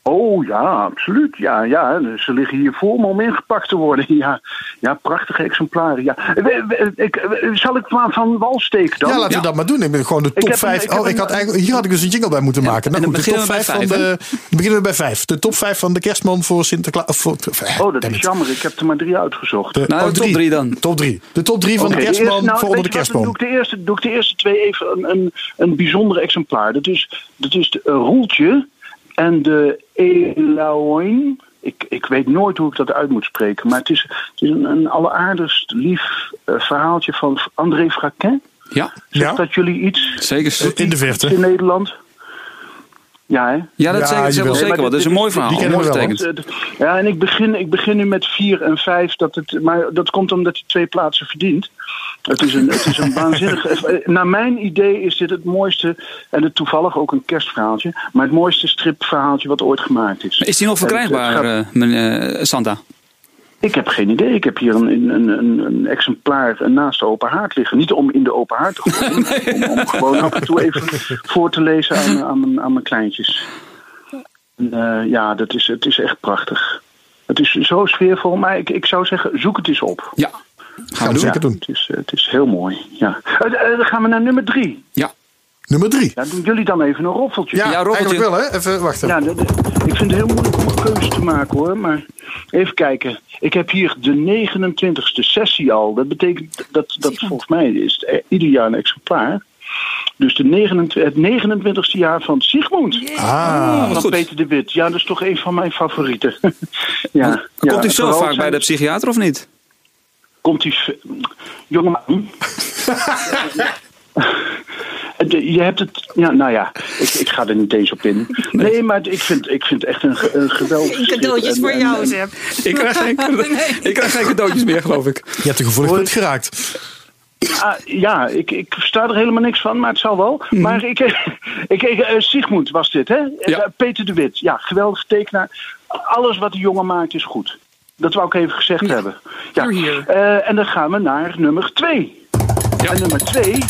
Oh ja, absoluut. Ja, ja, ze liggen hier voor me om ingepakt te worden. Ja, ja prachtige exemplaren. Ja. We- we- Ik, we- zal ik maar van wal steken dan? Ja, laten we dat maar doen. Ik ben gewoon de top heb een- 5. ik heb Oh, ik had eigenlijk, hier had ik dus een jingle bij moeten maken. Nou goed, dan de top beginnen we 5 bij van vijf, de. dan beginnen we bij 5. De top 5 van de kerstman voor Sinterklaas. Voor, Oh, dat is jammer. Ik heb er maar drie uitgezocht. De, Nou, oh, de top drie. drie dan. Top 3. De top 3 van Oké, de de kerstman eerste- nou, voor onder de je wat, doe ik de eerste, doe ik de eerste twee even een, een, een bijzonder exemplaar. Dat is, dat is de, een roeltje en de Eloin. Ik, ik weet nooit hoe ik dat uit moet spreken. Maar het is, het is een, een alleraardigst lief eh, verhaaltje van André Fraquin. Ja, Zegt dat jullie iets? zeker. In de verte. In Nederland? Ja, hè? Ja, dat Ja, zeker, zeker wel. Dat is een mooi verhaal. Die Mooi we wel, getekend. Eh, Ja, en ik begin, ik begin nu met vier en vijf. Dat het, maar dat komt omdat hij twee plaatsen verdient. Het is een, het is een waanzinnig. eh, Naar mijn idee is dit het mooiste. En het toevallig ook een kerstverhaaltje. Maar het mooiste stripverhaaltje wat ooit gemaakt is. Is die nog het verkrijgbaar, gaat- eh, meneer Santa? ik heb geen idee. Ik heb hier een, een, een, een exemplaar naast de open haard liggen. Niet om in de open haard te gooien. om, om gewoon af en toe even voor te lezen aan, aan, mijn, aan mijn kleintjes. En, eh, ja, dat is, het is echt prachtig. Het is zo sfeervol. Maar ik, ik zou zeggen, zoek het eens op. Ja, gaan we doen. zeker doen. Het is, eh, het is heel mooi. Ja. Eh, eh, dan gaan we naar nummer drie. Ja. Nummer 3. Ja, doen jullie dan even een roffeltje? Ja, Ja, eigenlijk wel hè. Even wachten. Ja, dat- ik vind het heel moeilijk om een keuze te maken hoor. Maar even kijken. Ik heb hier de 29ste sessie al. Dat betekent dat, dat volgens mij is het, eh, ieder jaar een exemplaar. Dus de 29, het 29ste jaar van Sigmund. Ah, wat van goed. Peter de Wit. Ja, dat is toch een van mijn favorieten. ja, Komt ja, u zo vaak bij de psychiater of niet? Komt hij. Jongeman. De- Je hebt het. Ja, nou ja, ik, ik ga er niet eens op in. Nee, maar ik vind, ik vind echt een, een geweldig. Geen cadeautjes voor En- jou, en- Zep. Ik krijg geen, ik krijg geen cadeautjes meer, geloof ik. je hebt een gevoelig punt geraakt. Ah, ja, ik, ik versta er helemaal niks van, maar het zal wel. Maar ik, ik, ik, eh, Sigmund was dit, hè? Ja. Eh, Peter de Wit, ja, geweldig tekenaar. Alles wat de jongen maakt is goed. Dat wou ik even gezegd hebben. Ja. Hier, hier. Eh, en dan gaan we naar nummer twee. Ja. En nummer twee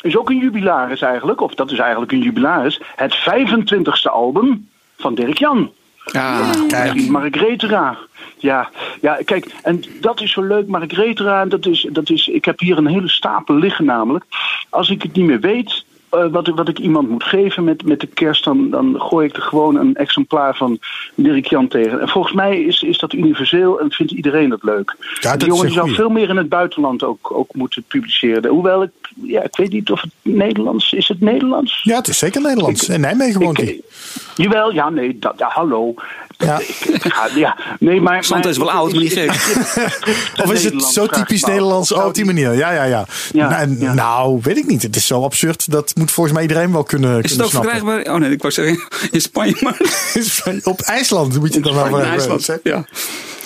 is ook een jubilaris eigenlijk, of dat is eigenlijk een jubilaris. Het 25ste album van Dirk Jan. Ja, Kijk. Margretera. Ja, ja, kijk, en dat is zo leuk. Margretera, dat is, dat is, ik heb hier een hele stapel liggen namelijk. Als ik het niet meer weet, eh, wat, ik- wat ik iemand moet geven met, met de kerst, dan, dan gooi ik er gewoon een exemplaar van Dirk Jan tegen. En volgens mij is, is dat universeel en vindt iedereen dat leuk. dat die is jongen zou veel meer in het buitenland ook, ook moeten publiceren. Hoewel ik, ja, ik weet niet of het Nederlands is. Het Nederlands? Ja, het is zeker Nederlands. In Nijmegen woont hij. Jawel, ja, nee, dat, ja, hallo. Ja. Ja, nee, maar. Santa maar- is wel oud, maar niet gek. Of is het zo typisch Nederlands oh, op die manier? Ja, ja, ja. Ja, nou, ja. nou, weet ik niet. Het is zo absurd. Dat moet volgens mij iedereen wel kunnen, Is het kunnen ook snappen. verkrijgbaar? Oh nee, ik wou zeggen in Spanje, maar Op IJsland moet je dan wel in IJsland. Ja.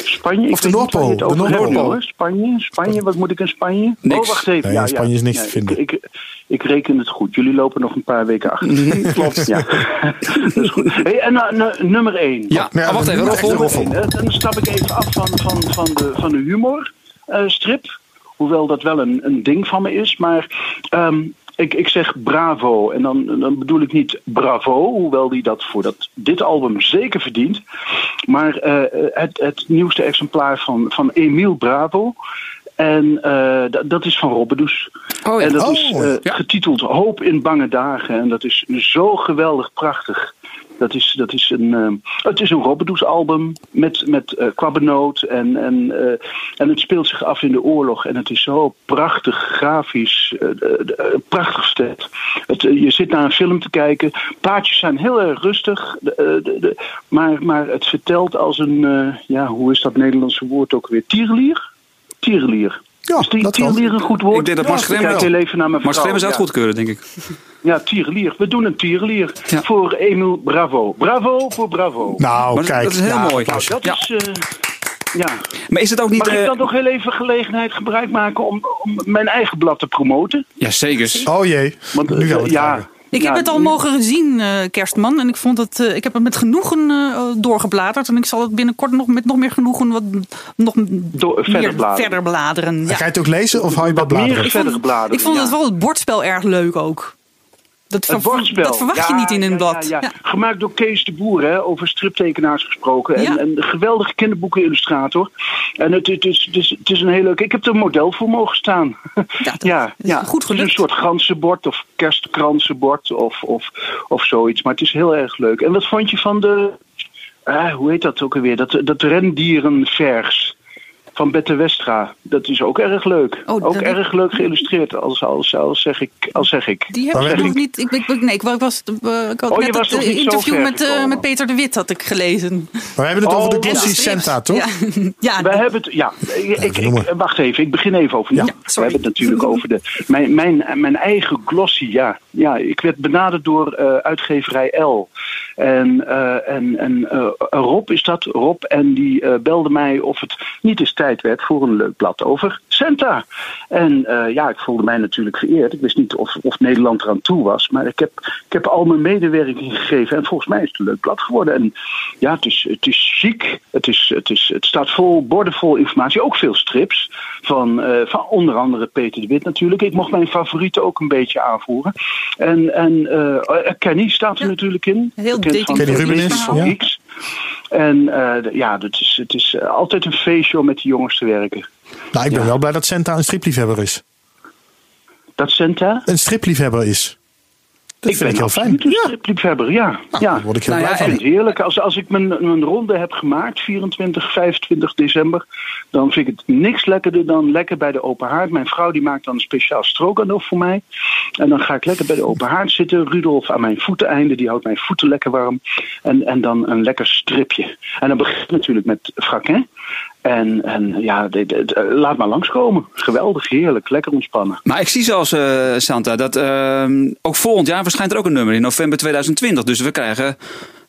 Spanje, Of ik de weet niet waar je het Noordpool, de over hebt, Noordpool. hoor. Spanje, Spanje, wat moet ik in Spanje? Niks. Oh, wacht even. Nee, ja, Spanje ja. is niks Ja, te vinden. Ik, ik, ik reken het goed. Jullie lopen nog een paar weken achter. Klopt. Ja. Dat is goed. Hey, en nou, nu- nummer 1. Ja, Ja, ah, wacht even, Roffel. roffel. Dan stap ik even af van, van, van, de, van de humor eh, strip. Hoewel dat wel een, een ding van me is. Maar ehm, ik, ik zeg bravo. En dan, dan bedoel ik niet bravo. Hoewel die dat voor dat, dit album zeker verdient. Maar eh, het, het nieuwste exemplaar van, van Emiel Bravo. En eh, dat- is van Robbedoes. Oh ja. En dat Oh, is eh, ja. getiteld Hoop in bange dagen. En dat is zo geweldig prachtig. Dat is, dat is een, eh, het is een Robbedoes album met, met eh kwabbenoot. En, en, eh, en het speelt zich af in de oorlog. En het is zo prachtig, grafisch, eh, prachtig. Het, je zit naar een film te kijken. Paardjes zijn heel erg rustig. De, maar, maar het vertelt als een, ja, hoe is dat Nederlandse woord ook weer? Tierelier? Tierelier. Ja, is die dat kan. tierelier een goed woord? Ik denk dat Ja, Mars Gremmer heel even naar mijn Mars zou het Ja. goedkeuren, denk ik. Ja, tierelier. We doen een tierelier. Ja. Voor Emil Bravo. Bravo voor Bravo. Nou, Maar kijk. dat is heel ja, mooi. applaus. dat ja. is... eh, ja. Maar is het ook niet... Mag ik eh, dan toch heel even gelegenheid gebruik maken om, om mijn eigen blad te promoten? Ja, zeker. Oh jee. Want nu gaan we eh, het ja, vragen. Ik Ja, heb het al mogen zien, eh, Kerstman. En ik vond het, eh, ik heb het met genoegen eh, doorgebladerd. En ik zal het binnenkort nog met nog meer genoegen wat nog Door- verder bladeren. verder bladeren. Ja. Ga je het ook lezen of hou je bij bladeren? Meer verder bladeren. Ik vond ja. het wel het bordspel erg leuk ook. Dat, Het ver- bordspel. dat verwacht je niet in een blad. Ja, ja. Gemaakt door Kees de Boer, hè, over striptekenaars gesproken. En, een geweldige kinderboekenillustrator. En het, het, is, het, is, het is een heel leuk. Ik heb er een model voor mogen staan. Ja, ja, goed Het is een soort ganzenbord of kerstkransenbord of, of, of zoiets. Maar het is heel erg leuk. En wat vond je van de. ah, hoe heet dat ook alweer? Dat, dat rendierenvers. Van Bette Westra. Dat is ook erg leuk. Oh, ook erg leuk geïllustreerd, als, als, als, zeg, ik, als zeg ik. Die heb ik nog ik. niet. Ik, nee, ik was, eh, ik had Oh, je net was het eh, niet zo interview met, eh, met Peter de Wit had ik gelezen. Maar we hebben het over de Oh, Glossy ja. Santa, toch? Ja, ja We hebben het, ja, ik, ik, wacht even, ik begin even over. Ja, we hebben het natuurlijk over de, mijn, mijn, mijn eigen glossy, ja. ja. Ik werd benaderd door eh, uitgeverij L. En, eh, en, en eh, Rob is dat, Rob, en die eh, belde mij of het niet eens tijd werd voor een leuk blad over Santa. En eh, ja, ik voelde mij natuurlijk vereerd. Ik wist niet of, of Nederland eraan toe was, maar ik heb, ik heb al mijn medewerking gegeven en volgens mij is het een leuk blad geworden. En ja, het is, het is chic, het, is, het, is, het staat vol, bordevol informatie, ook veel strips. Van, eh, van onder andere Peter de Wit natuurlijk. Ik mocht mijn favorieten ook een beetje aanvoeren. En, en eh, Kenny staat er natuurlijk in. Heel Kenny Rubenis, van ja. Geeks. En eh, ja, het is, het is eh, altijd een feestje om met die jongens te werken. Nou, ik ben Ja. wel blij dat Santa een stripliefhebber is. Dat Senta? Een stripliefhebber is. Dat ik vind ben ik heel fijn. stripliefhebber, ja. ja. Daar word ik heel Nou blij ja, Ik van. vind het heerlijk. Als, als ik mijn, mijn ronde heb gemaakt, 24, 25 december, dan vind ik het niks lekkerder dan lekker bij de open haard. Mijn vrouw die maakt dan een speciaal stroganoff voor mij. En dan ga ik lekker bij de open haard zitten. Rudolf aan mijn voeteneinde, die houdt mijn voeten lekker warm. En, en dan een lekker stripje. En dan begint het natuurlijk met frakin. En, en ja, laat maar langskomen. Geweldig, heerlijk, lekker ontspannen. Maar ik zie zelfs, eh, Santa, dat ehm, ook volgend jaar verschijnt er ook een nummer in november 2020. Dus we krijgen,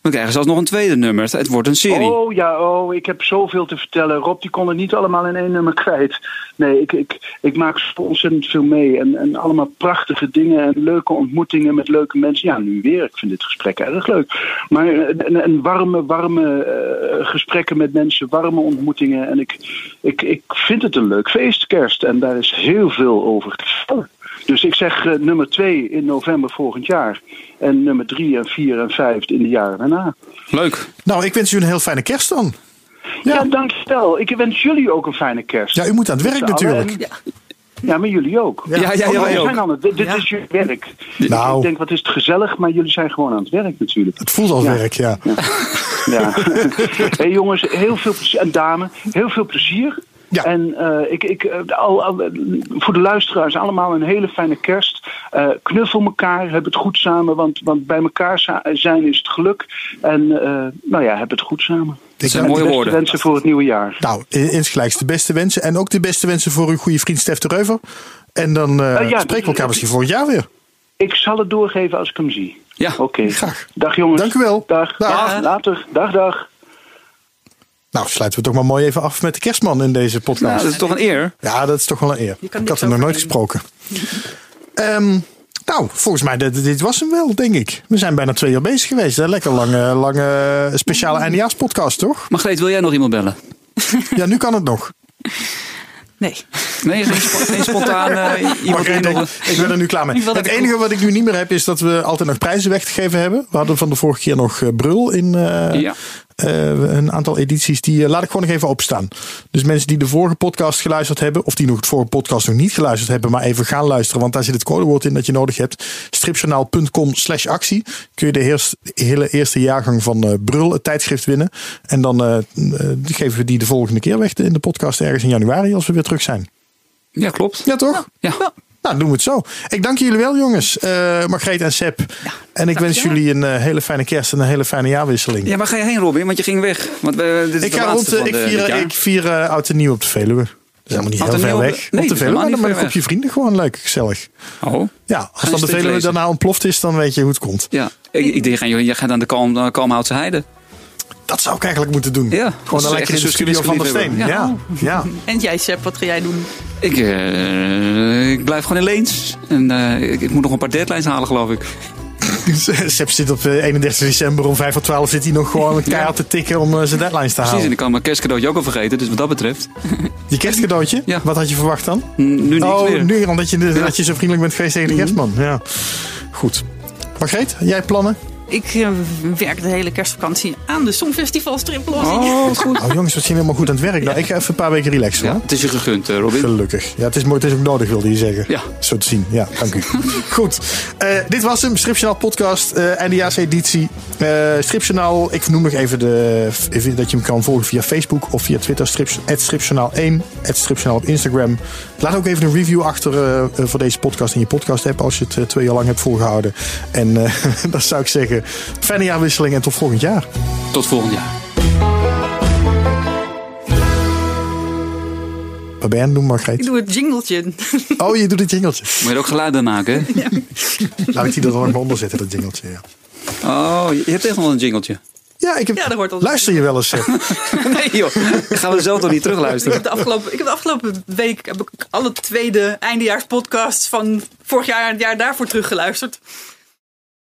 we krijgen zelfs nog een tweede nummer. Het wordt een serie. Oh ja, oh, ik heb zoveel te vertellen. Rob die kon het niet allemaal in één nummer kwijt. Nee, ik, ik, ik maak ontzettend veel mee. En, en allemaal prachtige dingen en leuke ontmoetingen met leuke mensen. Ja, nu weer. Ik vind dit gesprek erg leuk. Maar eh, en, en warme, warme eh, gesprekken met mensen, warme ontmoetingen. En ik, ik, ik vind het een leuk feest, kerst. En daar is heel veel over te vertellen. Dus ik zeg eh, nummer 2 in november volgend jaar. En nummer 3 en 4 en 5 in de jaren daarna. Leuk. Nou, ik wens u een heel fijne kerst dan. Ja, dankjewel. Ik wens jullie ook een fijne kerst. Ja, u moet aan het werk allen. natuurlijk. Ja, maar jullie ook. Ja, ja, ja, wij ook. zijn aan het, dit dit is jullie werk. Nou. Ik denk, wat is het gezellig, maar jullie zijn gewoon aan het werk natuurlijk. Het voelt als Ja. werk, ja. Ja. hey, jongens, heel veel plezier. En dame, heel veel plezier. Ja. En eh, ik, ik, eh, al, al- voor de luisteraars allemaal een hele fijne kerst. Eh, knuffel elkaar, heb het goed samen, want, want bij elkaar zijn is het geluk. En eh, nou ja, heb het goed samen. Dat zijn En mooie de beste woorden. wensen voor het nieuwe jaar. Nou, insgelijks de beste wensen. En ook de beste wensen voor uw goede vriend Stef de Reuver. En dan eh, Eh, ja, spreken we elkaar misschien volgend jaar weer. Ik zal het doorgeven als ik hem zie. Ja. Oké. Graag. Dag jongens. Dank u wel. Dag. Dag. Later. Dag, dag. Nou, sluiten we toch maar mooi even af met de kerstman in deze Nou, podcast. dat is toch een eer. Ja, dat is toch wel een eer. Ik had er nog nooit gesproken. Ehm, nou, volgens mij, dit, dit was hem wel, denk ik. We zijn bijna twee uur bezig geweest. Hè? Lekker lange, lange speciale eindejaarspodcast, toch? Margreet, wil jij nog iemand bellen? Ja, nu kan het nog. Nee. Nee, geen, spo- geen spontaan eh, iemand Margreet, nog... ik, ik ben er nu klaar mee. Ik Het ik- enige wat ik nu niet meer heb, is dat we altijd nog prijzen weg te geven hebben. We hadden van de vorige keer nog eh, Brul in eh, Ja. Eh, een aantal edities. Die eh, laat ik gewoon nog even opstaan. Dus mensen die de vorige podcast geluisterd hebben, of die nog het vorige podcast nog niet geluisterd hebben, maar even gaan luisteren, want daar zit het codewoord in dat je nodig hebt. Stripjournaal.com slash actie. Kun je de heers- hele eerste jaargang van eh, Brul, het tijdschrift, winnen. En dan geven we die de volgende keer weg in de podcast ergens in januari als we weer terug zijn. Ja, klopt. Ja, toch? Ja. Nou, doen we het zo. Ik dank jullie wel, jongens. Eh Margreet en Seb. en ik wens jullie een eh, hele fijne kerst en een hele fijne jaarwisseling. Ja, waar ga je heen, Robin? Want je ging weg. Want we, dit is ik de ga rond, eh, ik de- vier, ik vier eh, oud en nieuw op de Veluwe. Dat is helemaal niet heel ver weg. nee, op de Veluwe, dan met een groepje vrienden gewoon leuk, gezellig. Oh. Ja, als dan de Veluwe lezen? daarna ontploft is, dan weet je hoe het komt. Ja, ik, ik denk, jij jij gaat aan de Kalm, uh, Kalmhoutse Heide. Dat zou ik eigenlijk moeten doen. Ja, Gewoon echt lekker in de een studio van der Steen. Ja. Ja. En jij, Sepp, wat ga jij doen? Ik, eh, ik blijf gewoon in Leens. En eh, ik, ik moet nog een paar deadlines halen, geloof ik. Sepp zit op eh, 31 december om 5 voor 12 zit hij nog gewoon keihard te tikken om eh, zijn deadlines te Precies, en halen. ik kan mijn kerstcadeautje ook al vergeten. Dus wat dat betreft. Je kerstcadeautje? Ja. Wat had je verwacht dan? Nu niks oh, meer. nu omdat je, dat je zo vriendelijk bent geweest tegen de kerstman. Ja. Goed. Margreet, jij plannen? Ik eh, werk de hele kerstvakantie aan de Songfestival striplossing. Oh, wat goed. Oh jongens, we zijn helemaal goed aan het werk. Nou, ik ga even een paar weken relaxen Ja, hoor. het is je gegund, eh, Robin. Gelukkig. Ja, het is mooi, het is ook nodig, wilde je zeggen. Ja. Zo te zien. Ja, dank u. Goed. Eh, dit was hem, Stripjournaal podcast, eh eindejaars editie. Eh Stripjournaal, ik noem nog even, de, even dat je hem kan volgen via Facebook of via Twitter. Strips, Stripjournaal 1, Stripjournaal op Instagram. Laat ook even een review achter voor deze podcast in je podcast app als je het twee jaar lang hebt volgehouden. En eh dat zou ik zeggen, fijne jaarwisseling en tot volgend jaar. Tot volgend jaar. Wat ben je aan het doen, Ik doe het jingletje. Oh, je doet het jingeltje. Moet je er ook geluid bij maken, hè? Laat ik die er dan nog maar onder zetten, dat jingeltje. Ja. Oh, je hebt echt nog een jingletje. Ja, ik heb... Ja, dat hoort al. Luister je wel eens? Nee joh, gaan we zelf toch niet Ik terugluisteren. heb, de afgelopen, ik heb de afgelopen week heb ik alle tweede eindejaarspodcasts van vorig jaar en het jaar daarvoor teruggeluisterd.